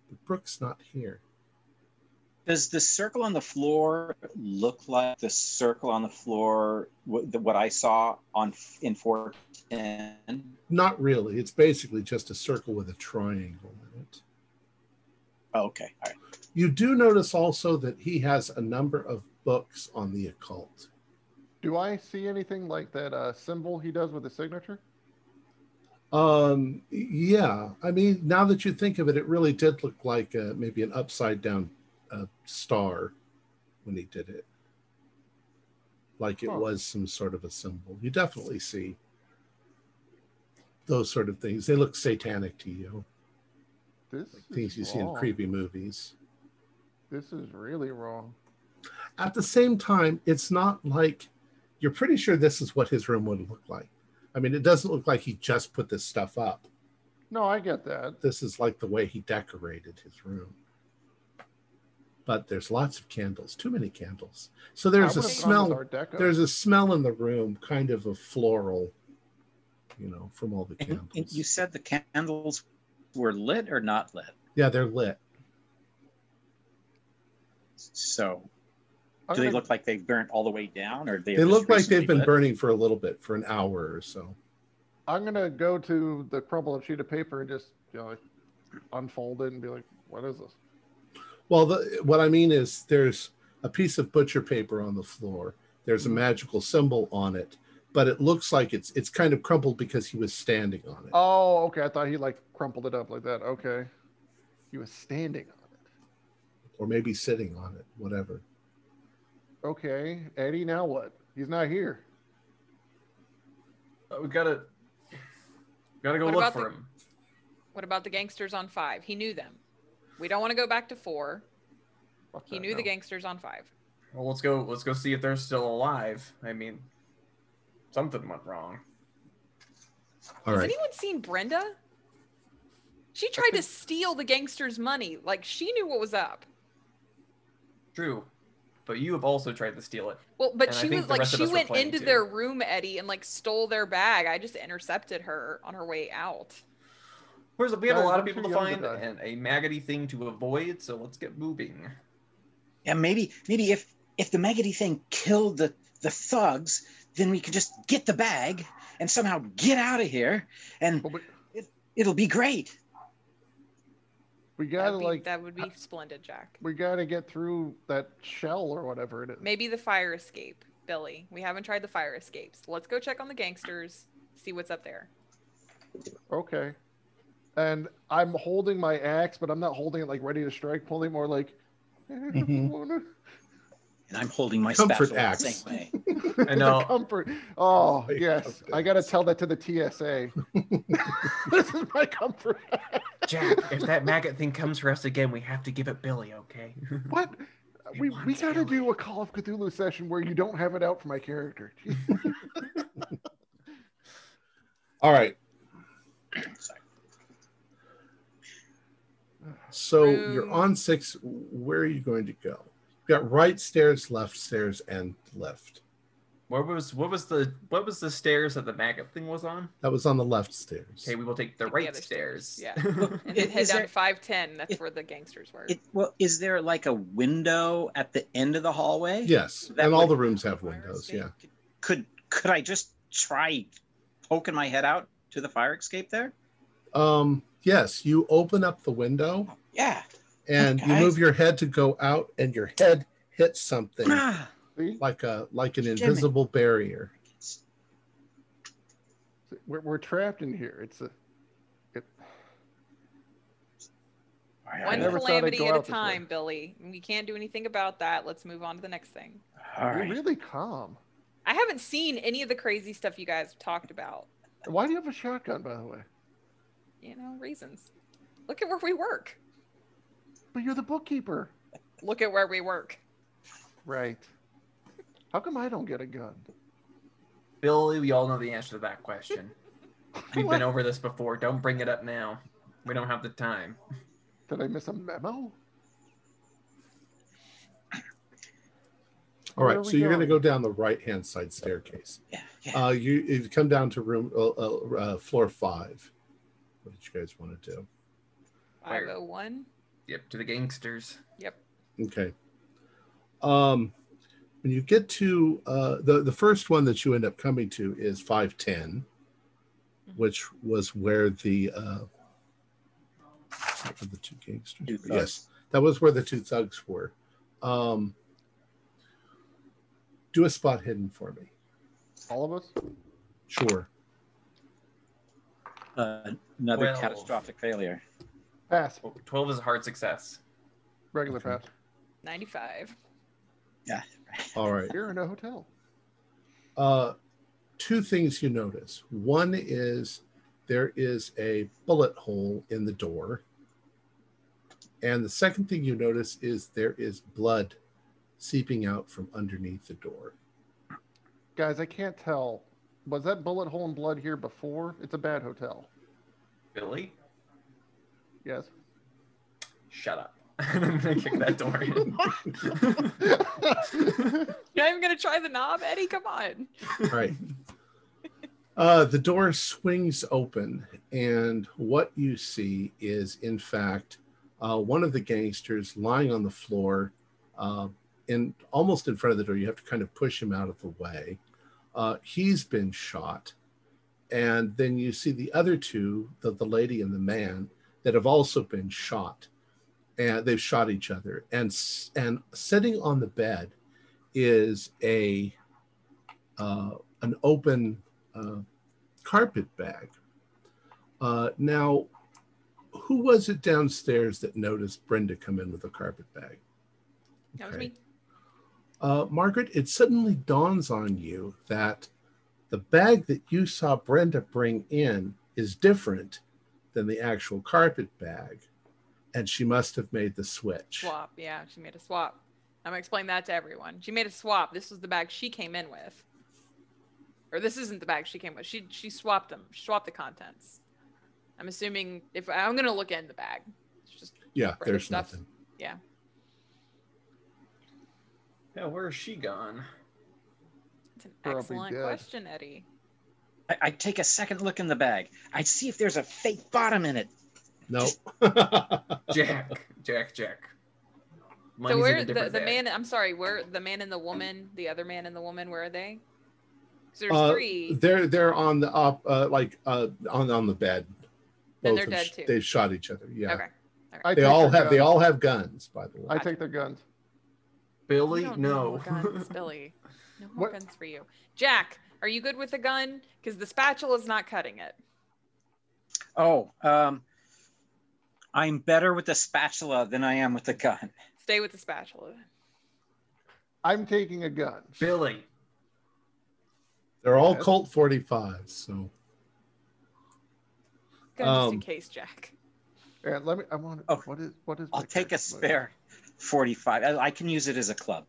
But Brooke's not here.
Does the circle on the floor look like the circle on the floor what, the, what I saw on in 410?
Not really. It's basically just a circle with a triangle in it.
Oh, okay. All right.
You do notice also that he has a number of books on the occult.
Do I see anything like that uh, symbol he does with his signature?
Um, yeah, I mean, now that you think of it, it really did look like uh, maybe an upside down uh, star when he did it. Like it
Huh.
was some sort of a symbol. You definitely see those sort of things. They look satanic to you,
This
like things you see in creepy movies.
This is really wrong.
At the same time, it's not like you're pretty sure this is what his room would look like. I mean, it doesn't look like he just put this stuff up.
No, I get that.
This is like the way he decorated his room. But there's lots of candles, too many candles. So there's a
would've gone with
smell. There's a smell in the room, kind of a floral, you know, from all the candles.
and you said the candles were lit or not lit.
yeah, they're lit.
So
I'm
do they
gonna-
look like they've burnt all the way down, or they?
They look like they've been
lit?
burning for a little bit, for an hour or so.
I'm gonna go to the crumpled up sheet of paper and just you know like, unfold it and be like, "What is this?"
Well, the, what I mean is there's a piece of butcher paper on the floor. There's a mm-hmm. magical symbol on it, but it looks like it's it's kind of crumpled because he was standing on it.
Oh, okay. I thought he like crumpled it up like that. Okay. He was standing on it.
or maybe sitting on it, whatever.
Okay, Eddie. Now what? He's not here.
Uh, we gotta gotta go
What
look for
the-
him.
What about the gangsters on five? He knew them. We don't want to go back to four.
Fuck
He
that,
knew the gangsters on five.
Well, let's go. Let's go see if they're still alive. I mean, something went wrong.
All
Has
right.
anyone seen Brenda? She tried to steal the gangsters' money. Like she knew what was up.
True, but you have also tried to steal it.
Well, but
And
she was like she went into
to.
their room, Eddie, and like stole their bag. I just intercepted her on her way out.
Whereas we have a lot of people to
young to
find and a maggoty thing to avoid. So let's get moving.
Yeah, maybe maybe if if the maggoty thing killed the the thugs, then we could just get the bag and somehow get out of here, and
But we,
it'll be great.
we gotta
be,
like
that would be splendid, Jack.
we gotta get through that shell or whatever it is.
Maybe the fire escape, Billy. We haven't tried the fire escapes. Let's go check on the gangsters. See what's up there.
Okay. And I'm holding my axe, but I'm not holding it like ready to strike. Pulling more like.
Mm-hmm.
wanna-
And I'm holding my
Comfort
spatula
axe.
the same way.
It's a
know.
comfort. Oh
My
yes,
comfort
I gotta tell that to the TSA. this is my comfort.
Jack, if that maggot thing comes for us again, we have to give it Billy, okay?
what?
It
We, we gotta
Billy.
do a Call of Cthulhu session where you don't have it out for my character.
All right.
Sorry.
So you're on six. Where are you going to go? You've got right stairs, left stairs, and left.
Where was what was the what was the stairs that the maggot thing was on?
That was on the left stairs.
Okay, we will take the
Take the
right
other
stairs.
stairs, yeah. And then head down five ten. That's
it-
where the gangsters were.
It, well, is there like a window at the end of the hallway?
Yes,
That
and all the rooms have windows.
escape?
Yeah.
Could could I just try poking my head out to the fire escape there?
Um, yes, you open up the window
Yeah.
And you move your head to go out, and your head hits something
Ah,
like a like an
Jimmy.
invisible barrier.
We're, we're trapped in here. It's a. It,
One
never
calamity at a
out this way.
time, Billy. We can't do anything about that. Let's move on to the next thing.
all
You're
right.
really calm.
I haven't seen any of the crazy stuff you guys have talked about.
Why do you have a shotgun, by the way?
You know, reasons. Look at where we work.
But you're the bookkeeper.
Look at where we work.
Right. How come I don't get a gun?
Billy, we all know the answer to that question. We've been over this before. Don't bring it up now. We don't have the time.
Did I miss a memo?
All
Where
right,
are
so
we
you're going to go down the right hand side staircase.
Yeah. Yeah.
Uh, you, you come down to room uh, uh, uh, floor five. What did you guys want to do?
Where?
501.
Yep, to the gangsters.
Yep.
Okay. Um, when you get to uh, the the first one that you end up coming to is five ten, which was where the uh, what were the two gangsters.
Two
yes, that was where the two thugs were. Um, do a spot hidden for me.
All of us?
Sure.
Uh, another
Twelve.
catastrophic failure.
Pass.
Oh, 12 is a hard success.
Regular pass.
95.
Yeah.
All right.
You're in a hotel.
Uh, two things you notice. One is there is a bullet hole in the door. And the second thing you notice is there is blood seeping out from underneath the door.
Guys, I can't tell. Was that bullet hole and blood here before? It's a bad hotel.
Billy,
Yes.
shut up. I'm gonna kick that door in.
You're not even going to try the knob, Eddie? Come on.
All right. Uh, the door swings open, and what you see is, in fact, uh, one of the gangsters lying on the floor, uh, in almost in front of the door. You have to kind of push him out of the way. Uh, he's been shot, and then you see the other two, the, the lady and the man, that have also been shot, and they've shot each other. And and sitting on the bed is a uh, an open uh, carpet bag. Uh, now, who was it downstairs that noticed Brenda come in with a carpet bag?
That was me.
Uh, Margaret, it suddenly dawns on you that the bag that you saw Brenda bring in is different than the actual carpet bag, and she must have made the switch.
Swap. Yeah, she made a swap. I'm going to explain that to everyone. She made a swap. This was the bag she came in with. Or this isn't the bag she came with. She she swapped them. She swapped the contents. I'm assuming if I'm going to look in the bag. It's just
Yeah, there's
stuff.
nothing.
yeah.
Yeah, where is she gone?
It's an
Probably
excellent
dead.
question, Eddie.
I, I take a second look in the bag. I'd see if there's a fake bottom in it.
No.
Jack, Jack, Jack. Money's
so where the, the
bag.
man I'm sorry, where the man and the woman, the other man and the woman, where are they? 'Cause there's
Uh,
three.
They're they're on the up uh, like uh, on on the bed.
Then
Both
they're dead
sh-
too.
They've shot each other. Yeah.
Okay.
I
They all
their
have they all have guns, by the way.
I take their guns.
Billy,
We
no.
guns, Billy. No more
What-
guns for you. Jack, are you good with the gun? Because the spatula is not cutting it.
Oh, um, I'm better with the spatula than I am with the gun.
Stay with the spatula.
I'm taking a gun.
Billy,
They're all
Yes.
Colt 45s, so
Gun just in
Um,
case, Jack.
And let me. I want.
Oh,
what is what is?
I'll take a spare 45. I, I can use it as a club.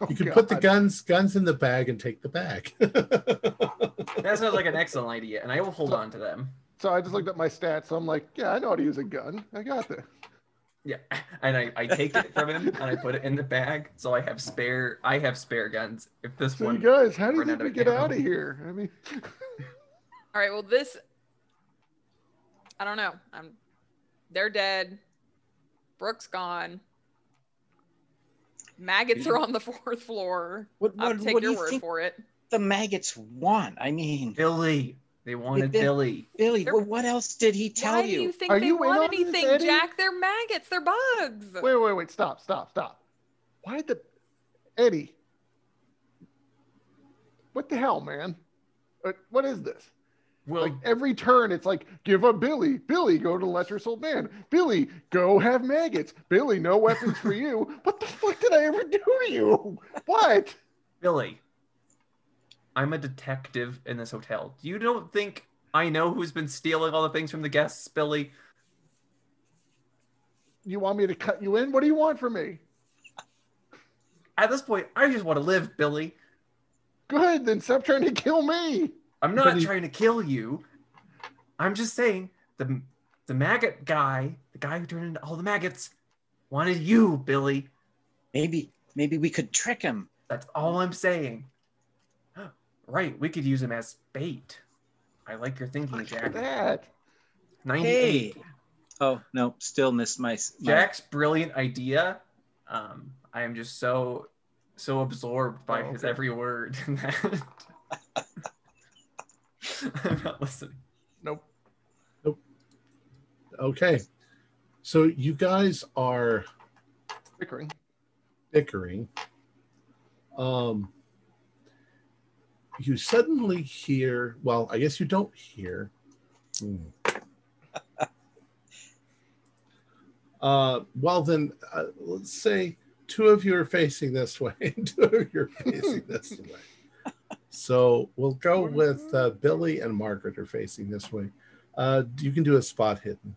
Oh,
you can put the guns guns in the bag and take the bag.
that sounds like an excellent idea, and I will hold on to them.
So I just looked at my stats. So I'm like, yeah, I know how to use a gun. I got this.
Yeah, and I, I take it from him and I put it in the bag, so I have spare I have spare guns. If this
So you
one,
guys, how do you think we get out of here? I mean,
All right. Well, this. I don't know. I'm. They're dead. Brooke's gone. Maggots are on the fourth floor.
What,
I'll take
what do
your
you
word
think
for it.
the maggots want? I mean,
Billy, They wanted
They-
Billy.
Billy,
They're-
well, what else did he tell
Why
you?
do you think
Are
they
you
want
on this,
anything, Jack? They're maggots. They're bugs.
Wait, wait, wait. Stop, stop, stop. Why the Eddie? What the hell, man? What is this?
Well,
Like every turn, it's like give up Billy. Billy, go to Lecher's old man. Billy, go have maggots. Billy, no weapons for you. What the fuck did I ever do to you? What?
Billy, I'm a detective in this hotel. Do you don't think I know who's been stealing all the things from the guests, Billy?
You want me to cut you in? What do you want from me?
At this point, I just want to live, Billy.
Good, then stop trying to kill me.
I'm not
he-
trying to kill you. I'm just saying the the maggot guy, the guy who turned into all the maggots, wanted you, Billy.
Maybe, maybe we could trick him.
That's all I'm saying. Right, we could use him as bait. I like your thinking,
Look
Jack.
at that.
98.
Hey. Oh no, still missed my. my
Jack's brilliant idea. Um, I am just so so absorbed by
Oh,
his every word that I'm not listening.
Nope. Nope.
Okay. So you guys are
Bickering.
bickering. Um, you suddenly hear, well, I guess you don't hear. Hmm. Uh, well, then, uh, let's say two of you are facing this way and two of you are facing this way. So we'll go with uh, Billy and Margaret are facing this way. Uh, you can do a spot hidden.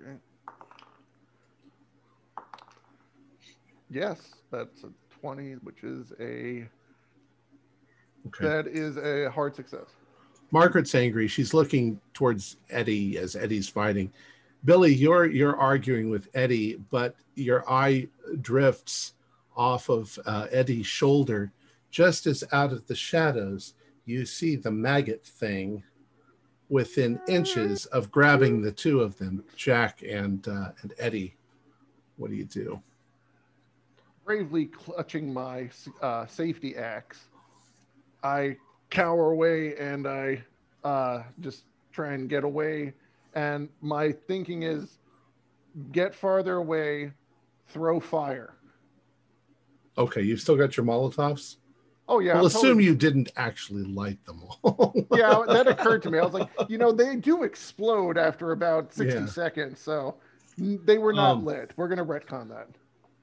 Okay. Yes, that's a 20, which is a
Okay.
that is a hard success.
Margaret's angry. She's looking towards Eddie as Eddie's fighting. Billy, you're you're arguing with Eddie, but your eye drifts off of uh, Eddie's shoulder. Just as out of the shadows, you see the maggot thing within inches of grabbing the two of them, Jack and uh, and Eddie. What do you do?
Bravely clutching my uh, safety axe, I cower away and I uh, just try and get away. And my thinking is get farther away, throw fire.
Okay, you've still got your Molotovs.
Oh, yeah.
we'll
I'm
assume
totally-
you didn't actually light them all.
yeah, that occurred to me. I was like, you know, they do explode after about 60
Yeah.
seconds. So they were not
Um,
lit. We're going to retcon that.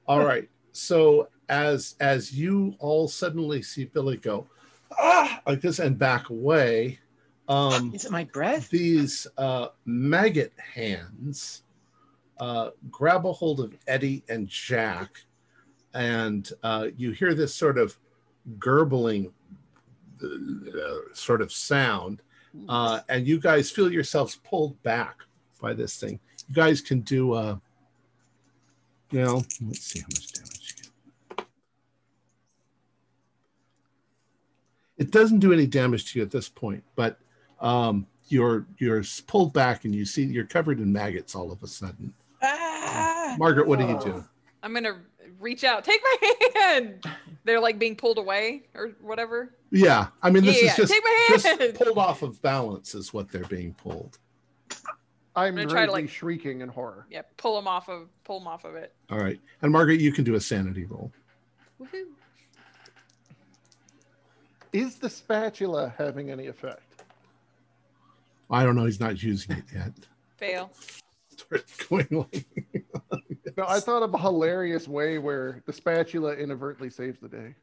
All right. So as as you all suddenly see Billy go ah like this and back away, um,
Is it my breath?
these uh, maggot hands uh, grab a hold of Eddie and Jack, and uh, you hear this sort of gurgling uh, sort of sound, uh, and you guys feel yourselves pulled back by this thing. You guys can do, uh, you know, let's see how much damage you get. It doesn't do any damage to you at this point, but um, you're you're pulled back and you see you're covered in maggots all of a sudden.
Ah!
Margaret, what do you do?
I'm gonna reach out, take my hand. They're like being pulled away or whatever.
Yeah, I mean this
yeah,
is just
take my
just
hand.
pulled off of balance is what they're being pulled.
I'm
gonna try to, like-
shrieking in horror.
Yeah, pull them off of pull them off of it.
All right, and Margaret, you can do a sanity roll.
Woohoo.
Is the spatula having any effect?
I don't know. He's not using it yet.
Fail.
Start going like
No, I thought of a hilarious way where the spatula inadvertently saves the day.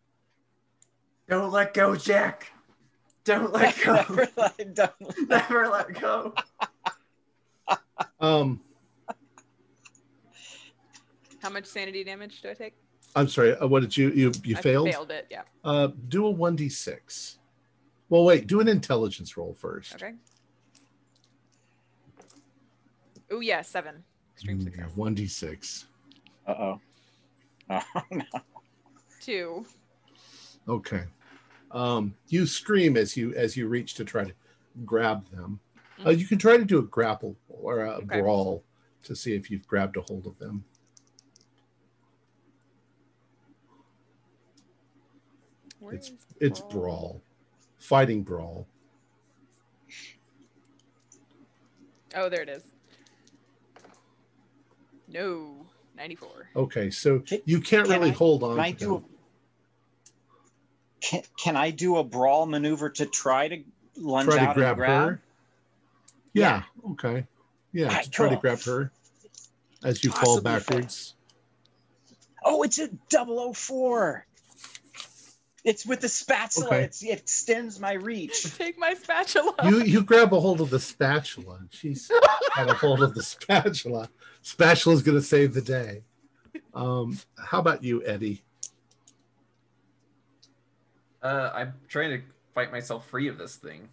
Don't let go, Jack. Don't let go.
Never let- don't-
Never let go.
um.
How much sanity damage do I take?
I'm sorry. Uh, what did you you you
I
failed?
Failed it. Yeah.
Uh, do a one d six. Well, wait. Do an intelligence roll first.
Okay. Oh yeah, seven. Extreme success.
One d six.
Uh-oh. Oh, no.
Two.
Okay. Um, you scream as you as you reach to try to grab them. Uh, you can try to do a grapple or a
Okay.
brawl to see if you've grabbed a hold of them.
Where
It's- It's
brawl?
brawl, fighting brawl.
Oh, there it is. No, 94.
Okay, so
Can-
you can't
can
really
I-
hold on.
Can I
to
do a can, can I do a brawl maneuver to try to lunge
try to
out
grab,
and grab?
her? Yeah. Okay. Yeah.
Alright,
to try to grab her as you fall
Possibly fail.
backwards.
Oh, it's a 004. It's with the spatula.
Okay.
It's, it extends my reach.
Take my spatula.
You you grab a hold of the spatula. and She's got a hold of the spatula. Spatula's going to save the day. Um, how about you, Eddie?
Uh, I'm trying to fight myself free of this thing.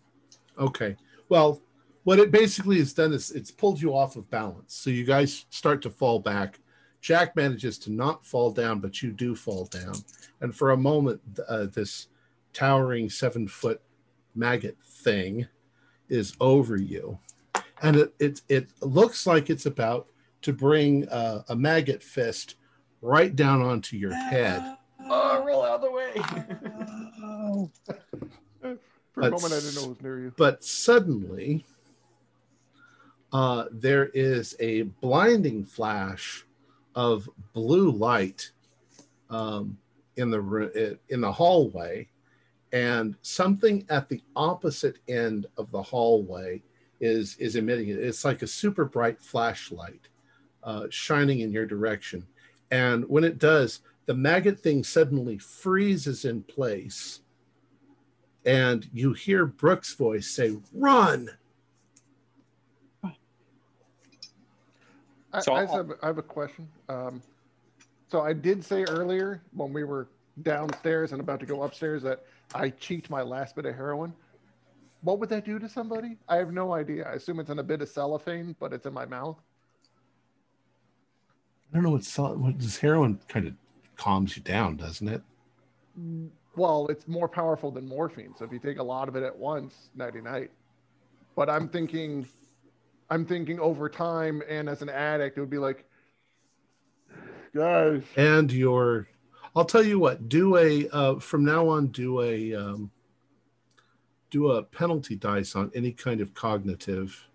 Okay. Well, what it basically has done is it's pulled you off of balance. So you guys start to fall back. Jack manages to not fall down, but you do fall down. And for a moment, uh, this towering seven foot maggot thing is over you. And it, it, it looks like it's about to bring uh, a maggot fist right down onto your head.
Oh, roll out of the way.
Oh.
For a
That's-
moment, I didn't know it was near you.
but suddenly uh, there is a blinding flash of blue light um, in the ro- in the hallway, and something at the opposite end of the hallway is is emitting it. It's like a super bright flashlight uh, shining in your direction, and when it does, the maggot thing suddenly freezes in place and you hear Brooke's voice say, "Run!"
I,
So
I, have, I have a question. Um, so I did say earlier when we were downstairs and about to go upstairs that I cheat my last bit of heroin. What would that do to somebody? I have no idea. I assume it's in a bit of cellophane, but it's in my mouth.
I don't know what's what does heroin kind of calms you down, doesn't it?
Well, it's more powerful than morphine. So if you take a lot of it at once, nighty night. But I'm thinking, I'm thinking over time, and as an addict, it would be like, guys,
And your, I'll tell you what. Do a uh, from now on. Do a um, do a penalty dice on any kind of cognitive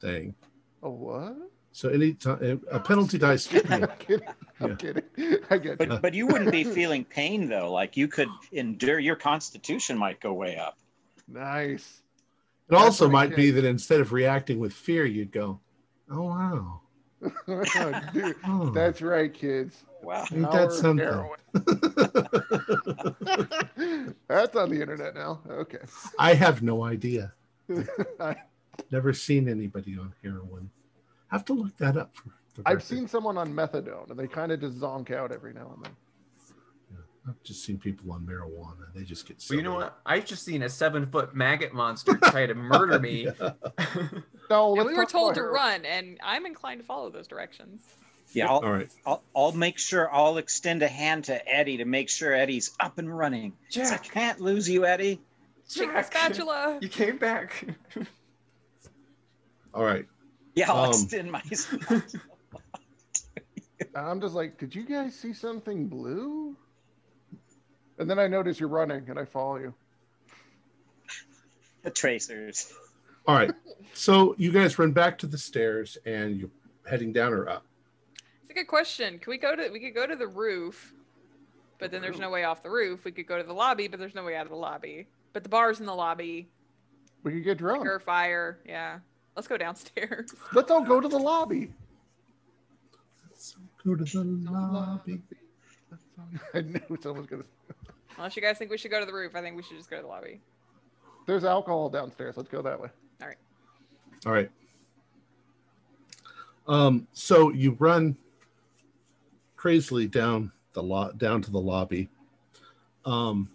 thing.
a what?
So any time uh, a penalty dice.
I'm kidding. I'm
Yeah.
kidding. I get you.
But but you wouldn't be feeling pain though. Like you could endure. Your constitution might go way up.
Nice.
It also might
what
be that instead of reacting with fear, you'd go, "Oh wow, oh,
Dude,
oh,
that's right, kids.
Wow.
Ain't that something?"
That's on the internet now. Okay.
I have no idea.
I,
Never seen anybody on heroin. Have to look that up. For
I've seen someone on methadone, and they kind of just zonk out every now and then.
I've just seen people on marijuana. They just get.
Well, you know what? I've just seen a seven foot maggot monster try to murder me.
Yeah.
No,
we were told to run, and I'm inclined to follow those directions.
Yeah. I'll,
All right.
I'll I'll make sure I'll extend a hand to Eddie to make sure Eddie's up and running. 'Cause I can't lose you, Eddie.
Take the
Jack,
spatula.
You came back.
All right.
Yeah, I'll
Um,
extend my.
I'm just like, did you guys see something blue? And then I notice you're running, and I follow you.
the tracers.
All right. So you guys run back to the stairs, and you're heading down or up.
It's a good question. Can we go to? We could go to the roof, but then there's no way off the roof. We could go to the lobby, but there's no way out of the lobby. But the bar's in the lobby.
We could get drunk.
Liquor, fire. Yeah. Let's go downstairs.
Let's all go to the lobby.
Let's Go to the lobby.
I knew someone was gonna.
Unless you guys think we should go to the roof, I think we should just go to the lobby.
There's alcohol downstairs. Let's go that way.
All right. Um, so you run crazily down the lot down to the lobby. Um,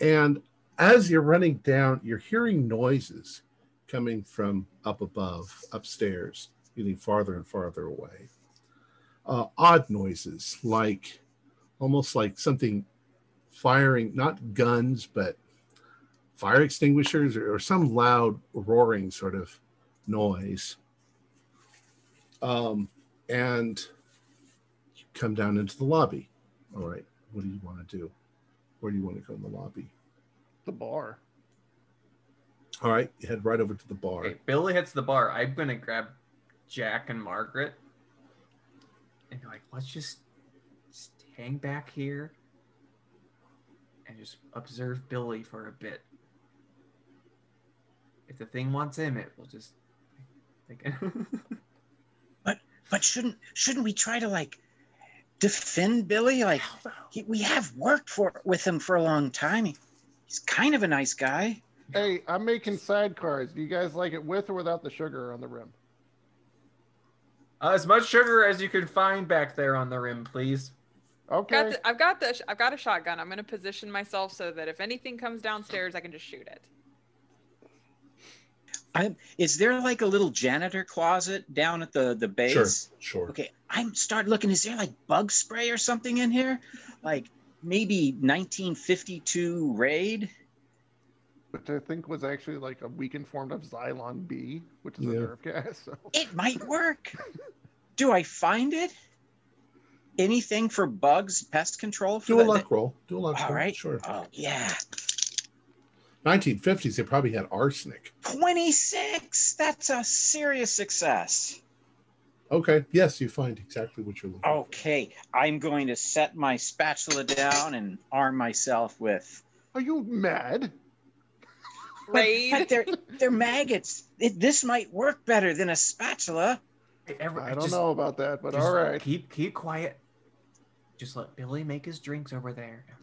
and as you're running down, you're hearing noises coming from up above, upstairs, getting farther and farther away. Uh, odd noises, like almost like something firing, not guns, but fire extinguishers or, or some loud roaring sort of noise. Um, and you come down into the lobby. All right, what do you want to do? Where do you want to go in the lobby?
The bar.
All right, you head right over to the bar.
Okay, Billy hits the bar. I'm gonna grab Jack and Margaret and be like, let's just, just hang back here and just observe Billy for a bit. If the thing wants him, it will just. Like,
But but shouldn't shouldn't we try to like defend Billy? Like he, we have worked for with him for a long time. He, he's kind of a nice guy.
Hey, I'm making sidecars. Do you guys like it with or without the sugar on the rim?
uh, as much sugar as you can find back there on the rim, please.
Okay.
Got the, I've got the I've got a shotgun. I'm gonna position myself so that if anything comes downstairs, I can just shoot it.
I'm, is there like a little janitor closet down at the the base?
Sure, sure.
Okay, I'm start looking. Is there like bug spray or something in here? Like maybe 1952 raid?
Which I think was actually like a weakened form of Zyklon B, which is
Yeah.
a nerve gas. So
It might work. Do I find it? Anything for bugs, pest control? For
Do a
the-
luck roll. Do a luck
All
roll.
right.
Sure.
Oh yeah,
1950s, they probably had arsenic.
26. That's a serious success.
Okay. Yes, you find exactly what you're looking for.
Okay, I'm going to set my spatula down and arm myself with.
are you mad?
But
Raid.
they're they're maggots. It, this might work better than a spatula.
Every-
I don't
just-
know about that, but all right.
Keep keep quiet. Just let Billy make his drinks over there.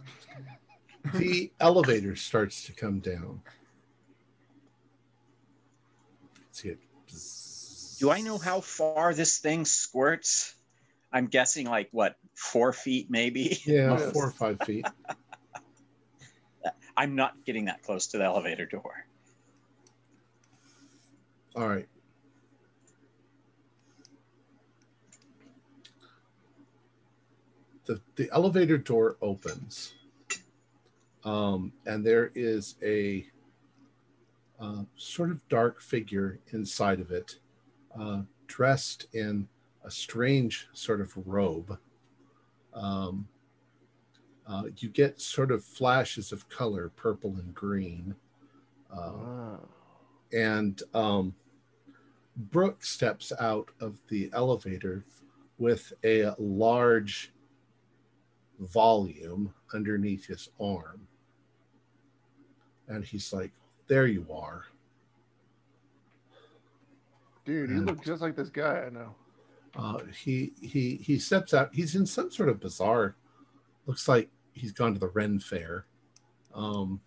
The elevator starts to come down. See it.
Do I know how far this thing squirts? I'm guessing like what four feet maybe.
Yeah, four or five feet.
I'm not getting that close to the elevator door.
All right. The, the elevator door opens, um, and there is a uh, sort of dark figure inside of it, uh, dressed in a strange sort of robe. Um, uh, you get sort of flashes of color, purple and green. Uh,
Ah.
and um, Brooke steps out of the elevator with a large volume underneath his arm. And he's like, There you are.
Dude, you look just like this guy I know.
Uh, he he he steps out. He's in some sort of bizarre. Looks like he's gone to the Ren Fair, um,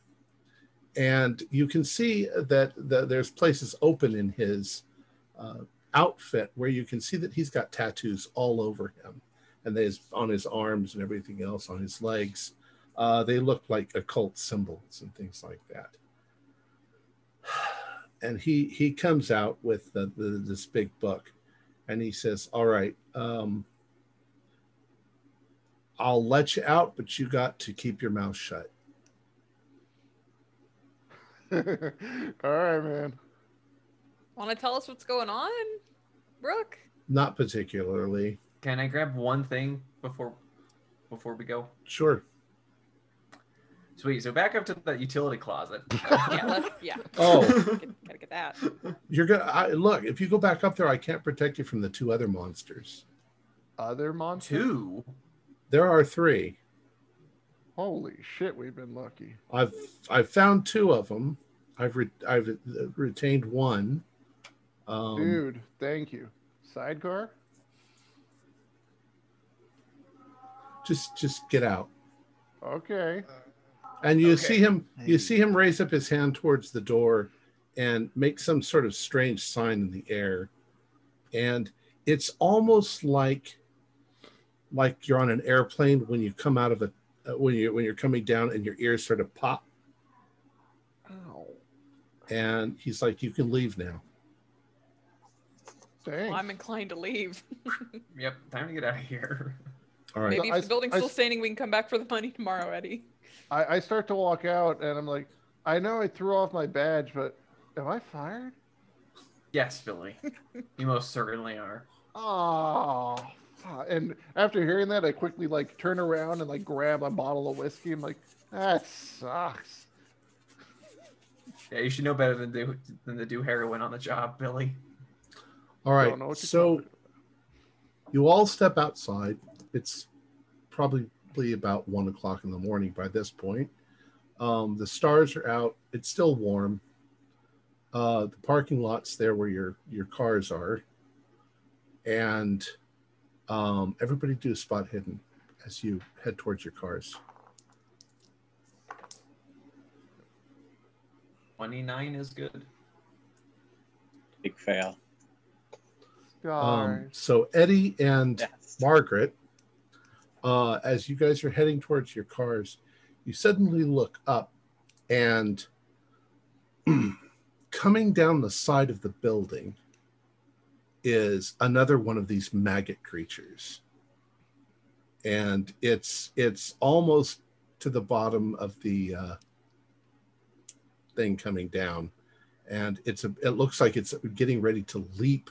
and you can see that, that there's places open in his uh, outfit where you can see that he's got tattoos all over him, and there's on his arms and everything else on his legs. Uh, they look like occult symbols and things like that. And he he comes out with the, the, this big book and he says, "All right, um, I'll let you out, but you got to keep your mouth shut."
all right, man.
Want to tell us what's going on, Brooke?
Not particularly.
Can I grab one thing before before we go?
Sure.
Sweet. So back up to that utility closet.
Yeah. Yeah.
Oh,
gotta get that.
you're gonna I, look. If you go back up there, I can't protect you from the two other monsters.
Other monsters.
Two.
There are three.
Holy shit, we've been lucky.
I've I've found two of them. I've re, I've retained one. Um,
Dude, thank you. Sidecar?
just just get out.
Okay.
and you
Okay.
see him you see him raise up his hand towards the door and make some sort of strange sign in the air and it's almost like like you're on an airplane when you come out of a uh, when you when you're coming down and your ears sort of pop
Ow.
and he's like you can leave now
Thanks.
Well, I'm inclined to leave.
Yep. Time to get out of here.
all right
Maybe
I-
if the building's
I-
still standing, we can come back for the money tomorrow, Eddie.
I, I start to walk out and I'm like, I know I threw off my badge, but am I fired?
Yes, Billy. you most certainly are.
Oh. And after hearing that, I quickly like turn around and like grab a bottle of whiskey. I'm like, that sucks.
Yeah, you should know better than do than to do heroin on the job, Billy.
All right.
Don't know what you're
So you all step outside. It's probably about one o'clock in the morning by this point. Um, the stars are out. It's still warm. Uh, the parking lot's there where your your cars are, and um, everybody do a spot hidden as you head towards your cars.
Twenty nine is good.
Big fail.
Um, so Eddie and
Yes.
Margaret, uh, as you guys are heading towards your cars, you suddenly look up and coming down the side of the building is another one of these maggot creatures. And it's it's almost to the bottom of the uh, thing coming down. And it's a it looks like it's getting ready to leap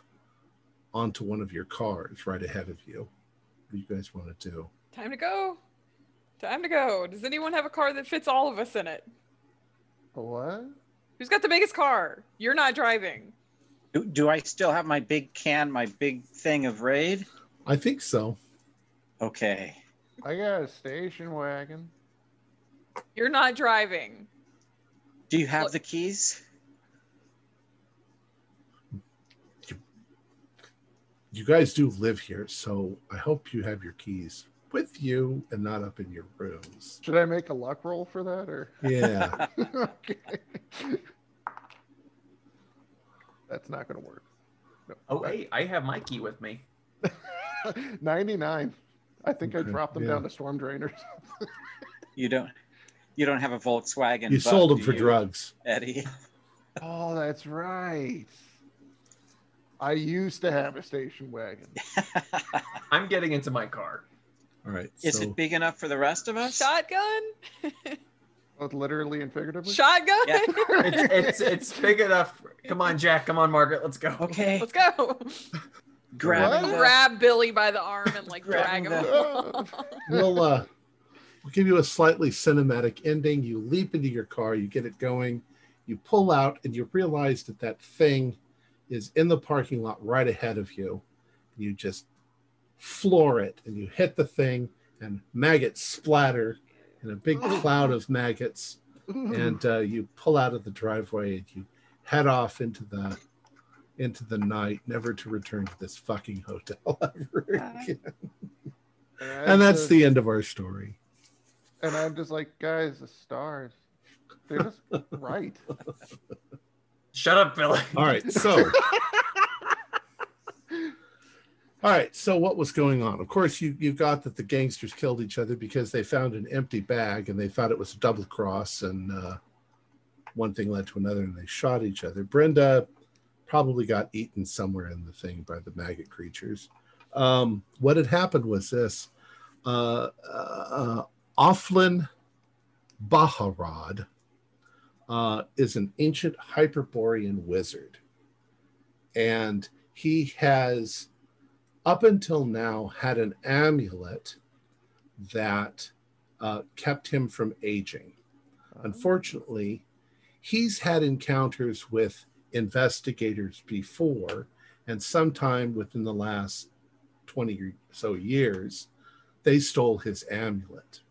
onto one of your cars right ahead of you. What do you guys want to do?
Time to go. Time to go. Does anyone have a car that fits all of us in it?
what?
Who's got the biggest car? You're not driving.
Do, do I still have my big can, my big thing of raid?
I think so.
Okay.
I got a station wagon.
You're not driving.
Do you have
Look-
the keys?
You guys do live here, so I hope you have your keys with you and not up in your rooms.
Should I make a luck roll for that or?
Yeah.
okay. That's not going to work. No.
Oh hey, I have my key with me.
99. I think I dropped them
yeah.
down to storm drainers.
You don't. You don't have a Volkswagen.
you
Bug,
sold them for
you,
drugs.
Eddie.
oh, that's right. I used to have a station wagon.
I'm getting into my car.
All right.
Is
so
it big enough for the rest of us?
Shotgun?
Both literally and figuratively.
Shotgun?
Yeah.
It's it's it's big enough. Come on, Jack. Come on, Margaret. Let's go.
Okay.
Let's go.
Grab the-
Grab Billy by the arm and like drag him
the-
we'll uh we'll give you a slightly cinematic ending. You leap into your car, you get it going, you pull out, and you realize that that thing is in the parking lot right ahead of you. You just floor it, and you hit the thing, and maggots splatter in a big cloud of maggots. and uh, you pull out of the driveway and you head off into the into the night, never to return to this fucking hotel ever again. And that's the end of our story.
And I'm just like, guys, the stars. They're just right.
Shut up, Billy.
All right, so all right, so what was going on? Of course, you you got that the gangsters killed each other because they found an empty bag and they thought it was a double cross, and uh, one thing led to another, and they shot each other. Brenda probably got eaten somewhere in the thing by the maggot creatures. Um, what had happened was this: uh, uh, Offlin Baharad uh, is an ancient Hyperborean wizard. And he has, up until now, had an amulet that uh, kept him from aging. Unfortunately, he's had encounters with investigators before, and sometime within the last 20 or so years, they stole his amulet.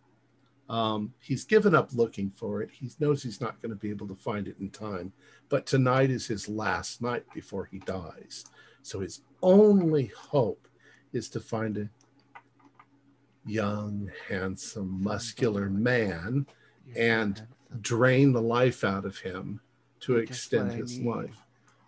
Um, he's given up looking for it. He knows he's not going to be able to find it in time, but tonight is his last night before he dies. So his only hope is to find a young, handsome, muscular man and drain the life out of him to extend his life.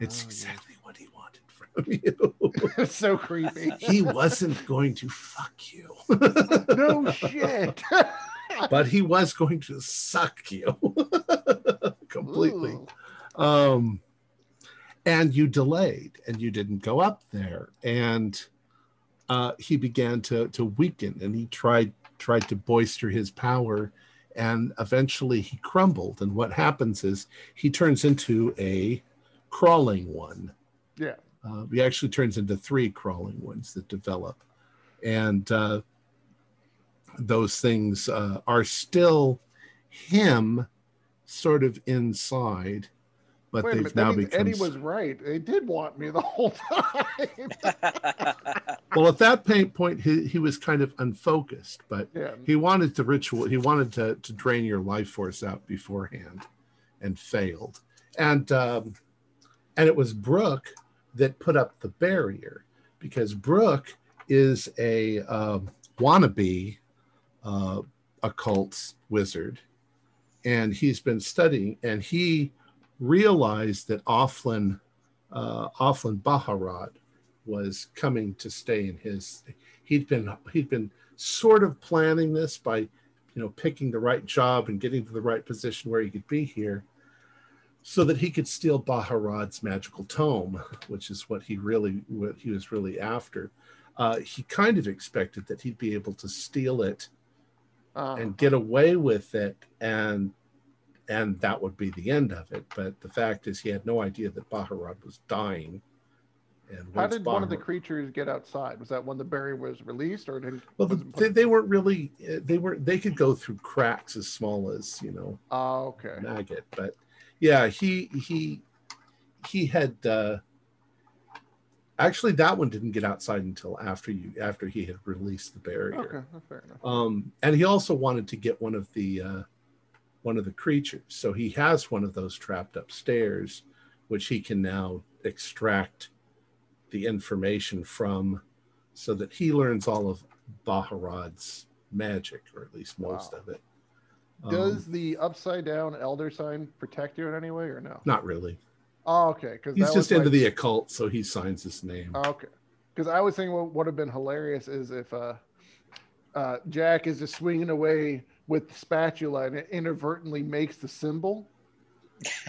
It's
Oh,
exactly what he wanted from you.
it's so creepy.
he wasn't going to fuck you.
no shit.
but he was going to suck you completely.
Ooh.
Um, and you delayed and you didn't go up there. And uh, he began to, to weaken and he tried tried to boister his power and eventually he crumbled. And what happens is he turns into a crawling one.
Yeah.
Uh, he actually turns into three crawling ones that develop. And uh, those things uh, are still him sort of inside, but
Wait
they've
minute,
now
that
become.
Eddie was right. They did want me the whole time.
Well, at that point, he, he was kind of unfocused, but
yeah.
he wanted to ritual. He wanted to to drain your life force out beforehand, and failed. And um, and it was Brooke that put up the barrier because Brooke is a um, wannabe uh, occult wizard, and he's been studying, and he realized that Offlin uh, Offlin Baharad was coming to stay in his. He'd been he'd been sort of planning this by, you know, picking the right job and getting to the right position where he could be here, so that he could steal Baharad's magical tome, which is what he really what he was really after. Uh, he kind of expected that he'd be able to steal it
Uh,
and get away with it and and that would be the end of it but the fact is he had no idea that baharad was dying and
how did one of the creatures get outside? Was that when the berry was released, or did?
well the, they, they weren't really uh, they were they could go through cracks as small as you know
Oh, okay.
maggot but yeah he he he had uh actually that one didn't get outside until after you after he had released the barrier
Okay, fair enough.
um, and he also wanted to get one of the uh, one of the creatures. So he has one of those trapped upstairs, which he can now extract the information from, so that he learns all of Baharad's magic, or at least most
Wow.
of it. Um,
Does the upside down elder sign protect you in any way, or no?
not really.
Oh, okay. Because
He's just into the occult, so he signs his name.
Oh, okay. Because I was thinking what would have been hilarious is if uh, uh, Jack is just swinging away with the spatula and it inadvertently makes the symbol,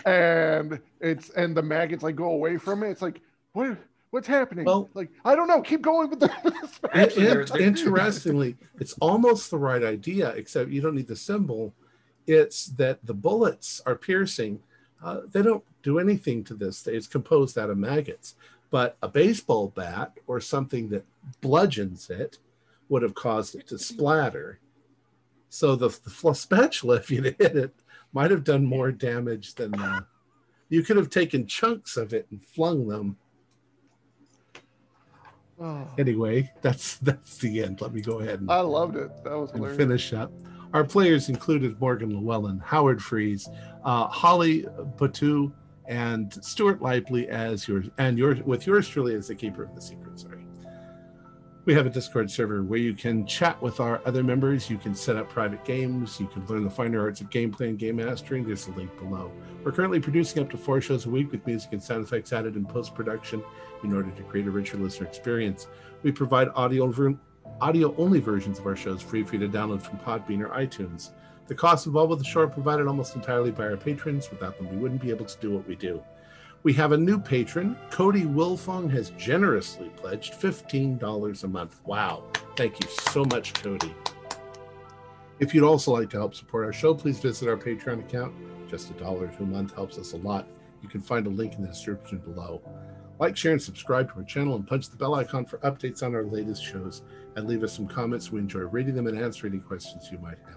and it's and the maggots like go away from it. It's like what what's happening?
Well-
like I don't know. Keep going with the, with the spatula.
in- interestingly, it's almost the right idea, except you don't need the symbol. It's that the bullets are piercing. Uh, they don't do anything to this. It's composed out of maggots. But a baseball bat or something that bludgeons it would have caused it to splatter. So the, the spatula, if you'd hit it, might have done more damage than uh, you could have taken chunks of it and flung them.
Oh,
Anyway, that's that's the end. Let me go ahead and
I loved it. That was
and
hilarious.
finish up. Our players included Morgan Llewellyn, Howard Freeze, uh, Holly Batu, and Stuart Lively as yours, and your with yours truly as the keeper of the secret. Sorry. We have a Discord server where you can chat with our other members. You can set up private games. You can learn the finer arts of gameplay and game mastering. There's a link below. We're currently producing up to four shows a week with music and sound effects added in post production in order to create a richer listener experience. We provide audio ver- audio only versions of our shows free for you to download from Podbean or iTunes. The costs involved with the show are provided almost entirely by our patrons. Without them, we wouldn't be able to do what we do. We have a new patron. Cody Wilfong has generously pledged $15 a month. Wow. Thank you so much, Cody. If you'd also like to help support our show, please visit our Patreon account. Just a dollar a month helps us a lot. You can find a link in the description below. Like, share, and subscribe to our channel and punch the bell icon for updates on our latest shows. And leave us some comments. We enjoy reading them and answering any questions you might have.